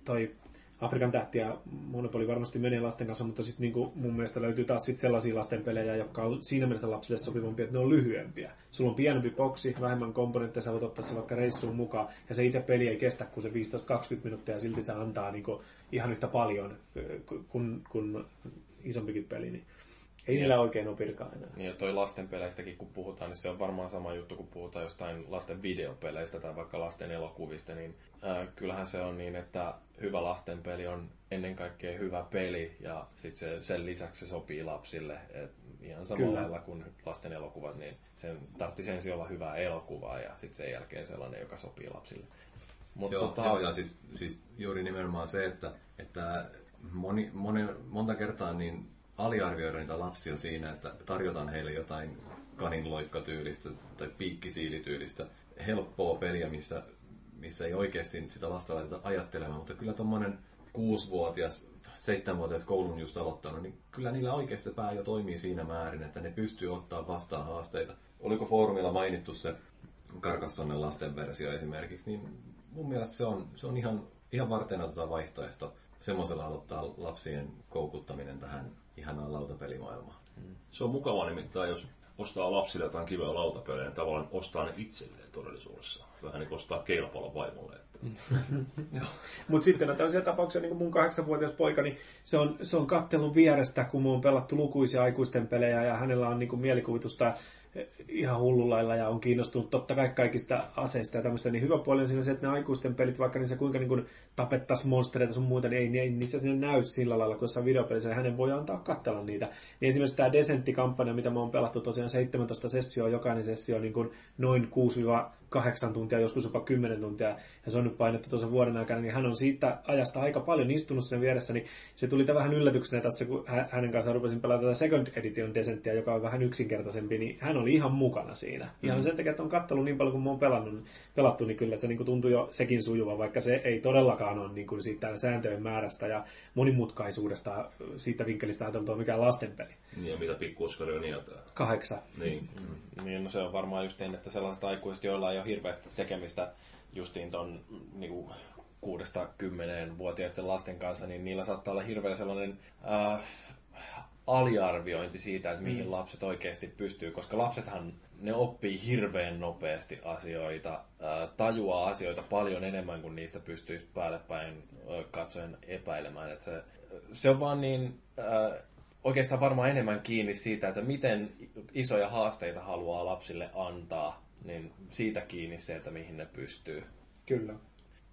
toi Afrikan tähtiä Monopoli varmasti menee lasten kanssa, mutta sitten niin mun mielestä löytyy taas sit sellaisia lastenpelejä, jotka on siinä mielessä lapsille sopivampia, että ne on lyhyempiä. Sulla on pienempi boksi, vähemmän komponentteja, sä voit ottaa se vaikka reissuun mukaan, ja se itse peli ei kestä kuin se 15-20 minuuttia, ja silti se antaa niin ihan yhtä paljon, kun, kun isompikin peli, niin ei niillä oikein ole virkaa enää. Niin ja toi lasten peleistäkin kun puhutaan, niin se on varmaan sama juttu, kun puhutaan jostain lasten videopeleistä tai vaikka lasten elokuvista, niin äh, kyllähän se on niin, että hyvä lasten peli on ennen kaikkea hyvä peli ja sit se, sen lisäksi se sopii lapsille. Et ihan samalla Kyllä. lailla kuin lasten elokuvat, niin sen tarvitsisi ensin olla hyvää elokuvaa ja sitten sen jälkeen sellainen, joka sopii lapsille. Mut Joo, tota... joo ja siis, siis juuri nimenomaan se, että, että moni, moni, monta kertaa niin aliarvioidaan niitä lapsia siinä, että tarjotaan heille jotain kaninloikkatyylistä tai piikkisiilityylistä helppoa peliä, missä, missä ei oikeasti sitä lasta laiteta ajattelemaan, mutta kyllä tuommoinen kuusivuotias, seitsemänvuotias koulun just aloittanut, niin kyllä niillä oikeasti pää jo toimii siinä määrin, että ne pystyy ottaa vastaan haasteita. Oliko foorumilla mainittu se Karkassonnen lasten versio esimerkiksi, niin mun mielestä se on, se on ihan, ihan varten vaihtoehto semmoisella aloittaa lapsien koukuttaminen tähän ihanaan lautapelimaailmaan. Se on mukavaa nimittäin, jos ostaa lapsille jotain kivää lautapelejä, niin tavallaan ostaa ne itselleen todellisuudessa. Vähän niin kuin ostaa keilapallon vaimolle. Että... [LAUGHS] Mutta sitten on tällaisia tapauksia, niin kuin mun kahdeksanvuotias poika, niin se on, se on kattellut vierestä, kun me on pelattu lukuisia aikuisten pelejä ja hänellä on niin kuin mielikuvitusta ihan hullulailla ja on kiinnostunut totta kai kaikista aseista ja tämmöistä, niin hyvä puoli on siinä se, että ne aikuisten pelit, vaikka niissä kuinka niin tapettaisiin monstereita sun muuta, niin ei, niissä sinne näy sillä lailla, kun jossain videopelissä hänen voi antaa katsella niitä. Niin esimerkiksi tämä Desentti-kampanja, mitä me on pelattu tosiaan 17 sessioa, jokainen sessio on niin kuin noin 6-8 tuntia, joskus jopa 10 tuntia, ja se on nyt painettu tuossa vuoden aikana, niin hän on siitä ajasta aika paljon istunut sen vieressä, niin se tuli vähän yllätyksenä tässä, kun hä- hänen kanssaan rupesin pelata tätä Second Edition Descenttia, joka on vähän yksinkertaisempi, niin hän oli ihan mukana siinä. Ihan sen takia, että on kattellut niin paljon, kun mä oon pelannut, pelattu, niin kyllä se niin kuin tuntui jo sekin sujuva, vaikka se ei todellakaan ole niin kuin siitä sääntöjen määrästä ja monimutkaisuudesta siitä vinkkelistä ajateltua mikään lastenpeli. Niin, ja mitä pikkuoskari on nieltään. Kahdeksan. Niin. Niin, no se on varmaan just niin, että sellaiset aikuiset, joilla ei ole hirveästi tekemistä justiin ton niin kuudesta kymmeneen vuotiaiden lasten kanssa, niin niillä saattaa olla hirveä sellainen äh, aliarviointi siitä, että mihin mm. lapset oikeasti pystyy, koska lapsethan ne oppii hirveän nopeasti asioita, äh, tajuaa asioita paljon enemmän kuin niistä pystyisi päälle päin äh, katsoen epäilemään. Että se, se on vaan niin äh, oikeastaan varmaan enemmän kiinni siitä, että miten isoja haasteita haluaa lapsille antaa, niin siitä kiinni se, että mihin ne pystyy. Kyllä.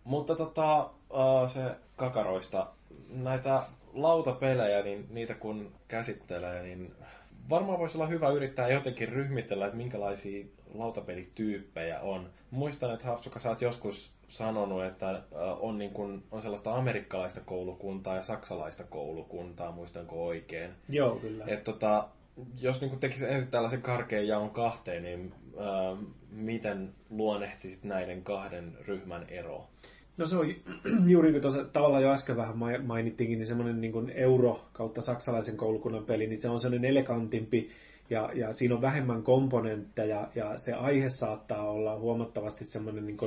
Mutta tota, äh, se kakaroista, näitä lautapelejä, niin niitä kun käsittelee, niin varmaan voisi olla hyvä yrittää jotenkin ryhmitellä, että minkälaisia lautapelityyppejä on. Muistan, että Hapsuka, sä oot joskus sanonut, että äh, on, niin kun, on sellaista amerikkalaista koulukuntaa ja saksalaista koulukuntaa, muistanko oikein? Joo, kyllä. Et tota, jos niin tekisi ensin tällaisen karkean jaon kahteen, niin äh, miten luonnehtisit näiden kahden ryhmän eroa? No se on [CLEARS THROAT] juuri kuin tuossa tavallaan jo äsken vähän mainittiinkin, niin semmoinen niin kuin euro kautta saksalaisen koulukunnan peli, niin se on semmoinen elegantimpi ja, ja siinä on vähemmän komponentteja ja se aihe saattaa olla huomattavasti semmoinen niin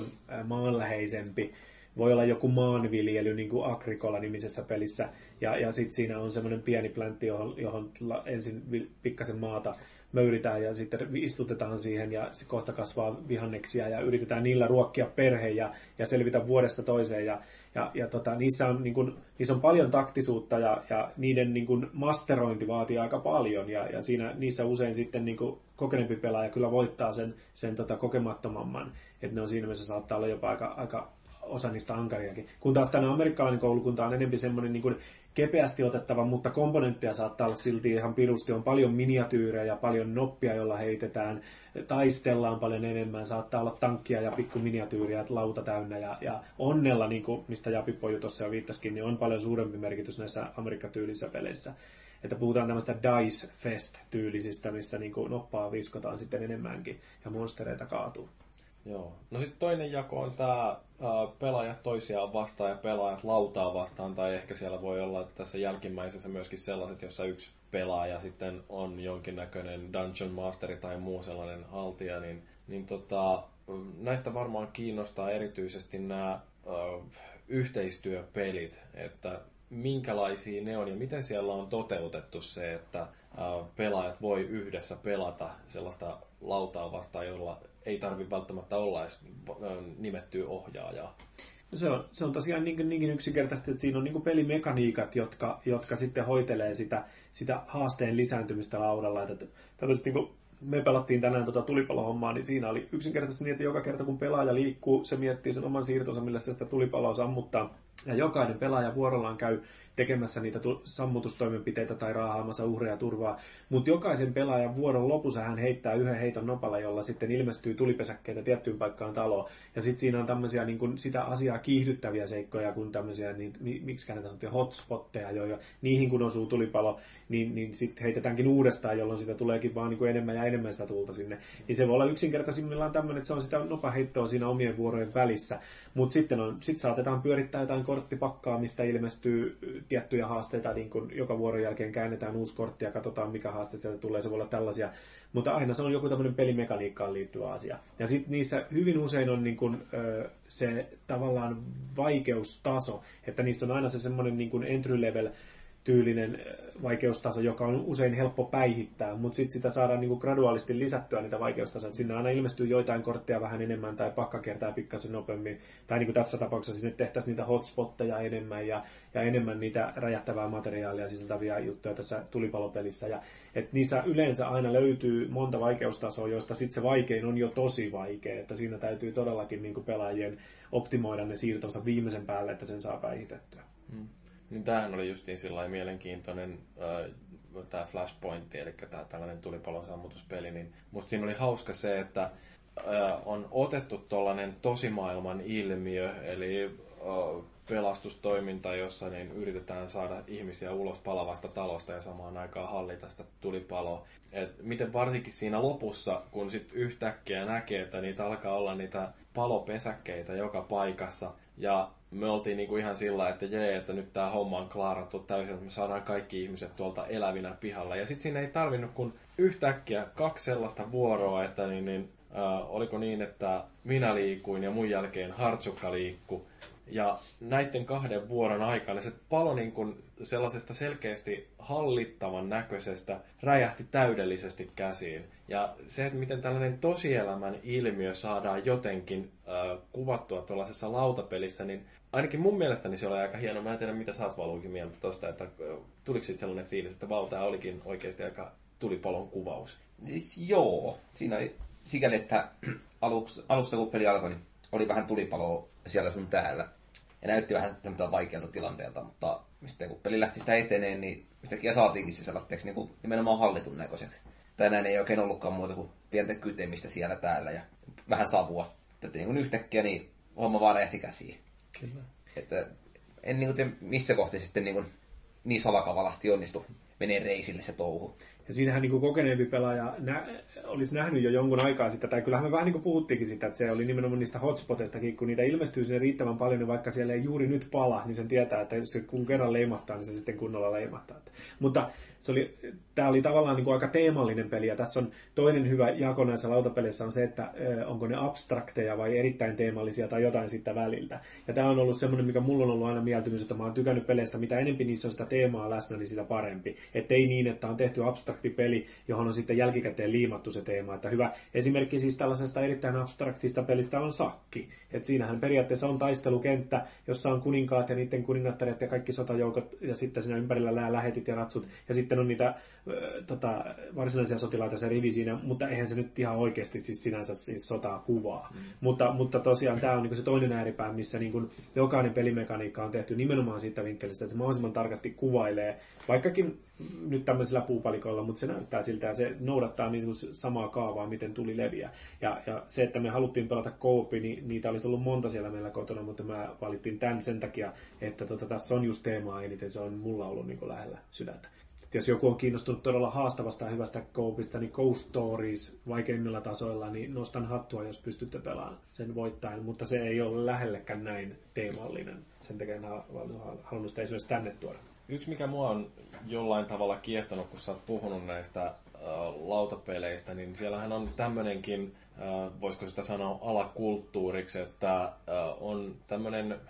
maanläheisempi. Voi olla joku maanviljely, niin kuin Agricola-nimisessä pelissä, ja, ja sitten siinä on semmoinen pieni pläntti, johon, johon ensin pikkasen maata möyritään ja sitten istutetaan siihen ja se kohta kasvaa vihanneksia ja yritetään niillä ruokkia perhe ja, ja selvitä vuodesta toiseen. Ja, ja, ja tota, niissä, on, niin kun, niissä on paljon taktisuutta ja, ja niiden niin kun, masterointi vaatii aika paljon ja, ja siinä, niissä usein sitten niin kun, kokeneempi pelaaja kyllä voittaa sen, sen tota, kokemattomamman. Että ne on siinä mielessä saattaa olla jopa aika, aika osa niistä ankariakin. Kun taas tänä amerikkalainen koulukunta on enemmän semmoinen niin kepeästi otettava, mutta komponentteja saattaa olla silti ihan pirusti. On paljon miniatyyrejä, paljon noppia, jolla heitetään, taistellaan paljon enemmän, saattaa olla tankkia ja pikku miniatyyriä, lauta täynnä. Ja, ja onnella, niin kuin, mistä Japi Poju tuossa jo viittasikin, niin on paljon suurempi merkitys näissä amerikkatyylisissä peleissä. Että puhutaan tämmöistä Dice Fest-tyylisistä, missä niin kuin noppaa viskotaan sitten enemmänkin ja monstereita kaatuu. Joo. No sitten toinen jako on tämä pelaajat toisiaan vastaan ja pelaajat lautaa vastaan, tai ehkä siellä voi olla tässä jälkimmäisessä myöskin sellaiset, jossa yksi pelaaja sitten on jonkinnäköinen Dungeon Masteri tai muu sellainen haltija, niin, niin tota, näistä varmaan kiinnostaa erityisesti nämä ö, yhteistyöpelit, että minkälaisia ne on ja miten siellä on toteutettu se, että pelaajat voi yhdessä pelata sellaista lautaa vastaan, jolla ei tarvi välttämättä olla edes nimettyä ohjaajaa. No se on, se on tosiaan niin, niinkin yksinkertaisesti, että siinä on niin pelimekaniikat, jotka, jotka sitten hoitelee sitä, sitä haasteen lisääntymistä laudalla. Että tämmöiset niin me pelattiin tänään tuota tulipalohommaa, niin siinä oli yksinkertaisesti niin, että joka kerta kun pelaaja liikkuu, se miettii sen oman siirtonsa, millä se sitä tulipaloa sammuttaa. Ja jokainen pelaaja vuorollaan käy tekemässä niitä sammutustoimenpiteitä tai raahaamassa uhreja turvaa. Mutta jokaisen pelaajan vuoron lopussa hän heittää yhden heiton nopalla, jolla sitten ilmestyy tulipesäkkeitä tiettyyn paikkaan taloon. Ja sitten siinä on tämmöisiä niin kun sitä asiaa kiihdyttäviä seikkoja, kuin tämmöisiä, niin, miksi näitä sanottiin, hotspotteja, jo, ja niihin kun osuu tulipalo, niin, niin sitten heitetäänkin uudestaan, jolloin sitä tuleekin vaan niin kuin enemmän ja enemmän sitä tulta sinne. Niin se voi olla yksinkertaisimmillaan tämmöinen, että se on sitä nopaheittoa siinä omien vuorojen välissä. Mutta sitten on, sit saatetaan pyörittää jotain korttipakkaa, mistä ilmestyy tiettyjä haasteita, niin kun joka vuoron jälkeen käännetään uusi kortti ja katsotaan, mikä haaste sieltä tulee. Se voi olla tällaisia, mutta aina se on joku tämmöinen pelimekaniikkaan liittyvä asia. Ja sitten niissä hyvin usein on niin kun, se tavallaan vaikeustaso, että niissä on aina se semmoinen niin entry level tyylinen vaikeustaso, joka on usein helppo päihittää, mutta sitten sitä saadaan niinku graduaalisti lisättyä niitä vaikeustasoja. Sinne aina ilmestyy joitain kortteja vähän enemmän tai pakka kertaa pikkasen nopeammin. Tai niin tässä tapauksessa sinne tehtäisiin niitä hotspotteja enemmän ja, ja enemmän niitä räjähtävää materiaalia sisältäviä juttuja tässä tulipalopelissä. Ja, et niissä yleensä aina löytyy monta vaikeustasoa, joista sitten se vaikein on jo tosi vaikea. Että siinä täytyy todellakin niinku pelaajien optimoida ne siirtonsa viimeisen päälle, että sen saa päihitettyä. Hmm. Niin tämähän oli justiin sillä mielenkiintoinen äh, tämä Flashpoint, eli tämä tällainen tulipalon sammutuspeli, niin musta siinä oli hauska se, että äh, on otettu tuollainen tosimaailman ilmiö, eli äh, pelastustoiminta, jossa niin yritetään saada ihmisiä ulos palavasta talosta ja samaan aikaan hallita sitä tulipaloa. Et miten varsinkin siinä lopussa, kun sit yhtäkkiä näkee, että niitä alkaa olla niitä palopesäkkeitä joka paikassa, ja me oltiin niinku ihan sillä, että jee, että nyt tämä homma on klaarattu täysin, että me saadaan kaikki ihmiset tuolta elävinä pihalla. Ja sitten siinä ei tarvinnut kun yhtäkkiä kaksi sellaista vuoroa, että niin, niin, äh, oliko niin, että minä liikuin ja mun jälkeen Hartsukka liikku. Ja näiden kahden vuoron aikana se palo niin kuin sellaisesta selkeästi hallittavan näköisestä räjähti täydellisesti käsiin. Ja se, että miten tällainen tosielämän ilmiö saadaan jotenkin äh, kuvattua tuollaisessa lautapelissä, niin ainakin mun mielestäni se oli aika hieno. Mä en tiedä, mitä sä oot Valuukin mieltä tosta, että äh, tuliko siitä sellainen fiilis, että tämä olikin oikeasti aika tulipalon kuvaus. Siis joo, siinä oli sikäli, että [CLEARS THROAT] aluksi, alussa kun peli alkoi, niin oli vähän tulipaloa siellä sun täällä. Ja näytti vähän vaikealta tilanteelta, mutta mistä kun peli lähti sitä eteneen, niin yhtäkkiä saatiinkin se sellaiseksi niin kuin nimenomaan hallitun näköiseksi. Tänään ei oikein ollutkaan muuta kuin pientä kytemistä siellä täällä ja vähän savua. Tästä niin kuin yhtäkkiä niin homma vaan räjähti käsiin. Kyllä. Että en niin kuin tiedä, missä kohti sitten niin, kuin, niin salakavalasti onnistu menee reisille se touhu. Ja siinähän niin kuin kokeneempi pelaaja nä- olisi nähnyt jo jonkun aikaa sitä, tai kyllähän me vähän niin kuin puhuttiinkin sitä, että se oli nimenomaan niistä hotspoteistakin, kun niitä ilmestyy sinne riittävän paljon, niin vaikka siellä ei juuri nyt pala, niin sen tietää, että se kun kerran leimahtaa, niin se sitten kunnolla leimahtaa. Mutta se oli, tämä oli tavallaan niin kuin aika teemallinen peli, ja tässä on toinen hyvä jako näissä lautapeleissä on se, että onko ne abstrakteja vai erittäin teemallisia tai jotain sitten väliltä. Ja tämä on ollut semmoinen, mikä mulla on ollut aina mieltymys, että mä oon tykännyt peleistä, mitä enempi niissä on sitä teemaa läsnä, niin sitä parempi. Että ei niin, että on tehty abstrakti peli, johon on sitten jälkikäteen liimattu se teema. Että hyvä esimerkki siis tällaisesta erittäin abstraktista pelistä on sakki. Että siinähän periaatteessa on taistelukenttä, jossa on kuninkaat ja niiden kuningattaret ja kaikki sotajoukot ja sitten siinä ympärillä nämä lähetit ja ratsut. Ja sitten on niitä äh, tota, varsinaisia sotilaita se rivi siinä, mutta eihän se nyt ihan oikeasti siis sinänsä siis sotaa kuvaa. Mm. Mutta, mutta tosiaan tämä on niin se toinen ääripää, missä niin jokainen pelimekaniikka on tehty nimenomaan siitä vinkkelistä, että se mahdollisimman tarkasti kuvailee, vaikkakin nyt tämmöisillä puupalikoilla, mutta se näyttää siltä ja se noudattaa niin samaa kaavaa, miten tuli leviä. Ja, ja se, että me haluttiin pelata koopi, niin niitä olisi ollut monta siellä meillä kotona, mutta mä valittiin tämän sen takia, että tota, tässä on just teemaa eniten, se on mulla ollut niin lähellä sydäntä. Et jos joku on kiinnostunut todella haastavasta ja hyvästä koopista, niin Ghost Stories vaikeimmilla tasoilla, niin nostan hattua, jos pystytte pelaamaan sen voittaen, mutta se ei ole lähellekään näin teemallinen. Sen takia halunnut sitä esimerkiksi tänne tuoda. Yksi, mikä mua on jollain tavalla kiehtonut, kun sä oot puhunut näistä äh, lautapeleistä, niin siellähän on tämmöinenkin, äh, voisiko sitä sanoa alakulttuuriksi, että äh, on tämmöinen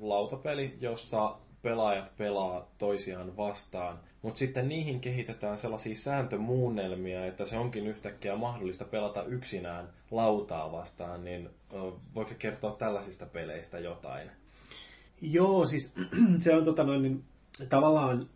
lautapeli, jossa pelaajat pelaa toisiaan vastaan, mutta sitten niihin kehitetään sellaisia sääntömuunnelmia, että se onkin yhtäkkiä mahdollista pelata yksinään lautaa vastaan, niin voiko kertoa tällaisista peleistä jotain? Joo, siis [CLEARS THROAT] se on tota noin, niin tavallaan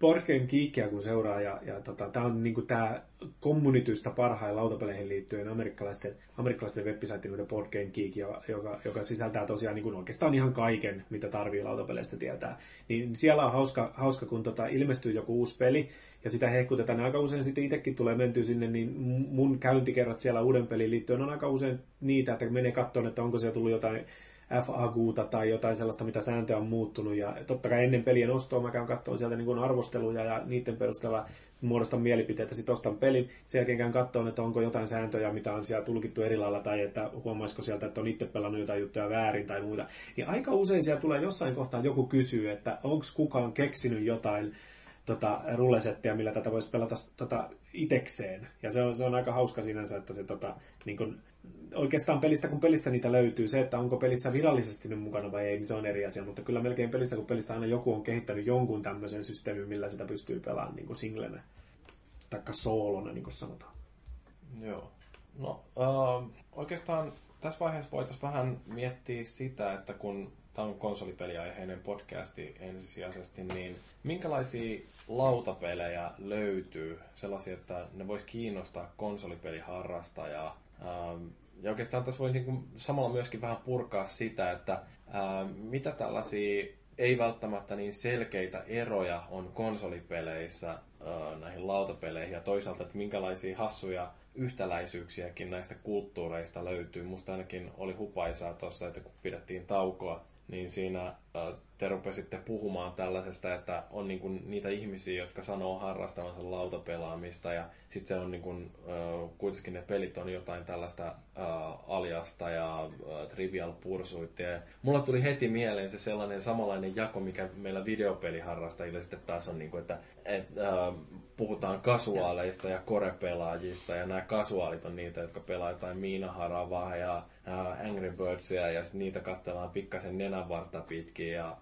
Board Game Geekia kun seuraa, ja, ja tota, tämä on niinku tämä kommunitystä parhain lautapeleihin liittyen amerikkalaisten, amerikkalaisten web kuten Board Game Geek, joka, joka sisältää tosiaan niinku oikeastaan ihan kaiken, mitä tarvii lautapeleistä tietää. Niin siellä on hauska, hauska kun tota, ilmestyy joku uusi peli, ja sitä hehkutetaan, aika usein sitten itsekin tulee mentyä sinne, niin mun käyntikerrat siellä uuden pelin liittyen on aika usein niitä, että menee katsomaan, että onko siellä tullut jotain FAQta tai jotain sellaista, mitä sääntöjä on muuttunut. Ja totta kai ennen pelien ostoa mä käyn katsomaan sieltä niin arvosteluja ja niiden perusteella muodostan mielipiteitä, sitten ostan pelin. Sen jälkeen käyn katsomaan, että onko jotain sääntöjä, mitä on siellä tulkittu eri lailla, tai että huomaisiko sieltä, että on itse pelannut jotain juttuja väärin tai muuta. Ja aika usein siellä tulee jossain kohtaa joku kysyy, että onko kukaan keksinyt jotain tota, rullesettia, millä tätä voisi pelata tota, itekseen. Ja se on, se on aika hauska sinänsä, että se tota, niin kun, oikeastaan pelistä kun pelistä niitä löytyy. Se, että onko pelissä virallisesti ne mukana vai ei, niin se on eri asia. Mutta kyllä melkein pelistä kun pelistä aina joku on kehittänyt jonkun tämmöisen systeemin, millä sitä pystyy pelaamaan niin kuin singlenä. Taikka soolona, niin kuin sanotaan. Joo. No, uh, oikeastaan tässä vaiheessa voitaisiin vähän miettiä sitä, että kun tämä on konsolipeliaiheinen podcasti ensisijaisesti, niin minkälaisia lautapelejä löytyy, sellaisia, että ne vois kiinnostaa konsolipeliharrastajaa? Ähm, ja oikeastaan tässä voi niin samalla myöskin vähän purkaa sitä, että ähm, mitä tällaisia ei välttämättä niin selkeitä eroja on konsolipeleissä äh, näihin lautapeleihin ja toisaalta, että minkälaisia hassuja yhtäläisyyksiäkin näistä kulttuureista löytyy. Musta ainakin oli hupaisaa tuossa, että kun pidettiin taukoa, niin siinä te rupesitte puhumaan tällaisesta, että on niin kuin niitä ihmisiä, jotka sanoo harrastavansa lautapelaamista ja sitten se on niin kuin, kuitenkin ne pelit on jotain tällaista aljasta ja trivial pursuittia. Ja mulla tuli heti mieleen se sellainen samanlainen jako, mikä meillä videopeliharrastajilla sitten taas on, niin kuin, että et, puhutaan kasuaaleista ja korepelaajista ja nämä kasuaalit on niitä, jotka pelaa jotain Miina Haravaa ja Angry Birdsia ja niitä katsellaan pikkasen nenänvarta pitkin ja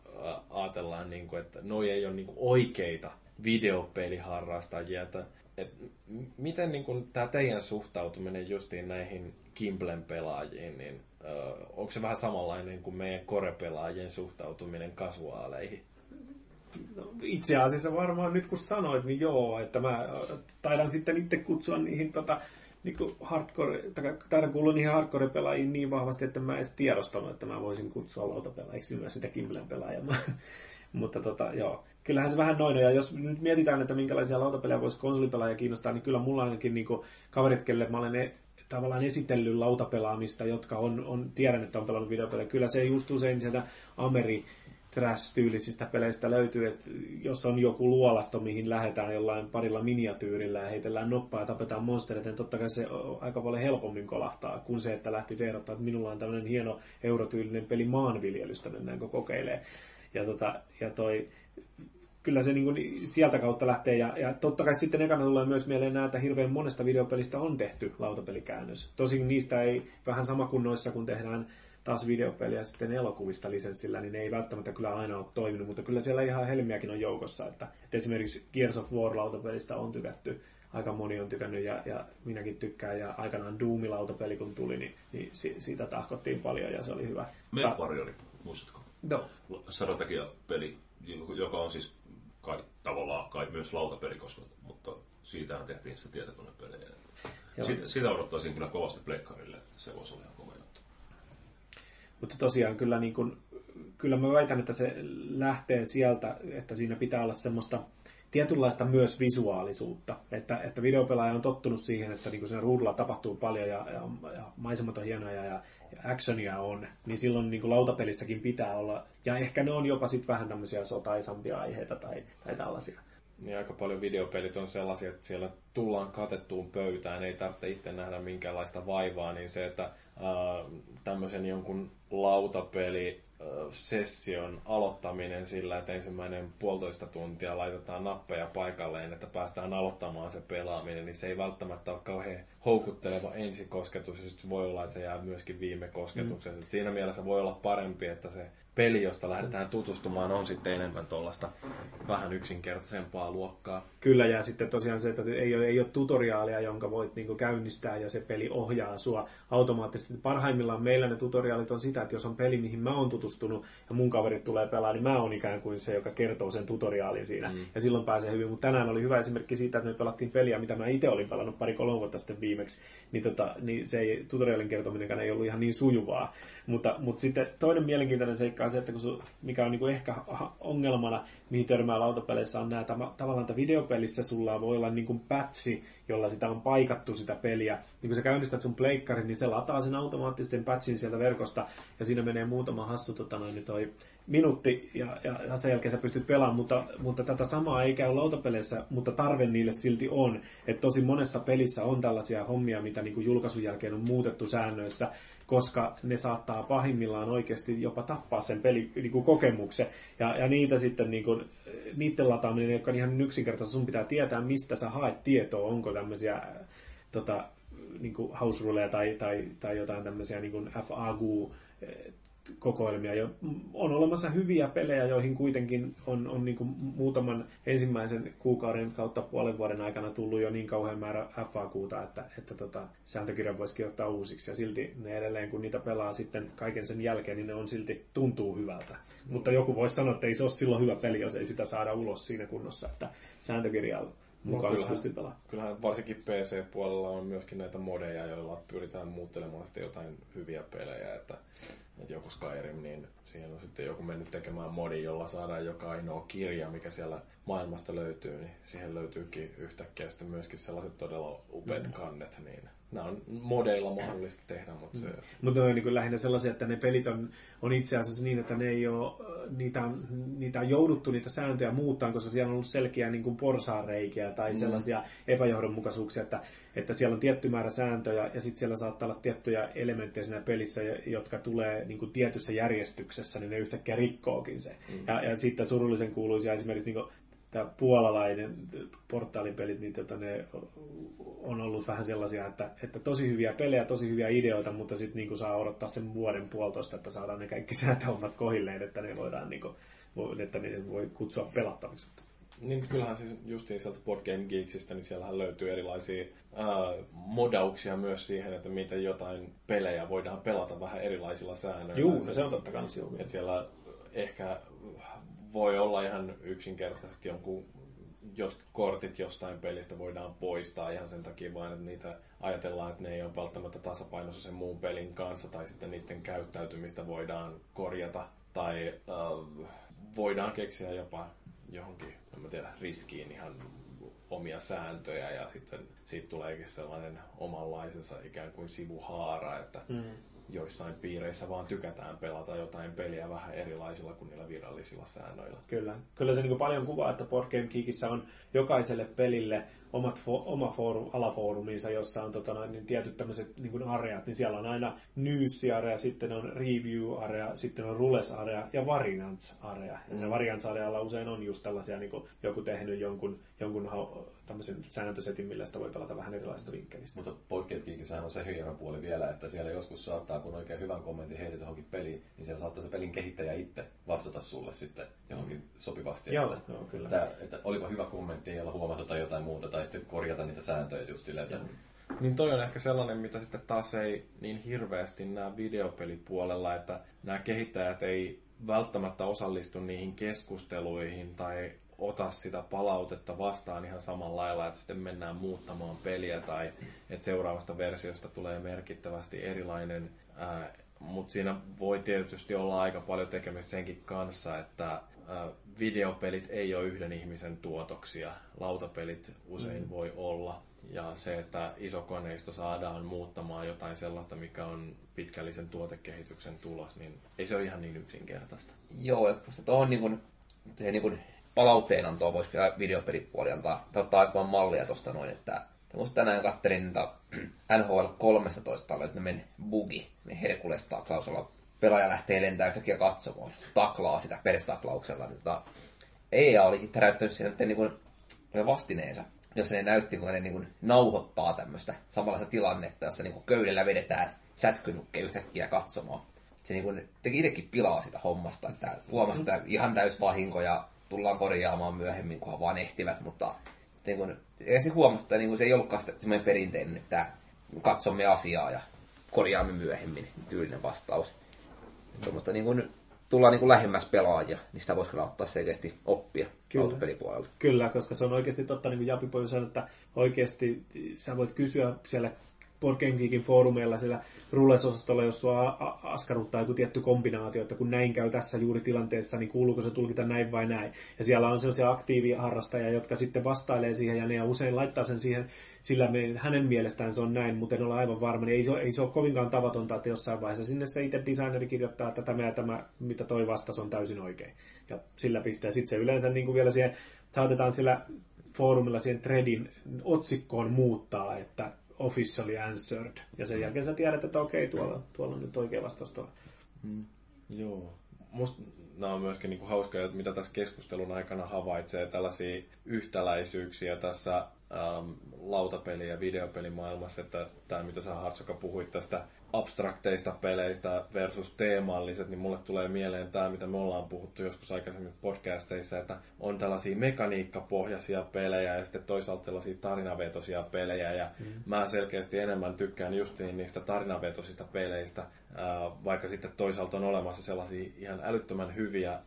ajatellaan, niin kuin, että noi ei ole niin kuin oikeita videopeliharrastajia. Että, et, miten niin kuin, tämä teidän suhtautuminen justiin näihin Kimblen pelaajiin, niin onko se vähän samanlainen kuin meidän korepelaajien suhtautuminen kasuaaleihin? No, itse asiassa varmaan nyt kun sanoit, niin joo, että mä taidan sitten itse kutsua niihin tota, niin hardcore, taidan kuulua niihin hardcore-pelaajiin niin vahvasti, että mä en edes tiedostanut, että mä voisin kutsua lautapelaajiksi myös sitä Kimblen pelaajaa. [LAUGHS] Mutta tota, joo. Kyllähän se vähän noin, ja jos nyt mietitään, että minkälaisia lautapelejä voisi konsolipelaaja kiinnostaa, niin kyllä mulla ainakin niin kaverit, kelle mä olen e- tavallaan esitellyt lautapelaamista, jotka on, on tiedän, että on pelannut videopelejä. Kyllä se just usein sieltä Ameri trash-tyylisistä peleistä löytyy, että jos on joku luolasto, mihin lähdetään jollain parilla miniatyyrillä ja heitellään noppaa ja tapetaan monstereita, niin totta kai se aika paljon helpommin kolahtaa kuin se, että lähti ehdottaa, että minulla on tämmöinen hieno eurotyylinen peli maanviljelystä, mennäänkö kokeilee. Ja, tota, ja toi, kyllä se niin kuin sieltä kautta lähtee. Ja, ja totta kai sitten ekana tulee myös mieleen nämä, että hirveän monesta videopelistä on tehty lautapelikäännös. Tosin niistä ei vähän sama kuin noissa, kun tehdään taas videopeliä sitten elokuvista lisenssillä, niin ne ei välttämättä kyllä aina ole toiminut, mutta kyllä siellä ihan helmiäkin on joukossa, että, että esimerkiksi Gears of War lautapelistä on tykätty, aika moni on tykännyt ja, ja minäkin tykkään, ja aikanaan Doom-lautapeli kun tuli, niin, niin si, siitä tahkottiin paljon ja se oli hyvä. Meat Warrior, muistatko? No. peli joka on siis kai, tavallaan kai myös lautapeli, koska, mutta siitähän tehtiin se tietokonepelejä. Siitä, siitä odottaisin kyllä kovasti pleikkarille, että se voisi olla ihan mutta tosiaan kyllä, niin kuin, kyllä mä väitän, että se lähtee sieltä, että siinä pitää olla semmoista tietynlaista myös visuaalisuutta. Että, että videopelaaja on tottunut siihen, että niin siinä ruudulla tapahtuu paljon ja, ja, ja maisemat on hienoja ja, ja actionia on, niin silloin niin lautapelissäkin pitää olla, ja ehkä ne on jopa sitten vähän tämmöisiä sotaisampia aiheita tai, tai tällaisia. Niin aika paljon videopelit on sellaisia, että siellä tullaan katettuun pöytään, ei tarvitse itse nähdä minkäänlaista vaivaa, niin se, että tämmöisen jonkun lautapeli session aloittaminen sillä, että ensimmäinen puolitoista tuntia laitetaan nappeja paikalleen, että päästään aloittamaan se pelaaminen, niin se ei välttämättä ole kauhean houkutteleva ensikosketus, ja se voi olla, että se jää myöskin viime kosketuksessa. Mm. Siinä mielessä voi olla parempi, että se peli, josta lähdetään tutustumaan, on sitten enemmän tuollaista vähän yksinkertaisempaa luokkaa. Kyllä, ja sitten tosiaan se, että ei ole, ei ole tutoriaalia, jonka voit niin käynnistää ja se peli ohjaa sua automaattisesti. Parhaimmillaan meillä ne tutoriaalit on sitä, että jos on peli, mihin mä oon tutustunut ja mun kaverit tulee pelaa, niin mä oon ikään kuin se, joka kertoo sen tutoriaalin siinä. Mm. Ja silloin pääsee hyvin. Mutta tänään oli hyvä esimerkki siitä, että me pelattiin peliä, mitä mä itse olin pelannut pari-kolme vuotta sitten viimeksi. Niin, tota, niin se ei, tutoriaalin kertominen ei ollut ihan niin sujuvaa. Mutta, mutta sitten toinen mielenkiintoinen seikka on se, että kun su, mikä on niin kuin ehkä ongelmana, mihin törmää lautapeleissä, on nämä tavallaan, että videopelissä sulla voi olla niin kuin patchi, jolla sitä on paikattu sitä peliä. Niin kun sä käynnistät sun pleikkarin, niin se lataa sen automaattisten patchin sieltä verkosta, ja siinä menee muutama hassu tota noin, niin toi minuutti, ja, ja, ja sen jälkeen sä pystyt pelaamaan, mutta, mutta tätä samaa ei käy lautapeleissä, mutta tarve niille silti on. Että tosi monessa pelissä on tällaisia hommia, mitä niin kuin julkaisun jälkeen on muutettu säännöissä, koska ne saattaa pahimmillaan oikeasti jopa tappaa sen peli, niin kuin. Ja, ja niitä sitten, niin kuin, niiden lataaminen, jotka on ihan yksinkertaisesti, sun pitää tietää, mistä sä haet tietoa, onko tämmöisiä tota, niin kuin house tai, tai, tai jotain tämmöisiä niin kuin FAQ kokoelmia. Ja on olemassa hyviä pelejä, joihin kuitenkin on, on niin kuin muutaman ensimmäisen kuukauden kautta puolen vuoden aikana tullut jo niin kauhean määrä FAQta, että, että tota, sääntökirjan voisi ottaa uusiksi. Ja silti ne edelleen, kun niitä pelaa sitten kaiken sen jälkeen, niin ne on silti tuntuu hyvältä. Mm. Mutta joku voisi sanoa, että ei se ole silloin hyvä peli, jos ei sitä saada ulos siinä kunnossa, että sääntökirjalla mukaan no, pystyy pelaamaan. Kyllähän varsinkin PC-puolella on myöskin näitä modeja, joilla pyritään muuttelemaan sitten jotain hyviä pelejä, että että joku Skyrim, niin siihen on sitten joku mennyt tekemään modi, jolla saadaan joka ainoa kirja, mikä siellä maailmasta löytyy, niin siihen löytyykin yhtäkkiä sitten myöskin sellaiset todella upeat mm. kannet, niin nämä on modeilla mahdollista tehdä, mutta se... Mm. Mutta ne on niin lähinnä sellaisia, että ne pelit on, on itse asiassa niin, että ne ei ole, niitä, on, niitä on jouduttu niitä sääntöjä muuttaa, koska siellä on ollut selkeä niin kuin porsaareikiä tai mm. sellaisia epäjohdonmukaisuuksia, että, että siellä on tietty määrä sääntöjä ja sitten siellä saattaa olla tiettyjä elementtejä siinä pelissä, jotka tulee niin kuin tietyssä järjestyksessä, niin ne yhtäkkiä rikkookin se. Mm. Ja, ja sitten surullisen kuuluisia esimerkiksi niin tämä puolalainen portaalipelit, niin tota ne on ollut vähän sellaisia, että, että tosi hyviä pelejä, tosi hyviä ideoita, mutta sitten niin saa odottaa sen vuoden puolitoista, että saadaan ne kaikki [LAUGHS] sääntöhommat kohilleen, että ne voidaan niin kuin, että ne voi kutsua pelattaviksi. Niin kyllähän siis justiin sieltä Board Game Geeksistä, niin siellähän löytyy erilaisia ää, modauksia myös siihen, että miten jotain pelejä voidaan pelata vähän erilaisilla säännöillä. Juu, se on totta kai. Että siellä ehkä voi olla ihan yksinkertaisesti jonkun jotkut kortit jostain pelistä voidaan poistaa ihan sen takia vain, että niitä ajatellaan, että ne ei ole välttämättä tasapainossa sen muun pelin kanssa, tai sitten niiden käyttäytymistä voidaan korjata, tai äh, voidaan keksiä jopa johonkin, en mä tiedä, riskiin ihan omia sääntöjä, ja sitten siitä tuleekin sellainen omanlaisensa ikään kuin sivuhaara, että mm joissain piireissä vaan tykätään pelata jotain peliä vähän erilaisilla kuin niillä virallisilla säännöillä. Kyllä. Kyllä se niin paljon kuvaa, että Board Game Geekissä on jokaiselle pelille omat fo- oma foorum, alafooruminsa, jossa on tota, niin tietyt tämmöiset niin areat, niin siellä on aina news-area, sitten on review-area, sitten on rules-area ja variants-area. Mm. Ja variants-arealla usein on just tällaisia, niin kuin joku tehnyt jonkun, jonkun tämmöisen sääntösetin, millä sitä voi pelata vähän erilaisista vinkkelistä. Mutta poikkeuskinkin on se hieno puoli vielä, että siellä joskus saattaa, kun oikein hyvän kommentin heidät johonkin peliin, niin siellä saattaa se pelin kehittäjä itse vastata sulle sitten johonkin sopivasti. Joo, että, joo, kyllä. Että, että, olipa hyvä kommentti, ei olla huomata tai jotain muuta, tai sitten korjata niitä sääntöjä just silleen, että niin toi on ehkä sellainen, mitä sitten taas ei niin hirveästi nämä videopelipuolella, että nämä kehittäjät ei välttämättä osallistu niihin keskusteluihin tai ota sitä palautetta vastaan ihan samalla lailla, että sitten mennään muuttamaan peliä tai että seuraavasta versiosta tulee merkittävästi erilainen. Mutta siinä voi tietysti olla aika paljon tekemistä senkin kanssa, että videopelit ei ole yhden ihmisen tuotoksia. Lautapelit usein mm. voi olla. Ja se, että iso koneisto saadaan muuttamaan jotain sellaista, mikä on pitkällisen tuotekehityksen tulos, niin ei se ole ihan niin yksinkertaista. Joo, että tuohon niin kuin, se niin palautteenantoa voisi kyllä videopelipuoli antaa, tai ottaa aika mallia tuosta noin, että Musta tänään kattelin NHL 13 löytynyt bugi, me Herkules taklauksella pelaaja lähtee lentää yhtäkkiä katsomaan, taklaa sitä peristaklauksella. Niin tota, EA olikin täräyttänyt siinä niin kuin vastineensa, jossa ne näytti, kun ne niin kuin nauhoittaa tämmöistä samanlaista tilannetta, jossa niin kuin köydellä vedetään sätkynukke yhtäkkiä katsomaan. se niin kuin teki itsekin pilaa sitä hommasta, että huomasi, että ihan täys vahinko ja tullaan korjaamaan myöhemmin, kunhan vaan ehtivät, mutta niin kuin, ja sitten huomasi, että niin kuin se ei ollutkaan semmoinen perinteinen, että katsomme asiaa ja korjaamme myöhemmin, tyylinen vastaus. Tuommoista niin kuin, tullaan niin kuin lähemmäs pelaajia, niin sitä voisi kyllä ottaa selkeästi oppia Kyllä. autopelipuolelta. Kyllä, koska se on oikeasti totta, niin kuin Japi sanoi, että oikeasti sä voit kysyä siellä Board Geekin foorumeilla siellä rullesosastolla, jos sua askarruttaa joku tietty kombinaatio, että kun näin käy tässä juuri tilanteessa, niin kuuluuko se tulkita näin vai näin. Ja siellä on sellaisia aktiiviharrastajia, jotka sitten vastailee siihen ja ne usein laittaa sen siihen, sillä me, hänen mielestään se on näin, mutta en ole aivan varma. Niin ei, se ole, ei se ole kovinkaan tavatonta, että jossain vaiheessa sinne se itse designeri kirjoittaa, että tämä ja tämä, mitä toi vastasi, on täysin oikein. Ja sillä pistää. Sitten se yleensä niin kuin vielä siihen, saatetaan sillä foorumilla siihen threadin otsikkoon muuttaa, että officially answered. Ja sen jälkeen sä tiedät, että okei, tuolla, tuolla on nyt oikea vastaus tuolla. Joo. Musta nämä on myöskin niinku hauskoja, että mitä tässä keskustelun aikana havaitsee tällaisia yhtäläisyyksiä tässä ähm, lautapeli- ja videopelimaailmassa, että tämä mitä sä Hartsoka puhuit tästä abstrakteista peleistä versus teemalliset, niin mulle tulee mieleen tämä, mitä me ollaan puhuttu joskus aikaisemmin podcasteissa, että on tällaisia mekaniikkapohjaisia pelejä ja sitten toisaalta sellaisia tarinavetoisia pelejä ja mm. mä selkeästi enemmän tykkään justiin niistä tarinavetosista peleistä, vaikka sitten toisaalta on olemassa sellaisia ihan älyttömän hyviä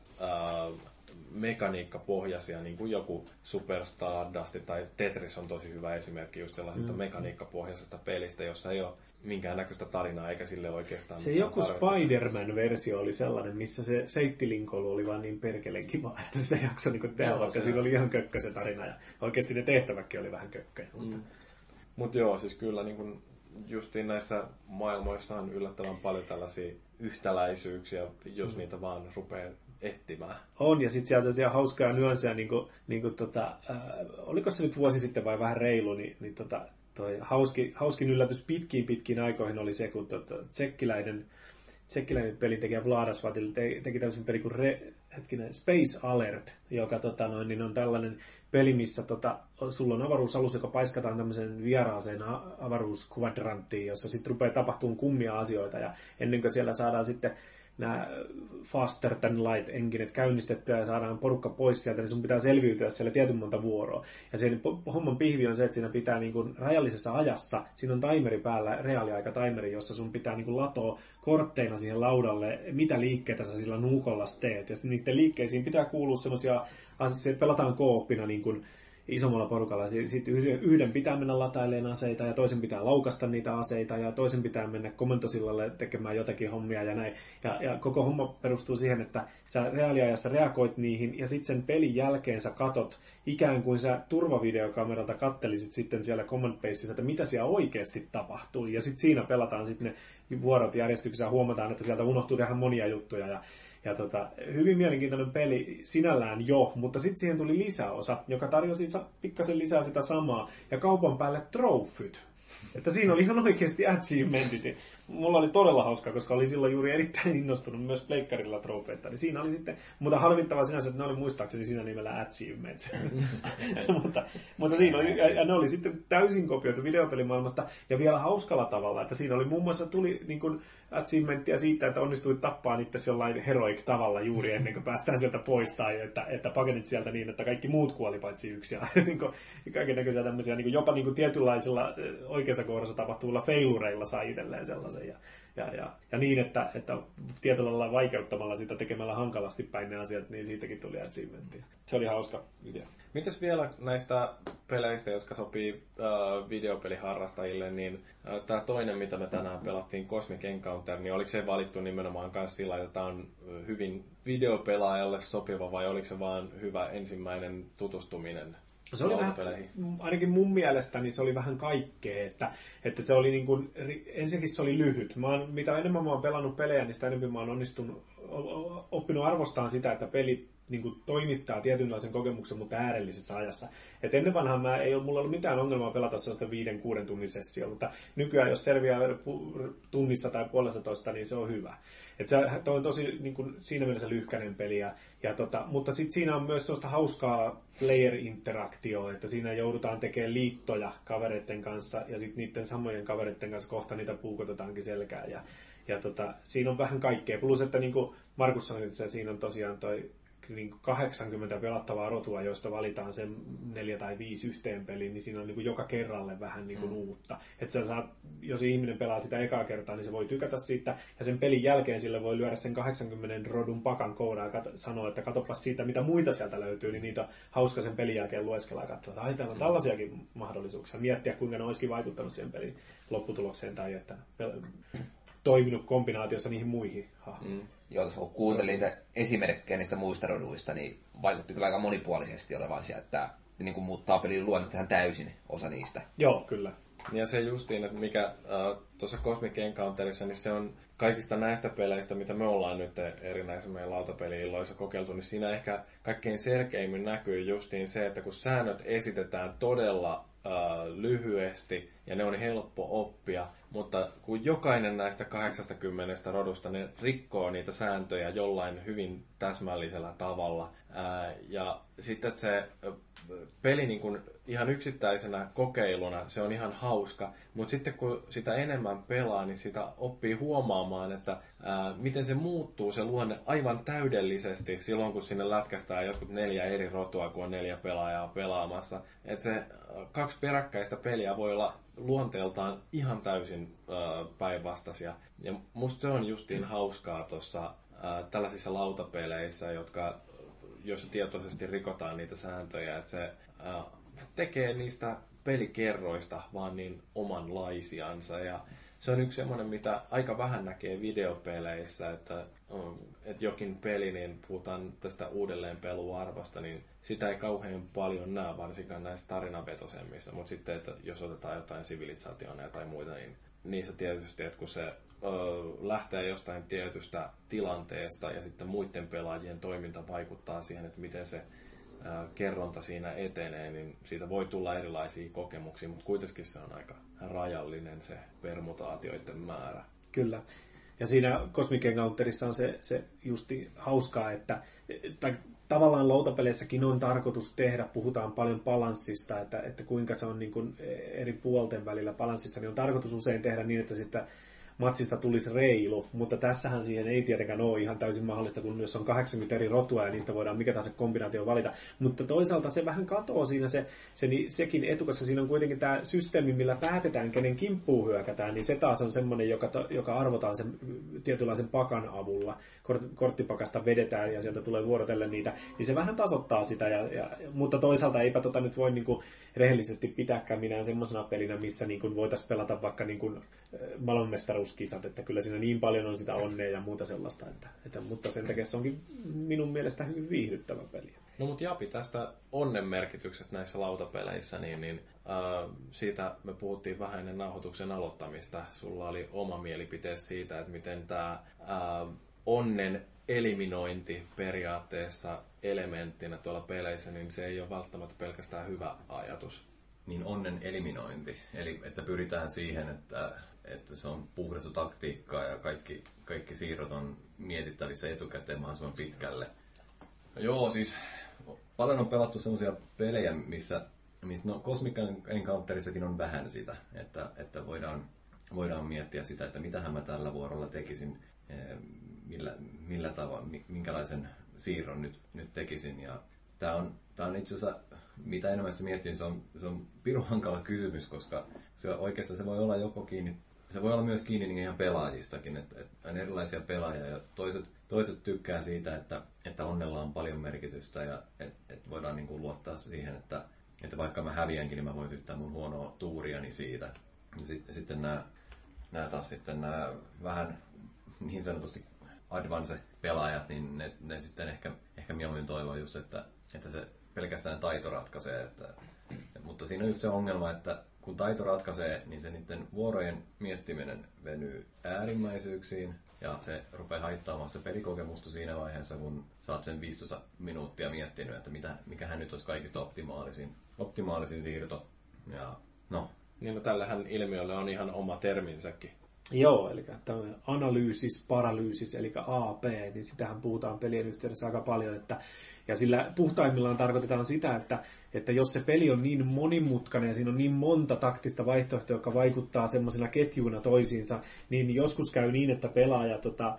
mekaniikkapohjaisia, niin kuin joku Super Stardust tai Tetris on tosi hyvä esimerkki just sellaisesta mm. mekaniikkapohjaisesta pelistä, jossa ei ole minkäännäköistä tarinaa eikä sille oikeastaan Se joku. Spider-Man-versio oli sellainen, missä se seittilinkoilu oli vaan niin perkeleen kiva, [LAUGHS] että sitä jaksoi niin tehdä, Joo, vaikka siinä oli ihan kökkö se tarina. Ja oikeasti ne tehtävätkin oli vähän kökköjä. Mm. Mutta Mutta joo, siis kyllä niin kun justiin näissä maailmoissa on yllättävän paljon tällaisia yhtäläisyyksiä, jos mm. niitä vaan rupeaa etsimään. On, ja sitten sieltä siellä hauskaa nyansseja, niin kuin, niin kuin tota, äh, oliko se nyt vuosi sitten vai vähän reilu, niin, niin tota, toi hauski, hauskin yllätys pitkiin pitkiin aikoihin oli se, kun tota, tsekkiläinen, tsekkiläinen pelintekijä Vladasvatil te, teki tällaisen pelin kuin Re, hetkinen, Space Alert, joka tota, noin, niin on tällainen peli, missä tota, sulla on avaruusalus, joka paiskataan tämmöiseen vieraaseen avaruuskvadranttiin, jossa sitten rupeaa tapahtumaan kummia asioita, ja ennen kuin siellä saadaan sitten nämä faster than light engineet käynnistettyä ja saadaan porukka pois sieltä, niin sun pitää selviytyä siellä tietyn monta vuoroa. Ja sen homman pihvi on se, että siinä pitää niin kuin rajallisessa ajassa, siinä on timeri päällä, reaaliaika timeri, jossa sun pitää niin kuin latoa kortteina siihen laudalle, mitä liikkeitä sä sillä nuukolla teet. Ja niistä liikkeisiin pitää kuulua semmoisia asioita, että pelataan kooppina niin kuin isommalla porukalla. Sitten yhden- pitää mennä latailemaan aseita ja toisen pitää laukasta niitä aseita ja toisen pitää mennä komentosillalle tekemään jotakin hommia ja näin. Ja, ja koko homma perustuu siihen, että sä reaaliajassa reagoit niihin ja sitten sen pelin jälkeen sä katot ikään kuin sä turvavideokameralta kattelisit sitten siellä command baseissa, että mitä siellä oikeasti tapahtui. Ja sitten siinä pelataan sitten ne vuorot järjestyksessä ja huomataan, että sieltä unohtuu tehdä monia juttuja ja ja tota, hyvin mielenkiintoinen peli sinällään jo, mutta sitten siihen tuli lisäosa, joka tarjosi pikkasen lisää sitä samaa, ja kaupan päälle trofyt. Että siinä oli ihan oikeasti achievementit. Mulla oli todella hauskaa, koska olin silloin juuri erittäin innostunut myös pleikkarilla trofeista. Niin siinä oli sitten, mutta harmittavaa sinänsä, että ne oli muistaakseni siinä nimellä achievements. [LAUGHS] mutta, mutta siinä oli, ja ne oli sitten täysin kopioitu videopelimaailmasta ja vielä hauskalla tavalla, että siinä oli muun muassa tuli niin kuin achievementtia siitä, että onnistuit tappaa itse jollain heroic tavalla juuri ennen kuin päästään sieltä pois, tai että, että pakenit sieltä niin, että kaikki muut kuoli paitsi yksi, ja [LAUGHS] niin kuin, kaiken tämmöisiä, niin kuin jopa niin kuin tietynlaisilla oikeassa kohdassa tapahtuvilla feilureilla sai itselleen sellaisen, ja, ja, ja, ja niin, että, että tietyllä lailla vaikeuttamalla sitä tekemällä hankalasti päin ne asiat, niin siitäkin tuli achievementia. Se oli hauska idea. Mitäs vielä näistä peleistä, jotka sopii äh, videopeliharrastajille, niin äh, tämä toinen, mitä me tänään pelattiin, Cosmic Encounter, niin oliko se valittu nimenomaan myös sillä, että tämä on äh, hyvin videopelaajalle sopiva, vai oliko se vaan hyvä ensimmäinen tutustuminen Se oli vähän, ainakin mun mielestä niin se oli vähän kaikkea, että, että se oli niin kuin, ensinnäkin se oli lyhyt. Mä oon, mitä enemmän mä oon pelannut pelejä, niin sitä enemmän mä oon onnistunut, oppinut arvostamaan sitä, että peli niin kuin toimittaa tietynlaisen kokemuksen, mutta äärellisessä ajassa. Et ennen vanhaan mä ei ole, mulla ollut mitään ongelmaa pelata sellaista viiden, kuuden tunnin sessioa, mutta nykyään jos selviää tunnissa tai puolesta toista, niin se on hyvä. Et se on tosi niin kuin, siinä mielessä lyhkäinen peli. Ja, ja tota, mutta sitten siinä on myös sellaista hauskaa player-interaktioa, että siinä joudutaan tekemään liittoja kavereiden kanssa ja sitten niiden samojen kavereiden kanssa kohta niitä puukotetaankin selkään. Ja, ja tota, siinä on vähän kaikkea. Plus, että niin kuin Markus sanoi, että siinä on tosiaan toi niin 80 pelattavaa rotua, joista valitaan sen neljä tai viisi yhteen peliin, niin siinä on niin kuin joka kerralle vähän niin kuin mm. uutta. Että sä saat, jos ihminen pelaa sitä ekaa kertaa, niin se voi tykätä siitä, ja sen pelin jälkeen sille voi lyödä sen 80 rodun pakan koodaan ja sanoa, että katsopa siitä, mitä muita sieltä löytyy, niin niitä on hauska sen pelin jälkeen lueskella ja katsoa, että ai täällä on mm. tällaisiakin mahdollisuuksia. Miettiä, kuinka ne olisikin vaikuttanut siihen pelin lopputulokseen tai että toiminut kombinaatiossa niihin muihin hahmoihin. Mm. Joo, kun kuuntelin niitä esimerkkejä niistä muista roduista, niin vaikutti kyllä aika monipuolisesti olevan siellä, että niin kuin muuttaa pelin luonnetta ihan täysin osa niistä. Joo, kyllä. Ja se justiin, että mikä äh, tuossa Cosmic Encounterissa, niin se on kaikista näistä peleistä, mitä me ollaan nyt erinäisissä meidän lautapeli-illoissa kokeiltu, niin siinä ehkä kaikkein selkeimmin näkyy justiin se, että kun säännöt esitetään todella äh, lyhyesti ja ne on helppo oppia, mutta kun jokainen näistä 80 rodusta ne rikkoo niitä sääntöjä jollain hyvin täsmällisellä tavalla. Ää, ja sitten se peli niin kuin ihan yksittäisenä kokeiluna, se on ihan hauska, mutta sitten kun sitä enemmän pelaa, niin sitä oppii huomaamaan, että ää, miten se muuttuu se luonne aivan täydellisesti silloin, kun sinne lätkästään jotkut neljä eri rotua, kun on neljä pelaajaa pelaamassa. Että se kaksi peräkkäistä peliä voi olla luonteeltaan ihan täysin päinvastaisia. Ja musta se on justiin hauskaa tuossa tällaisissa lautapeleissä, jotka, joissa tietoisesti rikotaan niitä sääntöjä, että se tekee niistä pelikerroista vaan niin omanlaisiansa. Ja se on yksi semmoinen, mitä aika vähän näkee videopeleissä, että, että jokin peli, niin puhutaan tästä uudelleenpeluarvosta, niin sitä ei kauhean paljon näe, varsinkaan näissä tarinavetoisemmissa, mutta sitten, että jos otetaan jotain sivilisaationeja tai muita, niin niissä tietysti, että kun se ö, lähtee jostain tietystä tilanteesta ja sitten muiden pelaajien toiminta vaikuttaa siihen, että miten se ö, kerronta siinä etenee, niin siitä voi tulla erilaisia kokemuksia, mutta kuitenkin se on aika rajallinen se permutaatioiden määrä. Kyllä. Ja siinä Cosmic Encounterissa on se, se justi hauskaa, että tai tavallaan lautapeleissäkin on tarkoitus tehdä, puhutaan paljon balanssista, että, että kuinka se on niin kuin eri puolten välillä balanssissa, niin on tarkoitus usein tehdä niin, että sitten matsista tulisi reilu, mutta tässähän siihen ei tietenkään ole ihan täysin mahdollista, kun jos on 80 eri rotua ja niistä voidaan mikä tahansa kombinaatio valita. Mutta toisaalta se vähän katoo siinä se, se niin sekin etu, koska siinä on kuitenkin tämä systeemi, millä päätetään, kenen kimppuun hyökätään, niin se taas on semmoinen, joka, joka arvotaan sen tietynlaisen pakan avulla. Kort, korttipakasta vedetään ja sieltä tulee vuorotellen niitä, niin se vähän tasoittaa sitä, ja, ja, mutta toisaalta eipä tota nyt voi niinku rehellisesti pitääkään minään semmoisena pelinä, missä niinku voitaisiin pelata vaikka niinku maailmanmestaruus mestaruuskisat, että kyllä siinä niin paljon on sitä onnea ja muuta sellaista, että, että, mutta sen takia se onkin minun mielestä hyvin viihdyttävä peli. No mutta Japi, tästä onnen merkityksestä näissä lautapeleissä, niin, niin äh, siitä me puhuttiin vähän ennen nauhoituksen aloittamista. Sulla oli oma mielipite siitä, että miten tämä äh, onnen eliminointi periaatteessa elementtinä tuolla peleissä, niin se ei ole välttämättä pelkästään hyvä ajatus. Niin onnen eliminointi, eli että pyritään siihen, että että se on puhdasta taktiikkaa ja kaikki, kaikki siirrot on mietittävissä etukäteen mahdollisimman pitkälle. No joo, siis paljon on pelattu sellaisia pelejä, missä, missä no Cosmic Encounterissakin on vähän sitä, että, että voidaan, voidaan miettiä sitä, että mitähän mä tällä vuorolla tekisin, eh, millä, millä tavalla, minkälaisen siirron nyt, nyt tekisin. Ja tämä on, tämä on itse asiassa, mitä enemmän sitä miettii, se on, se on pirun hankala kysymys, koska se oikeastaan se voi olla joko kiinni se voi olla myös kiinni niin ihan pelaajistakin, että, että on erilaisia pelaajia ja toiset, toiset tykkää siitä, että, että onnella on paljon merkitystä ja että, että voidaan niin kuin luottaa siihen, että, että vaikka mä häviänkin, niin mä voin syyttää mun huonoa tuuriani siitä. Ja sitten, sitten nämä, nämä taas sitten nämä vähän niin sanotusti advance-pelaajat, niin ne, ne sitten ehkä, ehkä mieluummin toivoo just, että, että se pelkästään taito ratkaisee. Että, mutta siinä on just se ongelma, että kun taito ratkaisee, niin se niiden vuorojen miettiminen venyy äärimmäisyyksiin. Ja se rupeaa haittaamaan sitä pelikokemusta siinä vaiheessa, kun saat sen 15 minuuttia miettinyt, että mitä, mikähän nyt olisi kaikista optimaalisin, optimaalisin siirto. Ja no, Niin no, tällähän ilmiölle on ihan oma terminsäkin. Joo, eli tämmöinen analyysis, paralyysis, eli AP, niin sitähän puhutaan pelien yhteydessä aika paljon, että ja sillä puhtaimmillaan tarkoitetaan sitä, että, että jos se peli on niin monimutkainen ja siinä on niin monta taktista vaihtoehtoa, jotka vaikuttaa semmoisina ketjuina toisiinsa, niin joskus käy niin, että pelaaja tota,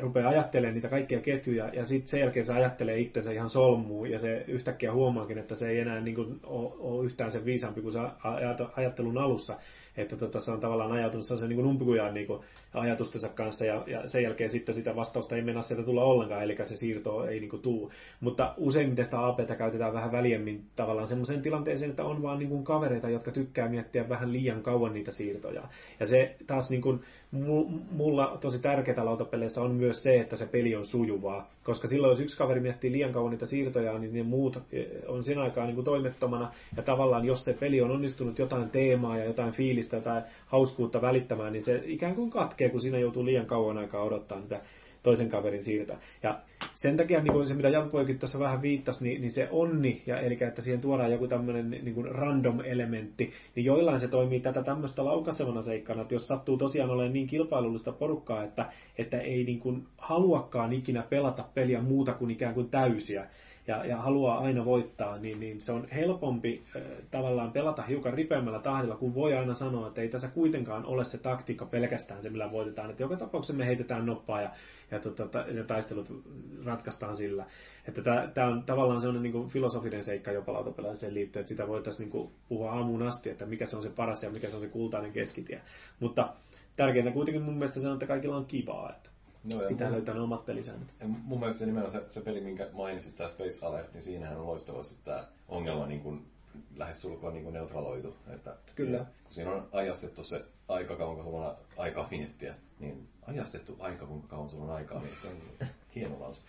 rupeaa ajattelemaan niitä kaikkia ketjuja ja sitten sen jälkeen se ajattelee itsensä ihan solmuun ja se yhtäkkiä huomaakin, että se ei enää niin kuin, ole, ole yhtään sen viisaampi kuin se ajat- ajattelun alussa että tota, se on tavallaan ajautunut sellaisen niin umpikujaan niin ajatustensa kanssa ja, ja, sen jälkeen sitten sitä vastausta ei mennä sieltä tulla ollenkaan, eli se siirto ei niin kuin, tuu. Mutta useimmiten sitä APtä käytetään vähän väljemmin tavallaan semmoiseen tilanteeseen, että on vaan niin kuin, kavereita, jotka tykkää miettiä vähän liian kauan niitä siirtoja. Ja se taas niin kuin, mulla tosi tärkeää lautapeleissä on myös se, että se peli on sujuvaa. Koska silloin, jos yksi kaveri miettii liian kauan niitä siirtoja, niin ne muut eh, on siinä aikaa niin kuin toimettomana. Ja tavallaan, jos se peli on onnistunut jotain teemaa ja jotain fiilistä tai hauskuutta välittämään, niin se ikään kuin katkee, kun siinä joutuu liian kauan aikaa odottaa niitä toisen kaverin siirtää. Ja sen takia niin se, mitä Jan tässä vähän viittasi, niin, niin se onni, ja, eli että siihen tuodaan joku tämmöinen niin kuin random-elementti, niin joillain se toimii tätä tämmöistä laukasevana seikkana, että jos sattuu tosiaan olemaan niin kilpailullista porukkaa, että, että ei niin kuin haluakaan ikinä pelata peliä muuta kuin ikään kuin täysiä, ja, ja haluaa aina voittaa, niin, niin se on helpompi äh, tavallaan pelata hiukan ripeämmällä tahdilla, kun voi aina sanoa, että ei tässä kuitenkaan ole se taktiikka pelkästään se, millä voitetaan. Että joka tapauksessa me heitetään noppaa ja, ja, tota, ja taistelut ratkaistaan sillä. Että tämä on tavallaan sellainen niin filosofinen seikka jopa lautapelaiseen liittyen, että sitä voitaisiin niin puhua aamuun asti, että mikä se on se paras ja mikä se on se kultainen keskitie. Mutta tärkeintä kuitenkin mun mielestä se on, että kaikilla on kivaa. Että No, ja Pitää mun, löytää ne omat pelisäännöt. Ja mun mielestä nimenomaan se, se peli, minkä mainitsit, tämä Space Alert, niin siinähän on loistavasti tämä ongelma niin kuin lähestulkoon niin kuin neutraloitu. Että Kyllä. Siinä, kun siinä on ajastettu se aika kauan, kun sulla on aikaa miettiä, niin ajastettu aika, kuinka kauan sulla on aikaa miettiä, niin hieno lause.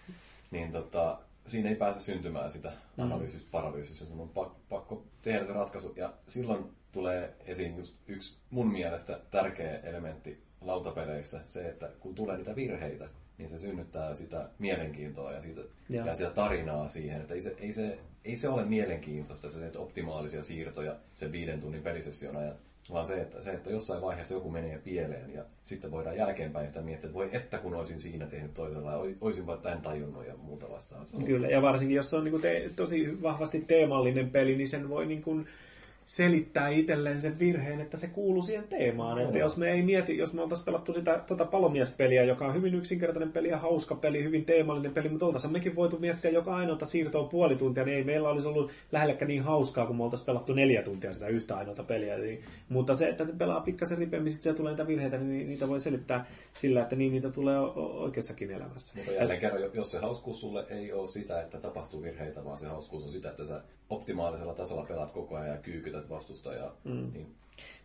Niin tota, siinä ei pääse syntymään sitä mm. analyysistä, paralyysistä, sun on pakko, pakko tehdä se ratkaisu. Ja silloin tulee esiin just yksi mun mielestä tärkeä elementti lautapeleissä se, että kun tulee niitä virheitä, niin se synnyttää sitä mielenkiintoa ja, siitä, ja sitä tarinaa siihen. Että ei se, ei se, ei se ole mielenkiintoista, että sä teet optimaalisia siirtoja sen viiden tunnin pelisession ajan, vaan se että, se, että jossain vaiheessa joku menee pieleen ja sitten voidaan jälkeenpäin sitä miettiä, että voi että kun olisin siinä tehnyt toisella, olisinpa tämän tajunnut ja muuta vastaan. Kyllä, ja varsinkin jos se on niin te, tosi vahvasti teemallinen peli, niin sen voi niin kuin selittää itselleen sen virheen, että se kuuluu siihen teemaan. No. Että jos me ei mieti, jos me oltaisiin pelattu sitä tuota palomiespeliä, joka on hyvin yksinkertainen peli ja hauska peli, hyvin teemallinen peli, mutta oltaisiin mekin voitu miettiä joka ainoata siirtoa puoli tuntia, niin ei meillä olisi ollut lähelläkään niin hauskaa, kun me oltaisiin pelattu neljä tuntia sitä yhtä ainoata peliä. Eli, mutta se, että pelaa pikkasen ripeämmin, sitten tulee niitä virheitä, niin niitä voi selittää sillä, että niin niitä tulee oikeassakin elämässä. Mutta jälleen kerran, jos se hauskuus sulle ei ole sitä, että tapahtuu virheitä, vaan se hauskuus on sitä, että sä optimaalisella tasolla pelaat koko ajan ja kyykytät vastustajaa. Mm. Niin.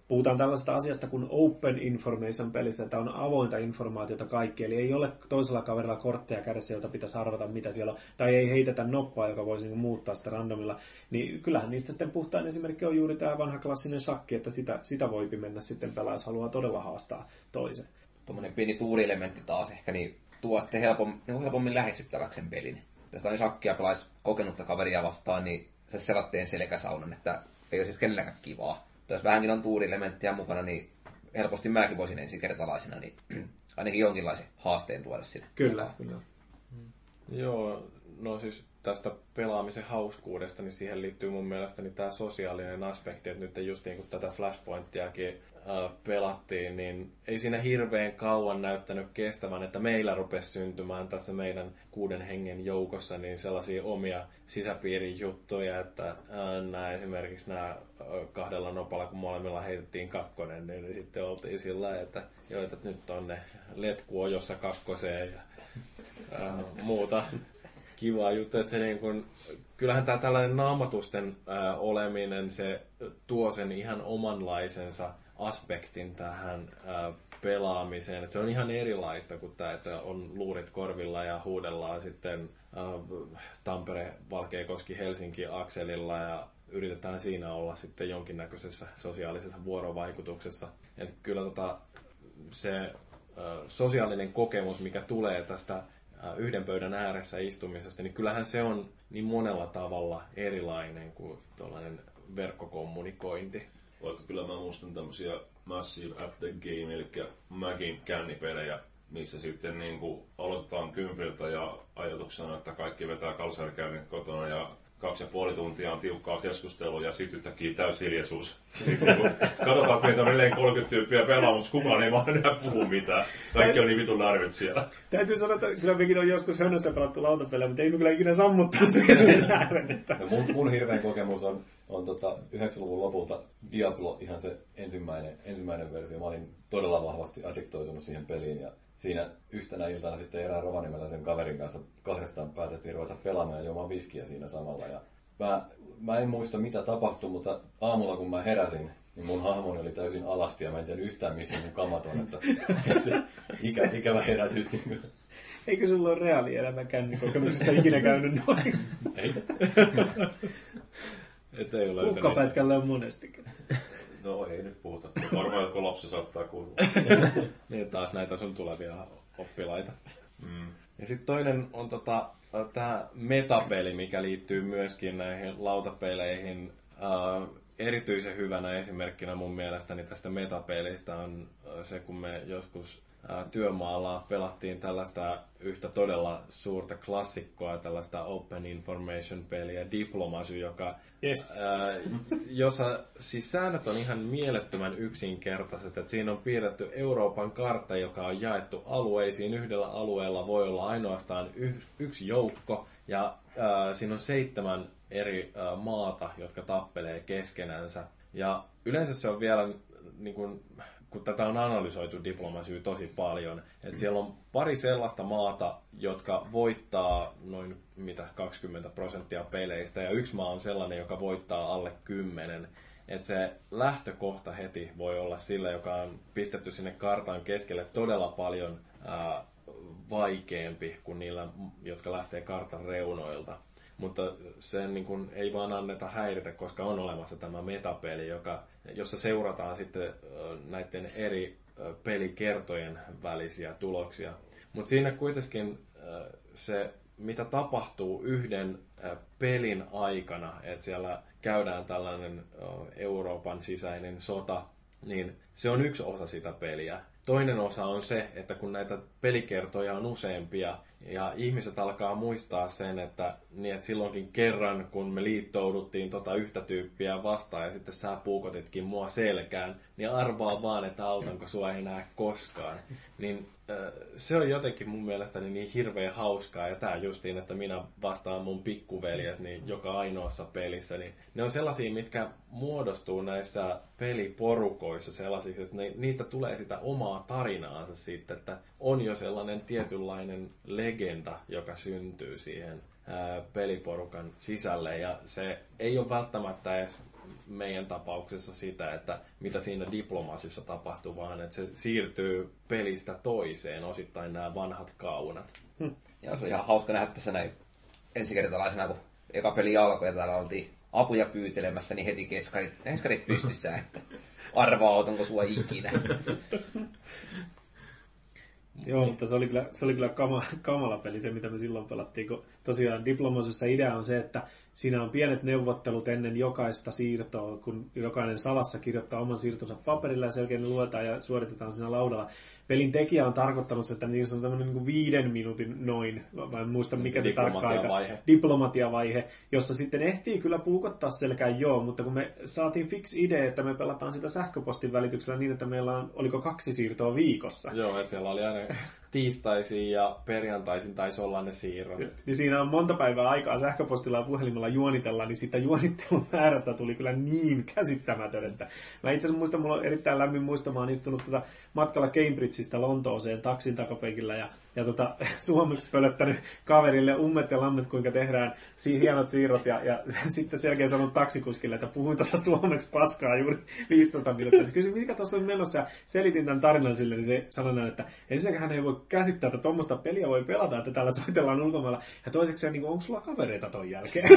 Puhutaan tällaista asiasta kuin open information pelissä, että on avointa informaatiota kaikki, eli ei ole toisella kaverilla kortteja kädessä, jota pitäisi arvata, mitä siellä on, tai ei heitetä noppaa, joka voisi niin muuttaa sitä randomilla. Niin kyllähän niistä sitten puhtaan esimerkki on juuri tämä vanha klassinen shakki, että sitä, sitä voipi mennä sitten pelaa, jos haluaa todella haastaa toisen. Tuommoinen pieni tuurielementti taas ehkä, niin tuo sitten helpommin, niin helpommin lähestyttäväksi sen pelin. Tästä on shakkia pelaisi kokenutta kaveria vastaan, niin se selatteen selkäsaunan, että ei olisi kenelläkään kivaa. jos vähänkin on tuurielementtiä mukana, niin helposti mäkin voisin ensikertalaisena niin [CLEARS THROAT] ainakin jonkinlaisen haasteen tuoda sinne. Kyllä, kyllä. Mm. Joo, no siis tästä pelaamisen hauskuudesta, niin siihen liittyy mun mielestäni tämä sosiaalinen aspekti, että nyt just niin kuin tätä Flashpointiakin pelattiin, niin ei siinä hirveän kauan näyttänyt kestävän, että meillä rupesi syntymään tässä meidän kuuden hengen joukossa niin sellaisia omia sisäpiirin juttuja, että nämä esimerkiksi nämä kahdella nopalla, kun molemmilla heitettiin kakkonen, niin sitten oltiin sillä että, jo, että nyt on ne letku ojossa kakkoseen ja ää, muuta kivaa juttu, että se niin kun, kyllähän tämä tällainen naamatusten oleminen, se tuo sen ihan omanlaisensa aspektin tähän ää, pelaamiseen. Et se on ihan erilaista kuin tämä, että on luurit korvilla ja huudellaan sitten ää, Tampere, Valkeakoski, Helsinki akselilla ja yritetään siinä olla sitten jonkinnäköisessä sosiaalisessa vuorovaikutuksessa. Et kyllä tota, se ö, sosiaalinen kokemus, mikä tulee tästä yhden pöydän ääressä istumisesta, niin kyllähän se on niin monella tavalla erilainen kuin tuollainen verkkokommunikointi. Vaikka kyllä mä muistan tämmöisiä Massive at the Game, eli Magin kännipelejä, missä sitten niin kuin aloitetaan kympiltä ja ajatuksena, että kaikki vetää kalsarikäynnit kotona ja kaksi ja puoli tuntia on tiukkaa keskustelua ja sitten yhtäkkiä täyshiljaisuus. [LAUGHS] Niin kun katsotaan, että meitä on edelleen 30 tyyppiä pelaa, mutta kukaan ei vaan enää puhu mitään. Kaikki on niin vitun narvit siellä. Täytyy sanoa, että kyllä mekin on joskus hönössä pelattu lautapelejä, mutta ei me kyllä ikinä sammuttaa sen, sen ääreen. Että... No mun, mun hirveän kokemus on, on tota 90-luvun lopulta Diablo, ihan se ensimmäinen, ensimmäinen versio. Mä olin todella vahvasti addiktoitunut siihen peliin ja siinä yhtenä iltana sitten erään Rovaniemellä sen kaverin kanssa kahdestaan päätettiin ruveta pelaamaan ja juomaan viskiä siinä samalla. Ja mä, mä en muista mitä tapahtui, mutta aamulla kun mä heräsin, niin mun hahmoni oli täysin alasti ja mä en tiedä yhtään missä mun kamat on. Että, [LAUGHS] että se ikä, ikävä herätys. Niin [LAUGHS] Eikö sulla ole reaalielämän kännikokemuksessa ikinä käynyt noin? Ei. [LAUGHS] Et ei ole on monestikin. No ei nyt puhuta. Varmaan jotkut lapsi saattaa kuulla. [LAUGHS] niin taas näitä sun tulevia oppilaita. Mm. Ja sitten toinen on tota, tämä metapeli, mikä liittyy myöskin näihin lautapeleihin. Uh, erityisen hyvänä esimerkkinä mun mielestäni tästä metapelistä on se, kun me joskus työmaalla pelattiin tällaista yhtä todella suurta klassikkoa, tällaista Open Information-peliä, Diplomasy, joka, Yes. ää, jossa siis säännöt on ihan mielettömän yksinkertaiset. Että siinä on piirretty Euroopan kartta, joka on jaettu alueisiin. Yhdellä alueella voi olla ainoastaan y- yksi joukko, ja ää, siinä on seitsemän eri ää, maata, jotka tappelee keskenänsä. Ja yleensä se on vielä niin kuin, kun tätä on analysoitu diplomasyy tosi paljon, että siellä on pari sellaista maata, jotka voittaa noin mitä 20 prosenttia peleistä, ja yksi maa on sellainen, joka voittaa alle 10. Että se lähtökohta heti voi olla sillä, joka on pistetty sinne kartan keskelle todella paljon ää, vaikeampi kuin niillä, jotka lähtee kartan reunoilta. Mutta sen niin kuin, ei vaan anneta häiritä, koska on olemassa tämä metapeli, joka, jossa seurataan sitten näiden eri pelikertojen välisiä tuloksia. Mutta siinä kuitenkin se, mitä tapahtuu yhden pelin aikana, että siellä käydään tällainen Euroopan sisäinen sota, niin se on yksi osa sitä peliä. Toinen osa on se, että kun näitä pelikertoja on useampia ja ihmiset alkaa muistaa sen, että, niin että silloinkin kerran, kun me liittouduttiin tota yhtä tyyppiä vastaan ja sitten sä puukotitkin mua selkään, niin arvaa vaan, että autanko sua ei näe koskaan. Niin se on jotenkin mun mielestäni niin hirveän hauskaa ja tää justiin, että minä vastaan mun pikkuveljet niin joka ainoassa pelissä, niin ne on sellaisia, mitkä muodostuu näissä peliporukoissa sellaisiksi, että niistä tulee sitä omaa tarinaansa sitten, että on jo sellainen tietynlainen legenda, joka syntyy siihen ää, peliporukan sisälle ja se ei ole välttämättä edes meidän tapauksessa sitä, että mitä siinä diplomasissa tapahtuu, vaan että se siirtyy pelistä toiseen, osittain nämä vanhat kaunat. Ja se on ihan hauska nähdä tässä näin ensikertalaisena, kun eka peli alkoi ja täällä oltiin apuja pyytelemässä, niin heti keskarit, keskarit pystyssä, että arvaa, otanko sua ikinä. [LAUGHS] Joo, mutta se oli kyllä, se oli kyllä kama, kamala peli se, mitä me silloin pelattiin, kun tosiaan Diplomosessa idea on se, että siinä on pienet neuvottelut ennen jokaista siirtoa, kun jokainen salassa kirjoittaa oman siirtonsa paperilla ja ne luetaan ja suoritetaan siinä laudalla. Pelin tekijä on tarkoittanut, että niissä on tämmöinen niin kuin viiden minuutin noin, vai en muista mikä se, Se tarkka aika, diplomatiavaihe. diplomatiavaihe, jossa sitten ehtii kyllä puukottaa selkään joo, mutta kun me saatiin fix idea, että me pelataan sitä sähköpostin välityksellä niin, että meillä on, oliko kaksi siirtoa viikossa. Joo, että siellä oli aina tiistaisin ja perjantaisin taisi olla ne siirrot. Niin siinä on monta päivää aikaa sähköpostilla ja puhelimella juonitella, niin sitä juonittelun määrästä tuli kyllä niin käsittämätön, että mä itse asiassa muistan, mulla on erittäin lämmin muista, mä oon istunut tätä matkalla Cambridgeista Lontooseen taksin takapenkillä ja, ja tota, [LAUGHS] suomeksi pölöttänyt kaverille ummet ja lammet, kuinka tehdään si- hienot siirrot ja, ja [LAUGHS] sitten selkeä sanon taksikuskille, että puhuin tässä suomeksi paskaa juuri [LAUGHS] 15 minuuttia. Se kysyi, mikä tuossa on menossa ja selitin tämän tarinan sille, niin se sanoi näin, että ensinnäkin hän ei voi käsittää, että tuommoista peliä voi pelata, että täällä soitellaan ulkomailla. Ja toiseksi, niin onko sulla kavereita ton jälkeen?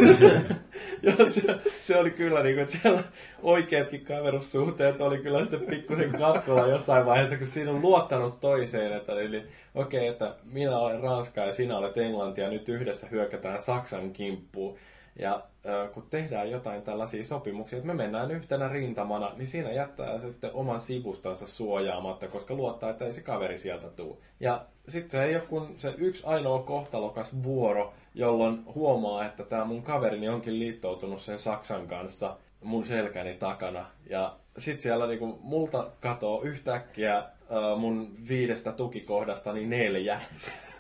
Joo, se, se, oli kyllä niin kuin, että siellä oikeatkin kaverussuhteet oli kyllä sitten pikkusen katkolla jossain vaiheessa, kun siinä on luottanut toiseen, että eli okei, okay, että minä olen Ranska ja sinä olet Englanti ja nyt yhdessä hyökätään Saksan kimppuun. Ja äh, kun tehdään jotain tällaisia sopimuksia, että me mennään yhtenä rintamana, niin siinä jättää sitten oman sivustonsa suojaamatta, koska luottaa, että ei se kaveri sieltä tule. Ja sitten se ei ole kun se yksi ainoa kohtalokas vuoro, jolloin huomaa, että tämä mun kaverini onkin liittoutunut sen Saksan kanssa mun selkäni takana. Ja sitten siellä niinku multa katoo yhtäkkiä äh, mun viidestä tukikohdastani neljä,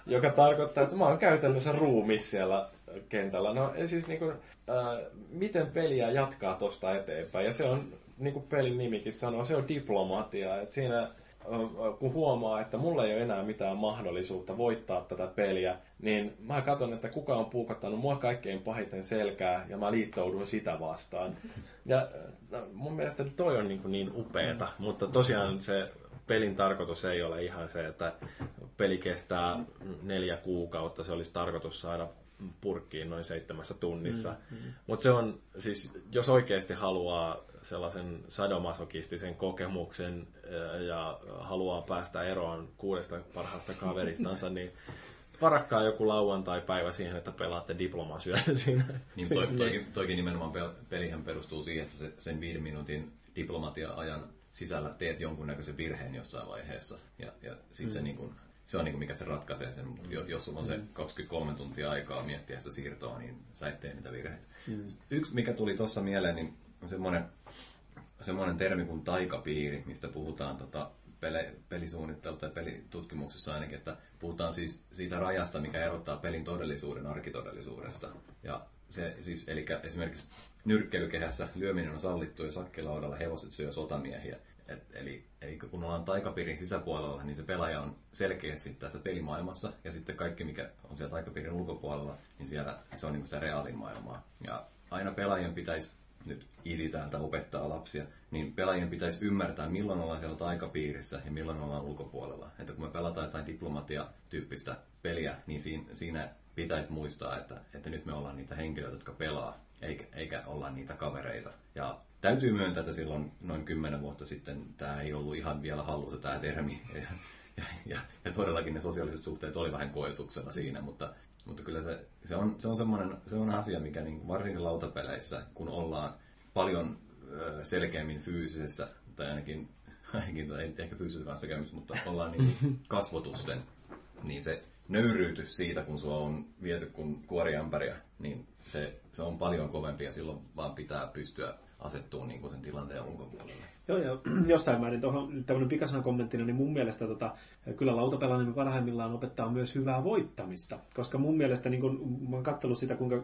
joka tarkoittaa, että mä oon käytännössä ruumis siellä kentällä. No siis niinku, äh, miten peliä jatkaa tosta eteenpäin. Ja se on, niin kuin pelin nimikin sanoo, se on diplomatia. Et siinä äh, kun huomaa, että mulla ei ole enää mitään mahdollisuutta voittaa tätä peliä, niin mä katson, että kuka on puukottanut mua kaikkein pahiten selkää ja mä liittoudun sitä vastaan. Ja äh, mun mielestä toi on niin, kuin niin upeeta, mutta tosiaan se pelin tarkoitus ei ole ihan se, että peli kestää neljä kuukautta. Se olisi tarkoitus saada purkkiin noin seitsemässä tunnissa. Mm, mm. Mutta se on, siis jos oikeasti haluaa sellaisen sadomasokistisen kokemuksen ja haluaa päästä eroon kuudesta parhaasta kaveristansa, niin varakkaa joku lauantai-päivä siihen, että pelaatte diplomasyö siinä. Niin toi, toikin, toikin nimenomaan pelihän perustuu siihen, että se, sen viiden minuutin diplomatia-ajan sisällä teet jonkunnäköisen virheen jossain vaiheessa. Ja, ja sitten mm. se niin kuin se on niin kuin mikä se ratkaisee sen. Jos sulla on se 23 mm. tuntia aikaa miettiä sitä siirtoa, niin sä et tee niitä virheitä. Mm. Yksi, mikä tuli tuossa mieleen, niin on semmoinen, semmoinen termi kuin taikapiiri, mistä puhutaan tota, pele, pelisuunnittelu tai pelitutkimuksessa ainakin, että puhutaan siis siitä rajasta, mikä erottaa pelin todellisuuden arkitodellisuudesta. Ja se siis, eli esimerkiksi nyrkkeilykehässä lyöminen on sallittu ja sakkilaudalla hevoset syö sotamiehiä. Et, eli, eli kun ollaan taikapiirin sisäpuolella, niin se pelaaja on selkeästi tässä pelimaailmassa, ja sitten kaikki, mikä on siellä taikapiirin ulkopuolella, niin siellä se on niin sitä reaalimaailmaa. Ja aina pelaajien pitäisi, nyt isi täältä opettaa lapsia, niin pelaajien pitäisi ymmärtää, milloin ollaan siellä taikapiirissä ja milloin ollaan ulkopuolella. Että kun me pelataan jotain diplomatia-tyyppistä peliä, niin siinä, siinä pitäisi muistaa, että, että nyt me ollaan niitä henkilöitä, jotka pelaa, eikä, eikä olla niitä kavereita. Ja täytyy myöntää, että silloin noin kymmenen vuotta sitten tämä ei ollut ihan vielä hallussa tämä termi. [LAUGHS] Ja, ja, ja, ja todellakin ne sosiaaliset suhteet oli vähän koetuksena siinä, mutta, mutta kyllä se, se, on, se on semmoinen se on asia, mikä niin, varsinkin lautapeleissä, kun ollaan paljon selkeämmin fyysisessä, tai ainakin, [LAUGHS] ainakin tai ehkä fyysisessä kanssakäymisessä, mutta ollaan niin [LAUGHS] kasvotusten, niin se nöyryytys siitä, kun sua on viety kuin kuoriämpäriä, niin se, se on paljon kovempi ja silloin vaan pitää pystyä asettuu niin sen tilanteen ulkopuolelle. Joo, ja [CLEARS THROAT] jossain määrin tuohon tämmöinen pikasana kommenttina, niin mun mielestä tota, kyllä lautapelaaminen parhaimmillaan opettaa myös hyvää voittamista. Koska mun mielestä, niin kun, mä oon katsellut sitä, kuinka,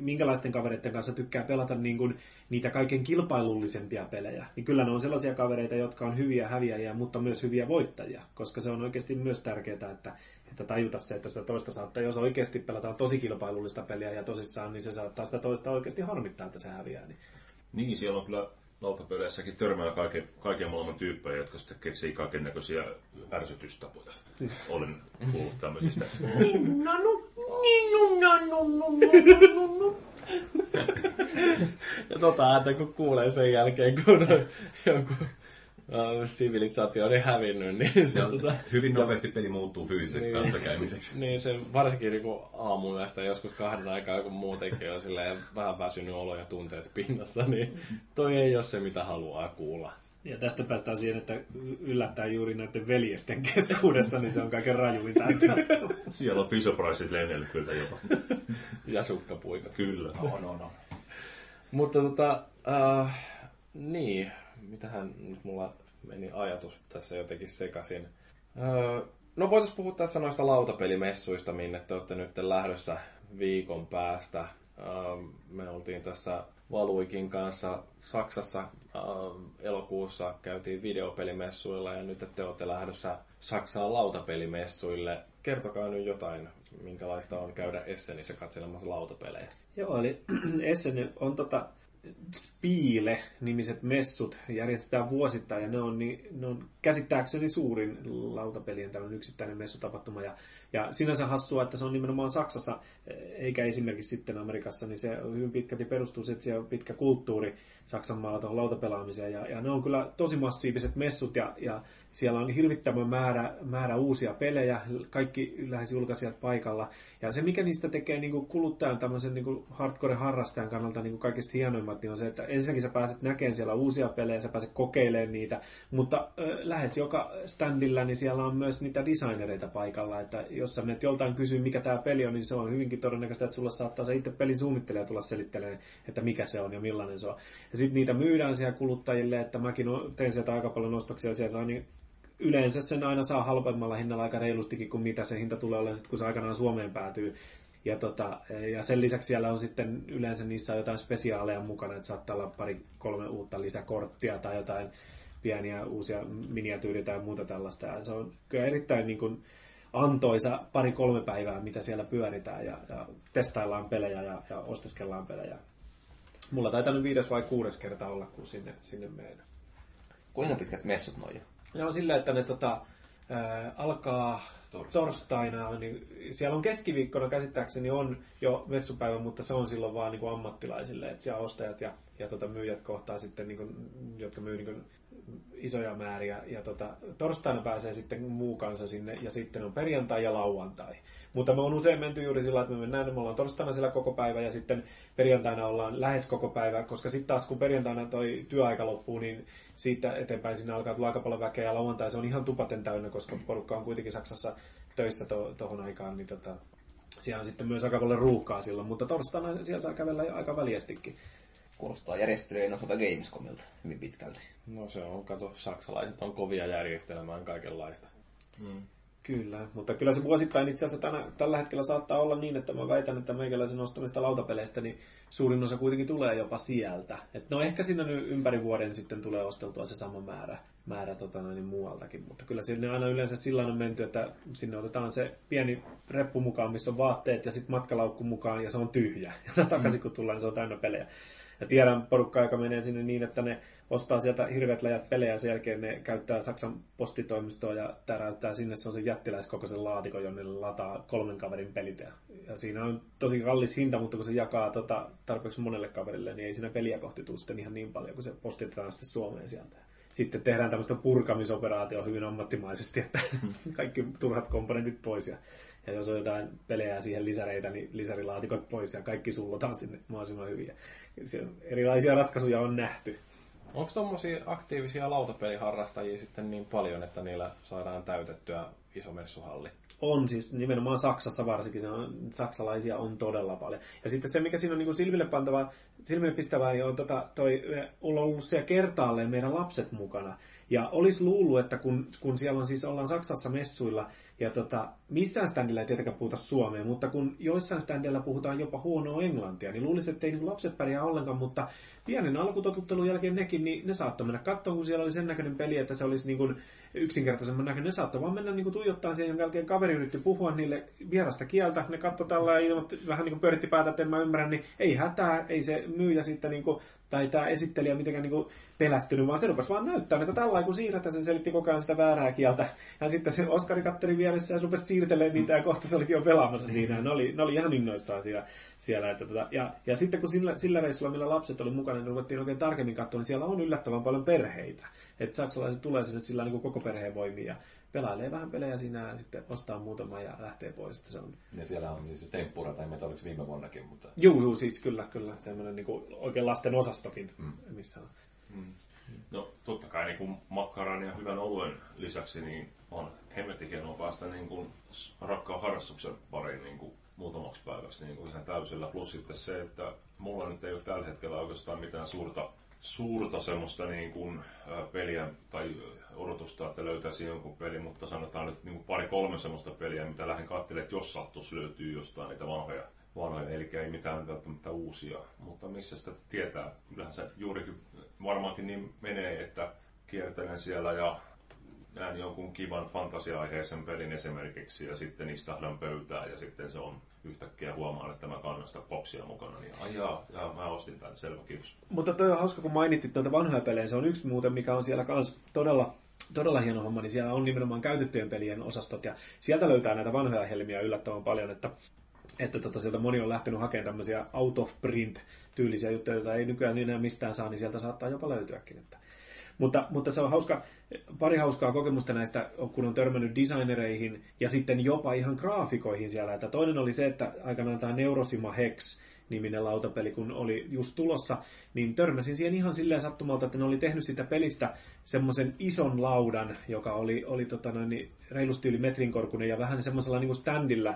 minkälaisten kavereiden kanssa tykkää pelata niin kun, niitä kaiken kilpailullisempia pelejä. Niin kyllä ne on sellaisia kavereita, jotka on hyviä häviäjiä, mutta myös hyviä voittajia. Koska se on oikeasti myös tärkeää, että, että tajuta se, että sitä toista saattaa, jos oikeasti pelataan tosi kilpailullista peliä ja tosissaan, niin se saattaa sitä toista oikeasti harmittaa, että se häviää. Niin niin, siellä on kyllä lautapeleissäkin törmää kaiken, kaiken maailman tyyppejä, jotka sitten keksii kaiken näköisiä ärsytystapoja. Olen kuullut tämmöisistä. ja tota ääntä kun kuulee sen jälkeen, kun [LAUGHS] jonkun sivilisaatio on hävinnyt, niin se, tota, hyvin nopeasti peli muuttuu fyysiseksi niin, kanssakäymiseksi. Niin, se varsinkin niin aamuyöstä joskus kahden aikaa, kun muutenkin on silleen vähän väsynyt olo ja tunteet pinnassa, niin toi ei ole se, mitä haluaa kuulla. Ja tästä päästään siihen, että yllättää juuri näiden veljesten keskuudessa, niin se on kaiken rajuinta. [LAUGHS] Siellä on Price lennellyt kyllä jopa. ja sukkapuikat. Kyllä. No, no, no. Mutta tota, uh, niin, mitähän nyt mulla meni ajatus tässä jotenkin sekasin. Öö, no voitaisiin puhua tässä noista lautapelimessuista, minne te olette nyt lähdössä viikon päästä. Öö, me oltiin tässä Valuikin kanssa Saksassa öö, elokuussa, käytiin videopelimessuilla ja nyt te olette lähdössä Saksaan lautapelimessuille. Kertokaa nyt jotain, minkälaista on käydä Essenissä katselemassa lautapelejä. Joo, eli [CLEARS THROAT] Essen on tota, Spiele-nimiset messut järjestetään vuosittain ja ne on, niin, ne on käsittääkseni suurin lautapelien tällainen yksittäinen messutapahtuma. Ja, ja sinänsä hassua, että se on nimenomaan Saksassa eikä esimerkiksi sitten Amerikassa, niin se hyvin pitkälti perustuu siellä on pitkä kulttuuri Saksan maalla tuohon lautapelaamiseen. Ja, ja ne on kyllä tosi massiiviset messut ja, ja siellä on hirvittävän määrä, määrä uusia pelejä, kaikki lähes julkaisijat paikalla. Ja se, mikä niistä tekee niin kuin kuluttajan tämmöisen niin hardcore-harrastajan kannalta niin kuin kaikista hienoimmat, niin on se, että ensinnäkin sä pääset näkemään siellä uusia pelejä, sä pääset kokeilemaan niitä, mutta äh, lähes joka standilla niin siellä on myös niitä designereita paikalla, että jos sä menet joltain kysyä, mikä tämä peli on, niin se on hyvinkin todennäköistä, että sulla saattaa se itse pelin suunnittelija tulla selittelemään, että mikä se on ja millainen se on. Ja sitten niitä myydään siellä kuluttajille, että mäkin tein sieltä aika paljon ostoksia, siellä saa niin yleensä sen aina saa halvemmalla hinnalla aika reilustikin kuin mitä se hinta tulee olemaan, kun se aikanaan Suomeen päätyy. Ja, tota, ja sen lisäksi siellä on sitten yleensä niissä jotain spesiaaleja mukana, että saattaa olla pari kolme uutta lisäkorttia tai jotain pieniä uusia miniatyyriä tai muuta tällaista. Ja se on kyllä erittäin niin kuin antoisa pari-kolme päivää, mitä siellä pyöritään ja, ja testaillaan pelejä ja, ja osteskellaan pelejä. Mulla taitaa nyt viides vai kuudes kerta olla, kun sinne, sinne menen. Kuinka pitkät messut noin ne on sillä, että ne tota, ää, alkaa torstaina. torstaina niin siellä on keskiviikkona käsittääkseni on jo messupäivä, mutta se on silloin vaan niin kuin ammattilaisille, että siellä ostajat ja, ja tota, myyjät kohtaa sitten, niin kuin, jotka myy niin kuin, isoja määriä. Ja tota, torstaina pääsee sitten muu kanssa sinne ja sitten on perjantai ja lauantai. Mutta me on usein menty juuri sillä, että me mennään, me ollaan torstaina siellä koko päivä ja sitten perjantaina ollaan lähes koko päivä, koska sitten taas kun perjantaina toi työaika loppuu, niin siitä eteenpäin sinne alkaa tulla aika paljon väkeä ja lauantai se on ihan tupaten täynnä, koska porukka on kuitenkin Saksassa töissä tuohon to, aikaan, niin tota, siellä on sitten myös aika paljon ruuhkaa silloin, mutta torstaina siellä saa kävellä aika väljestikin. Kuulostaa järjestelyjen osalta Gamescomilta hyvin pitkälti. No se on, kato, saksalaiset on kovia järjestelmään kaikenlaista. Mm. Kyllä, mutta kyllä se vuosittain itse asiassa tänä, tällä hetkellä saattaa olla niin, että mä väitän, että meikäläisen ostamista lautapeleistä, niin suurin osa kuitenkin tulee jopa sieltä. Et no ehkä siinä nyt ympäri vuoden sitten tulee osteltua se sama määrä, määrä tota noin, niin muualtakin, mutta kyllä sinne aina yleensä sillä on menty, että sinne otetaan se pieni reppu mukaan, missä on vaatteet ja sitten matkalaukku mukaan ja se on tyhjä. [LAUGHS] Ja takaisin kun tullaan, niin se on täynnä pelejä. Ja tiedän porukkaa, joka menee sinne niin, että ne ostaa sieltä hirveät läjät pelejä ja sen jälkeen ne käyttää Saksan postitoimistoa ja täräyttää sinne se on se jättiläiskokoisen laatikon, jonne lataa kolmen kaverin pelit. Ja siinä on tosi kallis hinta, mutta kun se jakaa tota, tarpeeksi monelle kaverille, niin ei siinä peliä kohti tule sitten ihan niin paljon, kun se postitetaan sitten Suomeen sieltä. Sitten tehdään tämmöistä purkamisoperaatio hyvin ammattimaisesti, että [LAUGHS] kaikki turhat komponentit pois ja ja jos on jotain pelejä siihen lisäreitä, niin lisärilaatikot pois ja kaikki sullotaan sinne mahdollisimman hyvin. Erilaisia ratkaisuja on nähty. Onko tuommoisia aktiivisia lautapeliharrastajia sitten niin paljon, että niillä saadaan täytettyä iso messuhalli? On siis nimenomaan Saksassa varsinkin, saksalaisia on todella paljon. Ja sitten se, mikä siinä on niin silmille pantava, silmille pistävää, niin on tota, toi, on ollut siellä kertaalleen meidän lapset mukana. Ja olisi luullut, että kun, kun siellä on siis ollaan Saksassa messuilla, ja tota, missään standilla ei tietenkään puhuta suomea, mutta kun joissain standilla puhutaan jopa huonoa englantia, niin luulisin, että ei niin lapset pärjää ollenkaan, mutta pienen alkutotuttelun jälkeen nekin, niin ne saattoi mennä katsomaan, kun siellä oli sen näköinen peli, että se olisi niin kuin yksinkertaisemman näköinen. Ne saattoi vaan mennä niin kuin tuijottaa siihen, jonka jälkeen kaveri yritti puhua niille vierasta kieltä. Ne katsoi tällä ja ilmoitti, vähän niin kuin pyöritti päätä, että en mä ymmärrä, niin ei hätää, ei se myyjä sitten niin kuin tai tämä esittelijä mitenkään niin pelästynyt, vaan se rupesi vaan näyttää, että tällä kun siirretään, se selitti koko ajan sitä väärää kieltä. Ja sitten se Oskari katteli vieressä ja rupesi siirtelemään niitä ja kohta se olikin jo pelaamassa siinä. ne oli, ne oli ihan innoissaan siellä. siellä että tota, ja, ja, sitten kun sillä, sillä reissulla, millä lapset oli mukana, niin ruvettiin oikein tarkemmin katsoa, niin siellä on yllättävän paljon perheitä. Että saksalaiset tulee sinne sillä niin kuin koko perheen voimiin ja pelailee vähän pelejä siinä ja sitten ostaa muutama ja lähtee pois. Että se on... Ja siellä on siis temppura tai meitä oliko viime vuonnakin, mutta... Juu, juu, siis kyllä, kyllä. Semmoinen niin kuin oikein lasten osastokin, mm. missä on. Mm. No totta kai niin kuin makkaran ja hyvän oluen lisäksi niin on hemmetti hienoa päästä niin kuin rakkaan harrastuksen pariin niin kuin muutamaksi päiväksi niin kuin ihan täysillä. Plus sitten se, että mulla nyt ei ole tällä hetkellä oikeastaan mitään suurta, suurta semmoista niin kuin, peliä tai odotusta, että löytäisi jonkun peli, mutta sanotaan nyt niin pari-kolme semmoista peliä, mitä lähden katselemaan, että jos sattuisi löytyy jostain niitä vanhoja, vanhoja, eli ei mitään välttämättä uusia. Mutta missä sitä tietää? Kyllähän se juurikin varmaankin niin menee, että kiertelen siellä ja näen jonkun kivan fantasia-aiheisen pelin esimerkiksi ja sitten istahdan pöytään ja sitten se on yhtäkkiä huomaan, että mä kannan sitä boksia mukana, niin ajaa, ja mä ostin tämän, selvä kiitos. Mutta toi on hauska, kun mainittit noita vanhoja pelejä. Se on yksi muuten, mikä on siellä kans todella, todella hieno homma, niin siellä on nimenomaan käytettyjen pelien osastot, ja sieltä löytää näitä vanhoja helmiä yllättävän paljon, että että tota, sieltä moni on lähtenyt hakemaan tämmöisiä out of print tyylisiä juttuja, joita ei nykyään enää mistään saa, niin sieltä saattaa jopa löytyäkin. Että. Mutta, mutta se on hauska, pari hauskaa kokemusta näistä, kun on törmännyt designereihin ja sitten jopa ihan graafikoihin siellä. Että toinen oli se, että aikanaan tämä Neurosima Hex, niminen lautapeli, kun oli just tulossa, niin törmäsin siihen ihan silleen sattumalta, että ne oli tehnyt sitä pelistä semmoisen ison laudan, joka oli, oli tota noin, niin reilusti yli metrin korkunen ja vähän semmoisella niin kuin standilla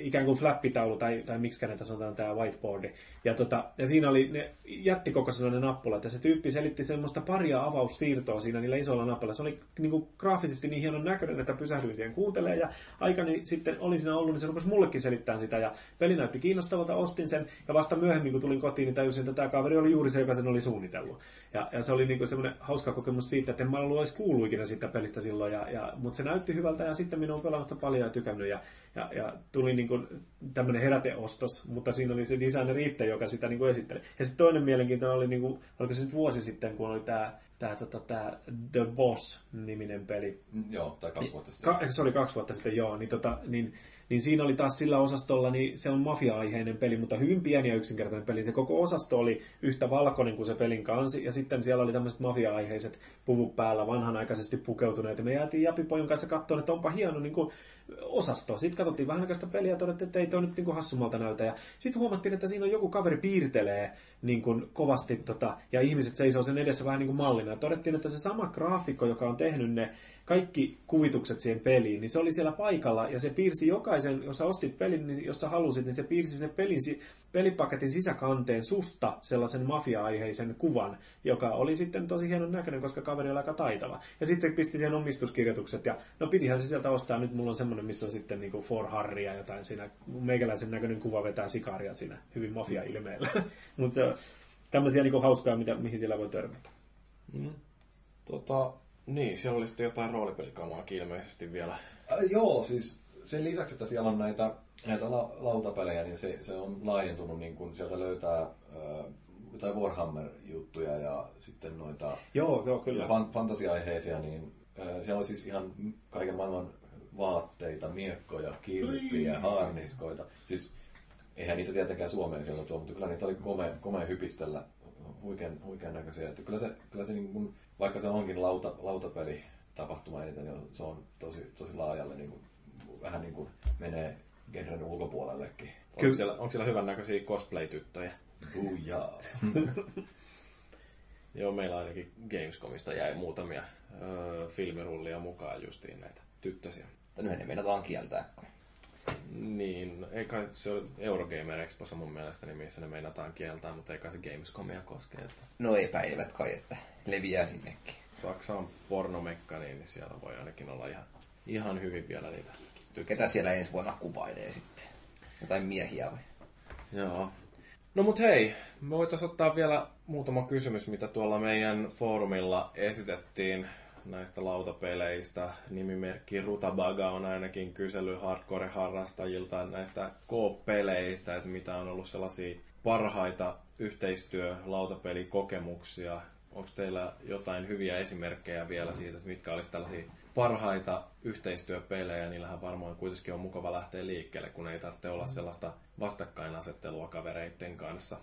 ikään kuin flappitaulu, tai, tai miksi näitä sanotaan tämä whiteboardi. Ja, tota, ja siinä oli ne jättikokoisena ne nappulat, ja se tyyppi selitti semmoista paria avaussiirtoa siinä niillä isoilla nappuilla. Se oli niin kuin, graafisesti niin hienon näköinen, että pysähdyin siihen kuuntelemaan, ja aikani sitten oli siinä ollut, niin se rupesi mullekin selittämään sitä, ja peli näytti kiinnostavalta, ostin sen, ja vasta myöhemmin, kun tulin kotiin, niin tajusin, että tämä kaveri oli juuri se, joka sen oli suunnitellut. Ja, ja se oli niin kuin semmoinen hauska kokemus siitä, että en mä ollut edes kuullut ikinä siitä pelistä silloin, ja, ja, mutta se näytti hyvältä, ja sitten minun on paljon ja tykännyt, ja, ja, ja tuli niin kuin tämmöinen heräteostos, mutta siinä oli se designer itse, joka sitä niin kuin esitteli. Ja sitten toinen mielenkiintoinen oli, niin kuin, oliko se nyt vuosi sitten, kun oli tämä tämä, tota, tämä The Boss-niminen peli. Joo, tai kaksi vuotta sitten. Ka- se oli kaksi vuotta sitten, joo. Niin, tota, niin niin siinä oli taas sillä osastolla, niin se on mafia-aiheinen peli, mutta hyvin pieni ja yksinkertainen peli. Se koko osasto oli yhtä valkoinen kuin se pelin kansi, ja sitten siellä oli tämmöiset mafia-aiheiset puvut päällä, vanhanaikaisesti pukeutuneet, ja me jäätiin Japipojon kanssa katsomaan, että onpa hieno niin kuin, osasto. Sitten katsottiin vähän aikaa peliä ja todettiin, että ei toi nyt niin kuin hassumalta näytä. Ja sitten huomattiin, että siinä on joku kaveri piirtelee niin kuin kovasti, tota, ja ihmiset seisoo sen edessä vähän niin kuin mallina. Ja todettiin, että se sama graafikko, joka on tehnyt ne kaikki kuvitukset siihen peliin, niin se oli siellä paikalla ja se piirsi jokaisen, jos sä ostit pelin, niin jos sä halusit, niin se piirsi sen pelin, pelipaketin sisäkanteen susta sellaisen mafia-aiheisen kuvan, joka oli sitten tosi hienon näköinen, koska kaveri oli aika taitava. Ja sitten se pisti siihen omistuskirjoitukset ja no pitihän se sieltä ostaa, nyt mulla on semmoinen, missä on sitten niinku For Harry ja jotain siinä, meikäläisen näköinen kuva vetää sikaria siinä hyvin mafia-ilmeellä. [LAUGHS] Mutta se on tämmöisiä niinku hauskaa, mitä, mihin siellä voi törmätä. Mm. Tota, niin, siellä oli sitten jotain roolipelikamaakin ilmeisesti vielä. Äh, joo, siis sen lisäksi, että siellä on näitä, näitä la, lautapelejä, niin se, se on laajentunut, niin kun sieltä löytää äh, jotain Warhammer-juttuja ja sitten noita joo, joo, kyllä. Fan, fantasiaiheisia, niin äh, siellä on siis ihan kaiken maailman vaatteita, miekkoja, kilpiä, haarniskoita. Siis eihän niitä tietenkään Suomeen sieltä tuo, mutta kyllä niitä oli komea, komea hypistellä huikean, huikean näköisiä. Että kyllä se, kyllä se niin kuin, vaikka se onkin lauta, lautapeli tapahtuma eniten, niin se on tosi, tosi laajalle niin kuin, vähän niin kuin menee genren ulkopuolellekin. Onko siellä, onko siellä hyvän näköisiä cosplay-tyttöjä? Bujaa. [LAUGHS] Joo, meillä ainakin Gamescomista jäi muutamia öö, filmirullia mukaan justiin näitä tyttösiä. Mutta yhden meinataan kieltää. Niin, ei kai se on Eurogamer Expossa mun mielestä, niin missä ne meinataan kieltää, mutta ei kai se Gamescomia koske. Että... No epäilevät kai, että leviää sinnekin. Saksa on pornomekka, niin siellä voi ainakin olla ihan, ihan hyvin vielä niitä. Ketä siellä ensi vuonna kuvailee sitten? Jotain miehiä vai? Joo. No mut hei, me voitaisiin ottaa vielä muutama kysymys, mitä tuolla meidän foorumilla esitettiin näistä lautapeleistä. Nimimerkki Rutabaga on ainakin kysely hardcore-harrastajilta näistä K-peleistä, että mitä on ollut sellaisia parhaita yhteistyö-lautapelikokemuksia. Onko teillä jotain hyviä esimerkkejä vielä siitä, että mitkä olisi tällaisia parhaita yhteistyöpelejä, niillähän varmaan kuitenkin on mukava lähteä liikkeelle, kun ei tarvitse olla sellaista vastakkainasettelua kavereiden kanssa.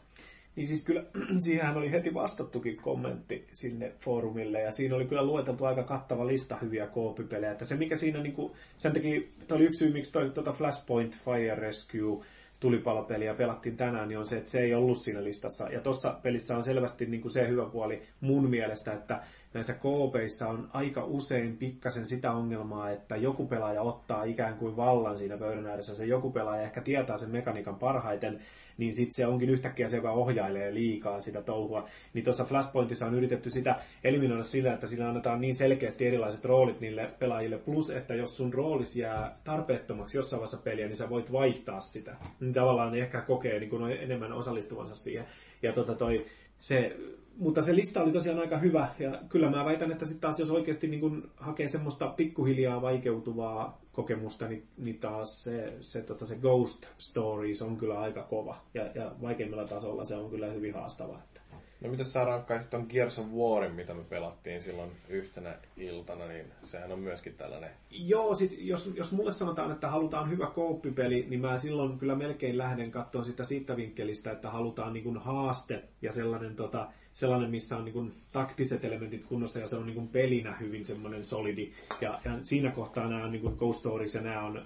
Niin siis kyllä, [CLEARS THROAT] siihenhän oli heti vastattukin kommentti sinne foorumille, ja siinä oli kyllä lueteltu aika kattava lista hyviä koopipelejä. Että se mikä siinä, niin kuin, sen teki, toi oli yksi syy, miksi toi tuota Flashpoint Fire Rescue tulipalopeliä pelattiin tänään, niin on se, että se ei ollut siinä listassa. Ja tuossa pelissä on selvästi niin kuin se hyvä puoli mun mielestä, että näissä koopeissa on aika usein pikkasen sitä ongelmaa, että joku pelaaja ottaa ikään kuin vallan siinä pöydän ääressä. Se joku pelaaja ehkä tietää sen mekaniikan parhaiten, niin sitten se onkin yhtäkkiä se, joka ohjailee liikaa sitä touhua. Niin tuossa Flashpointissa on yritetty sitä eliminoida sillä, että sillä annetaan niin selkeästi erilaiset roolit niille pelaajille, plus että jos sun roolis jää tarpeettomaksi jossain vaiheessa peliä, niin sä voit vaihtaa sitä. Niin tavallaan ehkä kokee niin kuin enemmän osallistuvansa siihen. Ja tota toi, se, mutta se lista oli tosiaan aika hyvä, ja kyllä mä väitän, että sitten taas jos oikeasti niin kun hakee semmoista pikkuhiljaa vaikeutuvaa kokemusta, niin, niin taas se, se, tota, se Ghost Stories on kyllä aika kova, ja, ja vaikeimmilla tasolla se on kyllä hyvin haastava. Että. No miten sä rankkaisit ton Gears of Warin, mitä me pelattiin silloin yhtenä iltana, niin sehän on myöskin tällainen... Joo, siis jos, jos mulle sanotaan, että halutaan hyvä kooppipeli, niin mä silloin kyllä melkein lähden katsoa sitä siitä vinkkelistä, että halutaan niin haaste ja sellainen, tota, sellainen missä on niin taktiset elementit kunnossa ja se on niin pelinä hyvin semmoinen solidi. Ja, ja siinä kohtaa nämä on niin Ghost Stories ja nämä on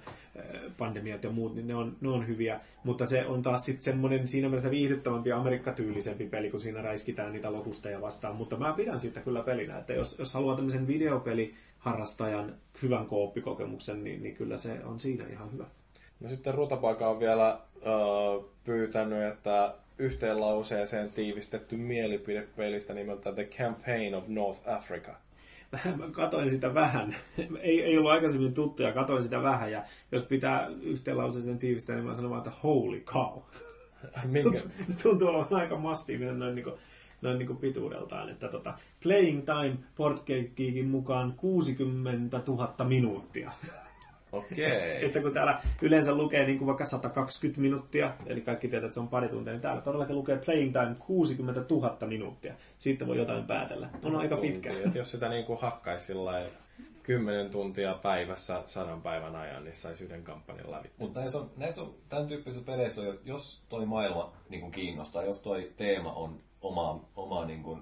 pandemiat ja muut, niin ne on, ne on hyviä. Mutta se on taas sitten semmoinen siinä mielessä viihdyttävämpi amerikkatyylisempi peli, kun siinä räiskitään niitä lokusteja vastaan. Mutta mä pidän siitä kyllä pelinä, että jos, jos haluaa tämmöisen videopeli harrastajan hyvän kooppikokemuksen, niin, niin kyllä se on siinä ihan hyvä. No sitten Rutapaika on vielä uh, pyytänyt, että yhteen lauseeseen tiivistetty mielipide pelistä nimeltä The Campaign of North Africa. [LAUGHS] Mä katoin sitä vähän. [LAUGHS] ei, ei ollut aikaisemmin tuttuja, katoin sitä vähän. Ja jos pitää yhteen lauseeseen tiivistää, niin mä sanon vaan, että holy cow. Minkä? Tuntuu olevan aika massiivinen noin, niin kuin, noin niin kuin pituudeltaan. Että tota, Playing Time Portgeekin mukaan 60 000 minuuttia. [LAUGHS] Okei. [LAUGHS] että kun täällä yleensä lukee niin kuin vaikka 120 minuuttia, eli kaikki tietää, että se on pari tuntia, niin täällä todellakin lukee playing time 60 000 minuuttia. Siitä voi jotain päätellä. On aika pitkä. Että jos sitä niin kuin hakkaisi sillä 10 tuntia päivässä sadan päivän ajan, niin saisi yhden kampanjan läpi. Mutta näissä on, näissä on tämän tyyppisissä peleissä, jos, jos toi maailma niin kuin kiinnostaa, jos toi teema on omaa, omaa, niin kuin,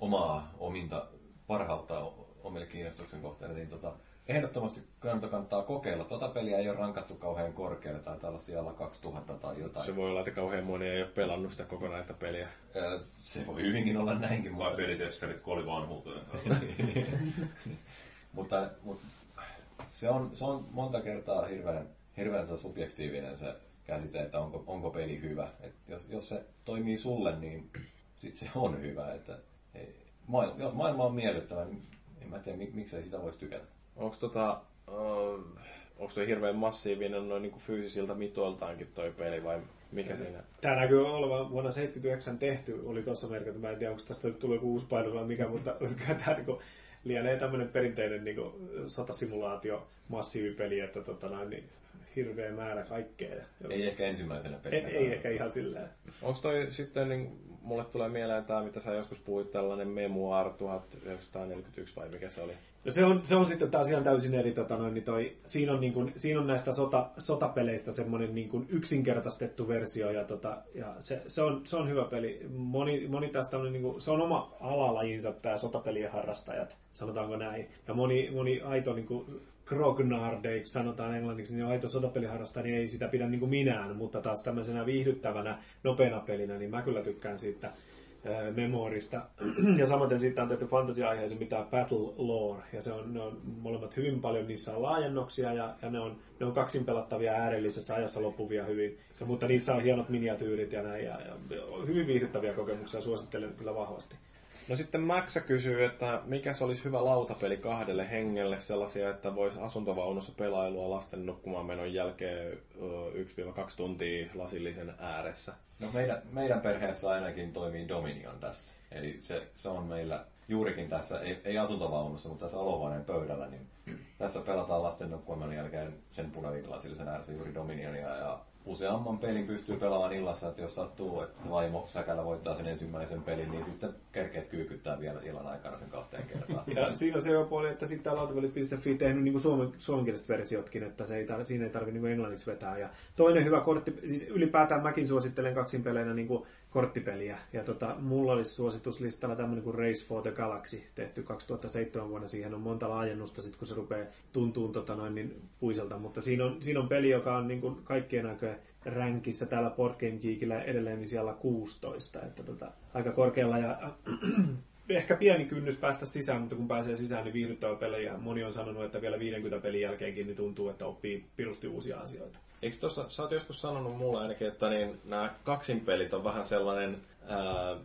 omaa ominta parhautta omille kiinnostuksen kohteille, niin tota, ehdottomasti kannattaa, kannattaa kokeilla. Tuota peliä ei ole rankattu kauhean korkealle, tai olla siellä 2000 tai jotain. Se voi olla, että kauhean moni ei ole pelannut sitä kokonaista peliä. Se voi hyvinkin olla näinkin. Tai pelitesterit, kun oli vanhuuteen. [LAUGHS] mutta, mutta se, on, se on monta kertaa hirveän, hirveän subjektiivinen se käsite, että onko, onko peli hyvä. Et jos, jos se toimii sulle, niin sit se on hyvä. Että, ei, maailma, jos maailma on miellyttävä, niin en mä tiedä, mik, miksei sitä voisi tykätä. Onko tota, uh, onko se hirveän massiivinen noin niin fyysisiltä mitoiltaankin toi peli vai mikä siinä? Tämä näkyy olevan vuonna 79 tehty, oli tuossa merkitty. Mä en tiedä, onko tästä nyt tullut joku uusi paino vai mikä, mutta [LAUGHS] tämä niin lienee tämmöinen perinteinen niin kuin, sotasimulaatio, massiivipeli, että tota, noin, niin, hirveä määrä kaikkea. Ei ehkä ensimmäisenä pelinä. Ei, ei ehkä ihan silleen. Onko toi sitten, niin, mulle tulee mieleen tämä, mitä sä joskus puhuit, tällainen Memoir 1941 vai mikä se oli? No se on, se on sitten taas ihan täysin eri, tota noin, niin toi, siinä, on niin kuin, siinä on näistä sota, sotapeleistä semmoinen niin kuin yksinkertaistettu versio ja, tota, ja se, se, on, se on hyvä peli. Moni, moni tästä on, niin kuin, se on oma alalajinsa tämä sotapelien harrastajat, sanotaanko näin. Ja moni, moni aito niin kuin, grognardeiksi sanotaan englanniksi, niin aito sotapeliharrastaja, niin ei sitä pidä niin kuin minään, mutta taas tämmöisenä viihdyttävänä, nopeana pelinä, niin mä kyllä tykkään siitä Memorista. [CLEARS THROAT] ja samaten siitä on tehty fantasia-aiheeseen mitä Battle Lore, ja se on, ne on molemmat hyvin paljon, niissä on laajennoksia, ja, ja ne, on, ne on kaksin pelattavia äärellisessä ajassa loppuvia hyvin, ja, mutta niissä on hienot miniatyyrit ja näin, ja, ja hyvin viihdyttäviä kokemuksia, suosittelen kyllä vahvasti. No sitten Maxa kysyy, että mikä se olisi hyvä lautapeli kahdelle hengelle sellaisia, että voisi asuntovaunussa pelailua lasten nukkumaan menon jälkeen 1-2 tuntia lasillisen ääressä. No meidän, meidän perheessä ainakin toimii Dominion tässä. Eli se, se on meillä juurikin tässä, ei, ei asuntovaunussa, mutta tässä olohuoneen pöydällä, niin tässä pelataan lasten nukkumaan jälkeen sen punaviinilasillisen ääressä juuri Dominionia ja useamman pelin pystyy pelaamaan illassa, että jos sattuu, että vaimo säkällä voittaa sen ensimmäisen pelin, niin sitten kerkeet kyykyttää vielä illan aikana sen kahteen kertaan. [LAUGHS] Ja siinä on se hyvä puoli, että sitten lautapelit.fi tehnyt niin suomen, suomenkieliset versiotkin, että se ei tar- siinä ei tarvitse niin englanniksi vetää. Ja toinen hyvä kortti, siis ylipäätään mäkin suosittelen kaksin peleinä niin korttipeliä. Ja tota, mulla olisi suosituslistalla tämmöinen kuin Race for the Galaxy, tehty 2007 vuonna. Siihen on monta laajennusta, sit kun se rupeaa tuntuun tota noin, niin puiselta. Mutta siinä on, siinä on peli, joka on niin kuin kaikkien aikojen ränkissä täällä Board Game Geekillä edelleen niin siellä 16. Että tota, aika korkealla ja ehkä pieni kynnys päästä sisään, mutta kun pääsee sisään, niin viihdyttävä pelejä. Moni on sanonut, että vielä 50 pelin jälkeenkin niin tuntuu, että oppii pirusti uusia asioita. Eikö tuossa, sä oot joskus sanonut mulle ainakin, että niin, nämä kaksinpelit on vähän sellainen ää,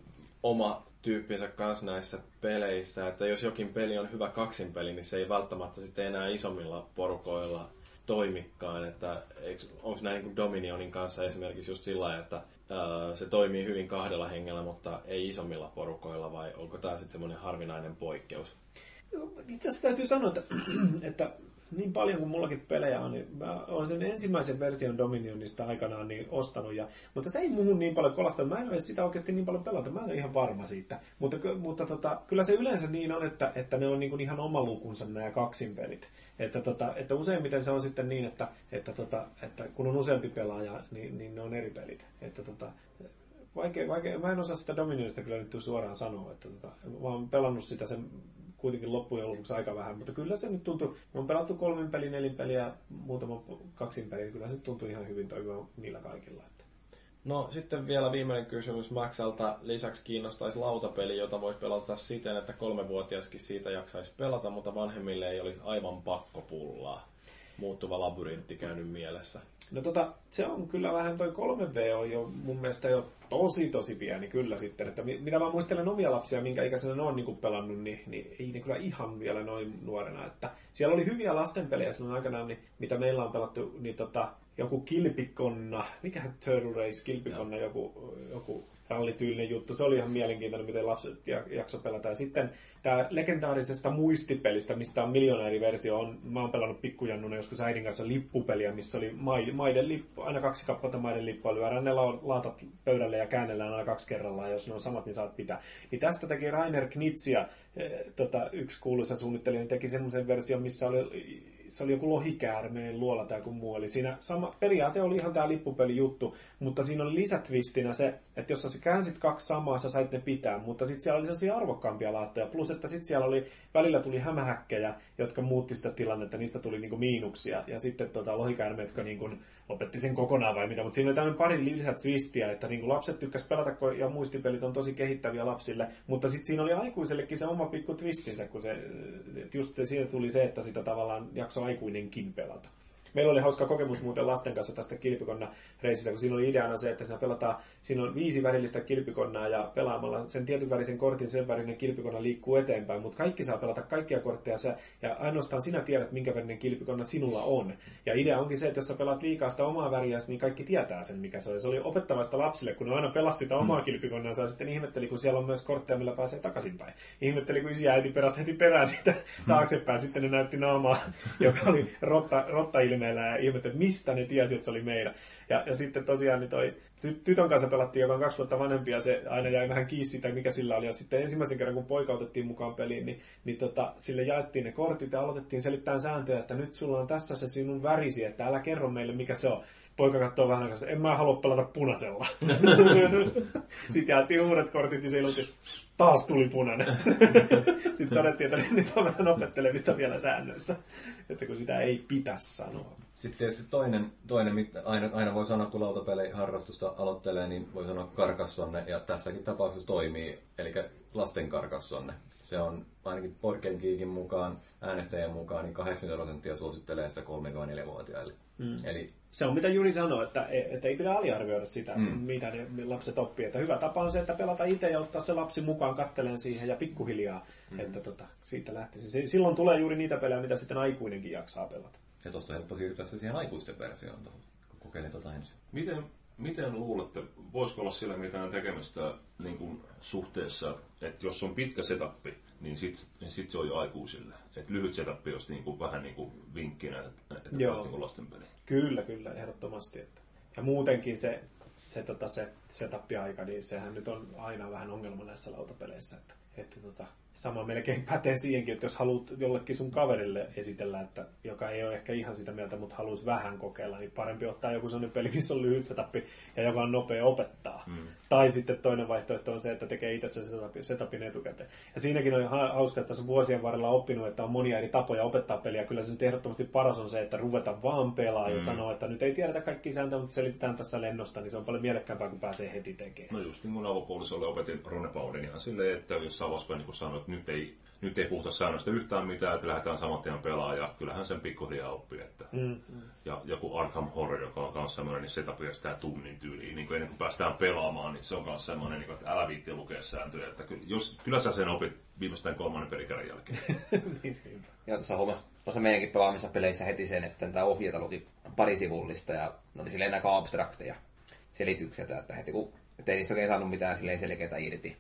oma tyyppinsä kanssa näissä peleissä, että jos jokin peli on hyvä kaksinpeli, niin se ei välttämättä sitten enää isommilla porukoilla toimikaan, että onko näin niin Dominionin kanssa esimerkiksi just sillä että se toimii hyvin kahdella hengellä, mutta ei isommilla porukoilla, vai onko tämä sitten semmoinen harvinainen poikkeus? Itse asiassa täytyy sanoa, että, [CLEARS THROAT] että niin paljon kuin mullakin pelejä on, niin mä olen sen ensimmäisen version Dominionista aikanaan niin ostanut, ja, mutta se ei muuhun niin paljon kolasta. Mä en ole sitä oikeasti niin paljon pelata, mä en ole ihan varma siitä. Mutta, mutta tota, kyllä se yleensä niin on, että, että ne on niin kuin ihan oma lukunsa nämä kaksin pelit. Että, tota, että useimmiten se on sitten niin, että, että, tota, että kun on useampi pelaaja, niin, niin ne on eri pelit. Että, tota, vaikea, vaikea, mä en osaa sitä Dominionista kyllä nyt suoraan sanoa, että tota, mä oon pelannut sitä sen kuitenkin loppujen lopuksi aika vähän, mutta kyllä se nyt tuntuu, me on pelattu kolmen pelin, nelin peliä, muutama kaksin pelin, kyllä se tuntuu ihan hyvin toimiva niillä kaikilla. Että. No sitten vielä viimeinen kysymys Maxalta. Lisäksi kiinnostaisi lautapeli, jota voisi pelata siten, että kolmevuotiaskin siitä jaksaisi pelata, mutta vanhemmille ei olisi aivan pakko pullaa. Muuttuva labyrintti käynyt mielessä. No tota, se on kyllä vähän, toi 3V on jo mun mielestä jo tosi tosi pieni kyllä sitten, että mitä mä muistelen omia lapsia, minkä ikäisenä ne on niin kuin pelannut, niin, niin ei ne kyllä ihan vielä noin nuorena, että siellä oli hyviä lastenpelejä silloin aikanaan, niin, mitä meillä on pelattu, niin tota, joku kilpikonna, mikähän Turtle Race, kilpikonna, joku, joku rallityylinen juttu. Se oli ihan mielenkiintoinen, miten lapset jakso pelata. Ja sitten tämä legendaarisesta muistipelistä, mistä on miljonääriversio, on, mä oon pelannut pikkujannuna joskus äidin kanssa lippupeliä, missä oli maiden lippu, aina kaksi kappaletta maiden lippua, lyödään ne laatat pöydälle ja käännellään aina kaksi kerrallaan, jos ne on samat, niin saat pitää. Niin tästä teki Rainer Knitsia, eh, tota, yksi kuuluisa suunnittelija, niin teki semmoisen version, missä oli se oli joku lohikäärmeen luola tai joku muu. Eli siinä sama, periaate oli ihan tämä lippupelijuttu, mutta siinä oli lisätvistinä se, että jos sä käänsit kaksi samaa, sä sait ne pitää, mutta sitten siellä oli sellaisia arvokkaampia laattoja. Plus, että sitten siellä oli, välillä tuli hämähäkkejä, jotka muutti sitä tilannetta, niistä tuli niinku miinuksia. Ja sitten tota, lohikäärmeet, jotka niinku lopetti sen kokonaan vai mitä. Mutta siinä oli tämmöinen pari lisätwistiä, että niinku lapset tykkäs pelata, ja muistipelit on tosi kehittäviä lapsille. Mutta sitten siinä oli aikuisellekin se oma pikku twistinsä, kun se, just siitä tuli se, että sitä tavallaan jakso aikuinenkin pelata. Meillä oli hauska kokemus muuten lasten kanssa tästä kilpikonna reisistä, kun siinä oli ideana se, että siinä pelataan, siinä on viisi värillistä kilpikonnaa ja pelaamalla sen tietyn värisen kortin sen värinen kilpikonna liikkuu eteenpäin, mutta kaikki saa pelata kaikkia kortteja sä, ja ainoastaan sinä tiedät, minkä värinen kilpikonna sinulla on. Ja idea onkin se, että jos sä pelaat liikaa sitä omaa väriä, niin kaikki tietää sen, mikä se on. Se oli opettavaista lapsille, kun ne aina pelasi sitä omaa kilpikonnaa, ja sitten ihmetteli, kun siellä on myös kortteja, millä pääsee takaisinpäin. Ihmetteli, kun isi ja äiti peräsi heti perään niitä taaksepäin, sitten ne näytti naamaa, [LAUGHS] joka oli rotta, rotta ilmeellä ja ihmetteli, että mistä ne tiesi, että se oli meidän. Ja, ja sitten tosiaan niin toi ty- tytön kanssa pelattiin, joka on kaksi vuotta vanhempi, ja se aina jäi vähän kiinni siitä, mikä sillä oli. Ja sitten ensimmäisen kerran, kun poika otettiin mukaan peliin, niin, niin tota, sille jaettiin ne kortit ja aloitettiin selittämään sääntöjä, että nyt sulla on tässä se sinun värisi, että älä kerro meille, mikä se on poika katsoo vähän aikaa, en mä halua pelata punaisella. [LAUGHS] Sitten jäätiin uudet kortit ja se ilutti, taas tuli punainen. [LAUGHS] Sitten todettiin, että nyt on vähän opettelemista vielä säännöissä, että kun sitä ei pitäisi sanoa. Sitten tietysti toinen, toinen mitä aina, aina voi sanoa, kun lautapelejä harrastusta aloittelee, niin voi sanoa karkassonne, ja tässäkin tapauksessa toimii, eli lasten karkassonne. Se on ainakin Geekin mukaan, äänestäjien mukaan, niin 80 prosenttia suosittelee sitä 3-4-vuotiaille. Mm. Eli se on mitä Juri sanoi, että, että ei pidä aliarvioida sitä, mm. mitä ne lapset oppii. Että hyvä tapa on se, että pelata itse ja ottaa se lapsi mukaan kattelen siihen ja pikkuhiljaa, mm. että tota, siitä lähtisi. Silloin tulee juuri niitä pelejä, mitä sitten aikuinenkin jaksaa pelata. Ja tuosta on helppo siirtyä siihen aikuisten versioon, kun kokeilin tuota ensin. Miten, miten luulette, voisiko olla siellä mitään tekemistä niin kuin suhteessa, että jos on pitkä setappi, niin sitten niin sit se on jo aikuisille. Et lyhyt setup olisi niin kuin, vähän niin kuin vinkkinä, että, että Joo. Niin lasten peli. Kyllä, kyllä, ehdottomasti. Että. Ja muutenkin se, se, tota, se setup-aika, niin sehän nyt on aina vähän ongelma näissä lautapeleissä. Että, että tota, sama melkein pätee siihenkin, että jos haluat jollekin sun kaverille esitellä, että joka ei ole ehkä ihan sitä mieltä, mutta haluaisi vähän kokeilla, niin parempi ottaa joku sellainen peli, missä on lyhyt setup ja joka on nopea opettaa. Mm. Tai sitten toinen vaihtoehto on se, että tekee itse se setupin, setupin etukäteen. Ja siinäkin on hauska, että tässä vuosien varrella oppinut, että on monia eri tapoja opettaa peliä. Kyllä se nyt ehdottomasti paras on se, että ruveta vaan pelaa mm. ja sanoa, että nyt ei tiedetä kaikki sääntöjä, mutta selitetään tässä lennosta, niin se on paljon mielekkäämpää, kun pääsee heti tekemään. No just niin mun avopuolisolle opetin runepaudin ihan silleen, että jos sä alaspäin niin sanoit, että nyt ei nyt ei puhuta säännöstä yhtään mitään, että lähdetään saman tien pelaamaan, ja kyllähän sen pikkuhiljaa oppii. Että. Mm. Ja joku Arkham Horror, joka on myös semmoinen, niin setup kestää tunnin tyyliin. Niin kuin ennen kuin päästään pelaamaan, niin se on myös semmoinen, niin kuin, että älä viitti lukea sääntöjä. Että kyllä, jos, kyllä sä sen opit viimeistään kolmannen pelikerran jälkeen. [LAUGHS] Ja tuossa huomasi tuossa meidänkin pelaamissa peleissä heti sen, että tämä ohjeita luki parisivullista ja ne oli silleen aika abstrakteja selityksiä, että heti kun että ei niistä oikein saanut mitään silleen selkeää irti.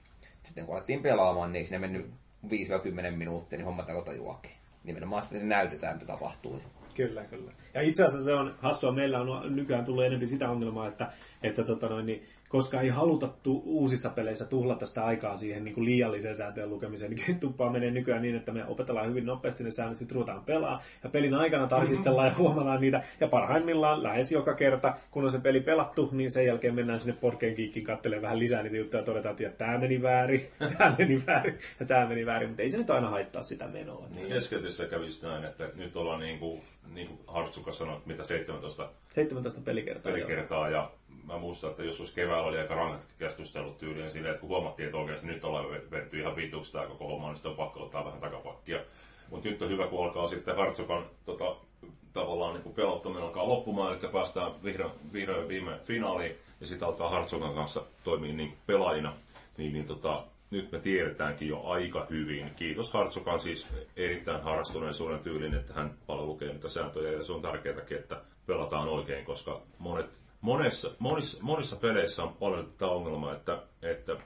Sitten kun alettiin pelaamaan, niin sinne mennyt 5-10 minuuttia, niin hommat alkoi tajuakin. Nimenomaan sitten se näytetään, mitä tapahtuu. Niin Kyllä, kyllä. Ja itse asiassa se on hassua. Meillä on nykyään tullut enemmän sitä ongelmaa, että, että tota noin, niin koska ei haluta tu- uusissa peleissä tuhlata sitä aikaa siihen niin kuin liialliseen sääntöjen lukemiseen, niin tuppaa menee nykyään niin, että me opetellaan hyvin nopeasti ne säännöt, sitten ruvetaan pelaa, ja pelin aikana tarkistellaan ja huomataan niitä, ja parhaimmillaan lähes joka kerta, kun on se peli pelattu, niin sen jälkeen mennään sinne Porkeen kiikkiin katselemaan vähän lisää niitä juttuja, ja todetaan, että tämä meni väärin, [LAUGHS] tämä meni väärin, ja tämä meni väärin, mutta ei se nyt aina haittaa sitä menoa. Niin. Keskeytyssä kävisi näin, että nyt ollaan niin kuin, niin kuin sanoi, mitä 17 17 pelikertaa. pelikertaa, ja mä muistan, että joskus keväällä oli aika rankat keskustelut tyyliin silleen, että kun huomattiin, että oikeasti nyt ollaan verty ihan vituksi tämä koko homma, niin sitten on pakko ottaa vähän takapakkia. Mutta nyt on hyvä, kun alkaa sitten Hartsokan tota, tavallaan niin pelottominen alkaa loppumaan, eli päästään vihdoin, vihdoin viime finaaliin, ja sitten alkaa Hartsokan kanssa toimia niin pelaajina, niin, niin tota, nyt me tiedetäänkin jo aika hyvin. Kiitos Hartsokan siis erittäin harrastuneisuuden tyylin, että hän paljon lukee niitä sääntöjä, ja se on tärkeääkin, että pelataan oikein, koska monet monessa, monissa, monissa peleissä on paljon tätä ongelmaa, että, että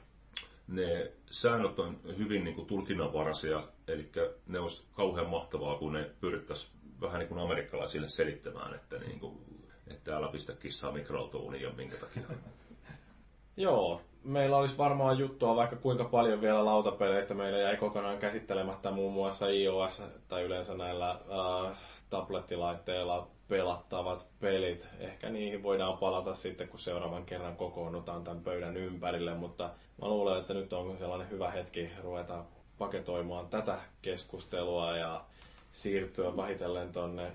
ne säännöt on hyvin niin kuin tulkinnanvaraisia, eli ne olisi kauhean mahtavaa, kun ne pyrittäisiin vähän niin kuin amerikkalaisille selittämään, että, niin kuin, että älä pistä kissaa mikroaltuuniin ja minkä takia. [LAUGHS] Joo, meillä olisi varmaan juttua vaikka kuinka paljon vielä lautapeleistä meillä jäi kokonaan käsittelemättä muun muassa iOS tai yleensä näillä äh, tablettilaitteilla pelattavat pelit. Ehkä niihin voidaan palata sitten, kun seuraavan kerran kokoonnutaan tämän pöydän ympärille, mutta mä luulen, että nyt on sellainen hyvä hetki ruveta paketoimaan tätä keskustelua ja siirtyä vahitellen tonne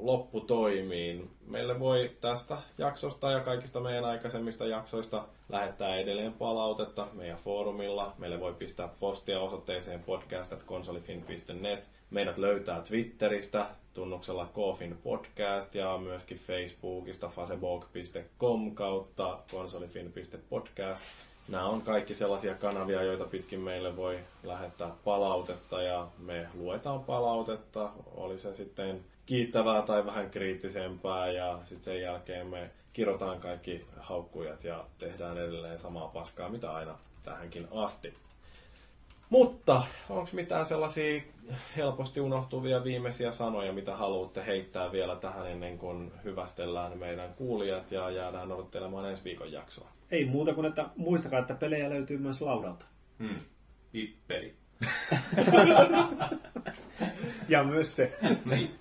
lopputoimiin. Meille voi tästä jaksosta ja kaikista meidän aikaisemmista jaksoista lähettää edelleen palautetta meidän foorumilla. Meille voi pistää postia osoitteeseen podcast.konsolifin.net. Meidät löytää Twitteristä tunnuksella Kofin podcast ja myöskin Facebookista facebook.com kautta konsolifin.podcast. Nämä on kaikki sellaisia kanavia, joita pitkin meille voi lähettää palautetta ja me luetaan palautetta, oli se sitten kiittävää tai vähän kriittisempää ja sitten sen jälkeen me kirotaan kaikki haukkujat ja tehdään edelleen samaa paskaa, mitä aina tähänkin asti. Mutta onko mitään sellaisia helposti unohtuvia viimeisiä sanoja, mitä haluatte heittää vielä tähän ennen kuin hyvästellään meidän kuulijat ja jäädään odottelemaan ensi viikon jaksoa? Ei muuta kuin, että muistakaa, että pelejä löytyy myös laudalta. Hmm. Pippeli. [LAUGHS] ja myös se. [LAUGHS] niin.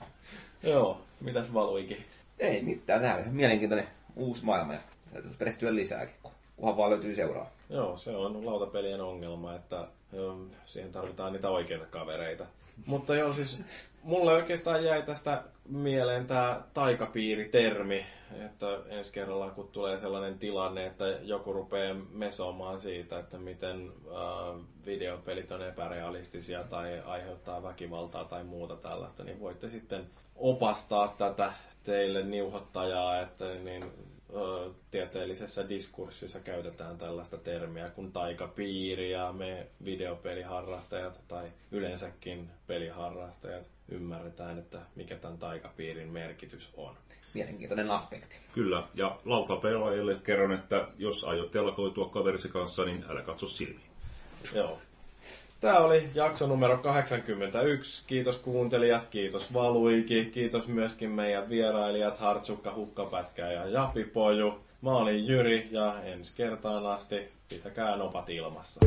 Joo, mitäs valuikin? Ei mitään, tämä on ihan mielenkiintoinen uusi maailma ja täytyy perehtyä lisääkin, kunhan vaan löytyy seuraa. Joo, se on lautapelien ongelma, että siihen tarvitaan niitä oikeita kavereita. Mutta joo, siis mulle oikeastaan jäi tästä mieleen tämä taikapiiritermi, että ensi kerralla kun tulee sellainen tilanne, että joku rupeaa mesomaan siitä, että miten äh, videopelit on epärealistisia tai aiheuttaa väkivaltaa tai muuta tällaista, niin voitte sitten opastaa tätä teille niuhottajaa, että niin tieteellisessä diskurssissa käytetään tällaista termiä kuin taikapiiri ja me videopeliharrastajat tai yleensäkin peliharrastajat ymmärretään, että mikä tämän taikapiirin merkitys on. Mielenkiintoinen aspekti. Kyllä, ja lautapelaajille kerron, että jos aiot telakoitua kaverisi kanssa, niin älä katso silmiin. Joo. Tämä oli jakso numero 81. Kiitos kuuntelijat, kiitos Valuiki, kiitos myöskin meidän vierailijat Hartsukka, Hukkapätkä ja Japipoju. Mä olin Jyri ja ensi kertaan asti pitäkää nopat ilmassa.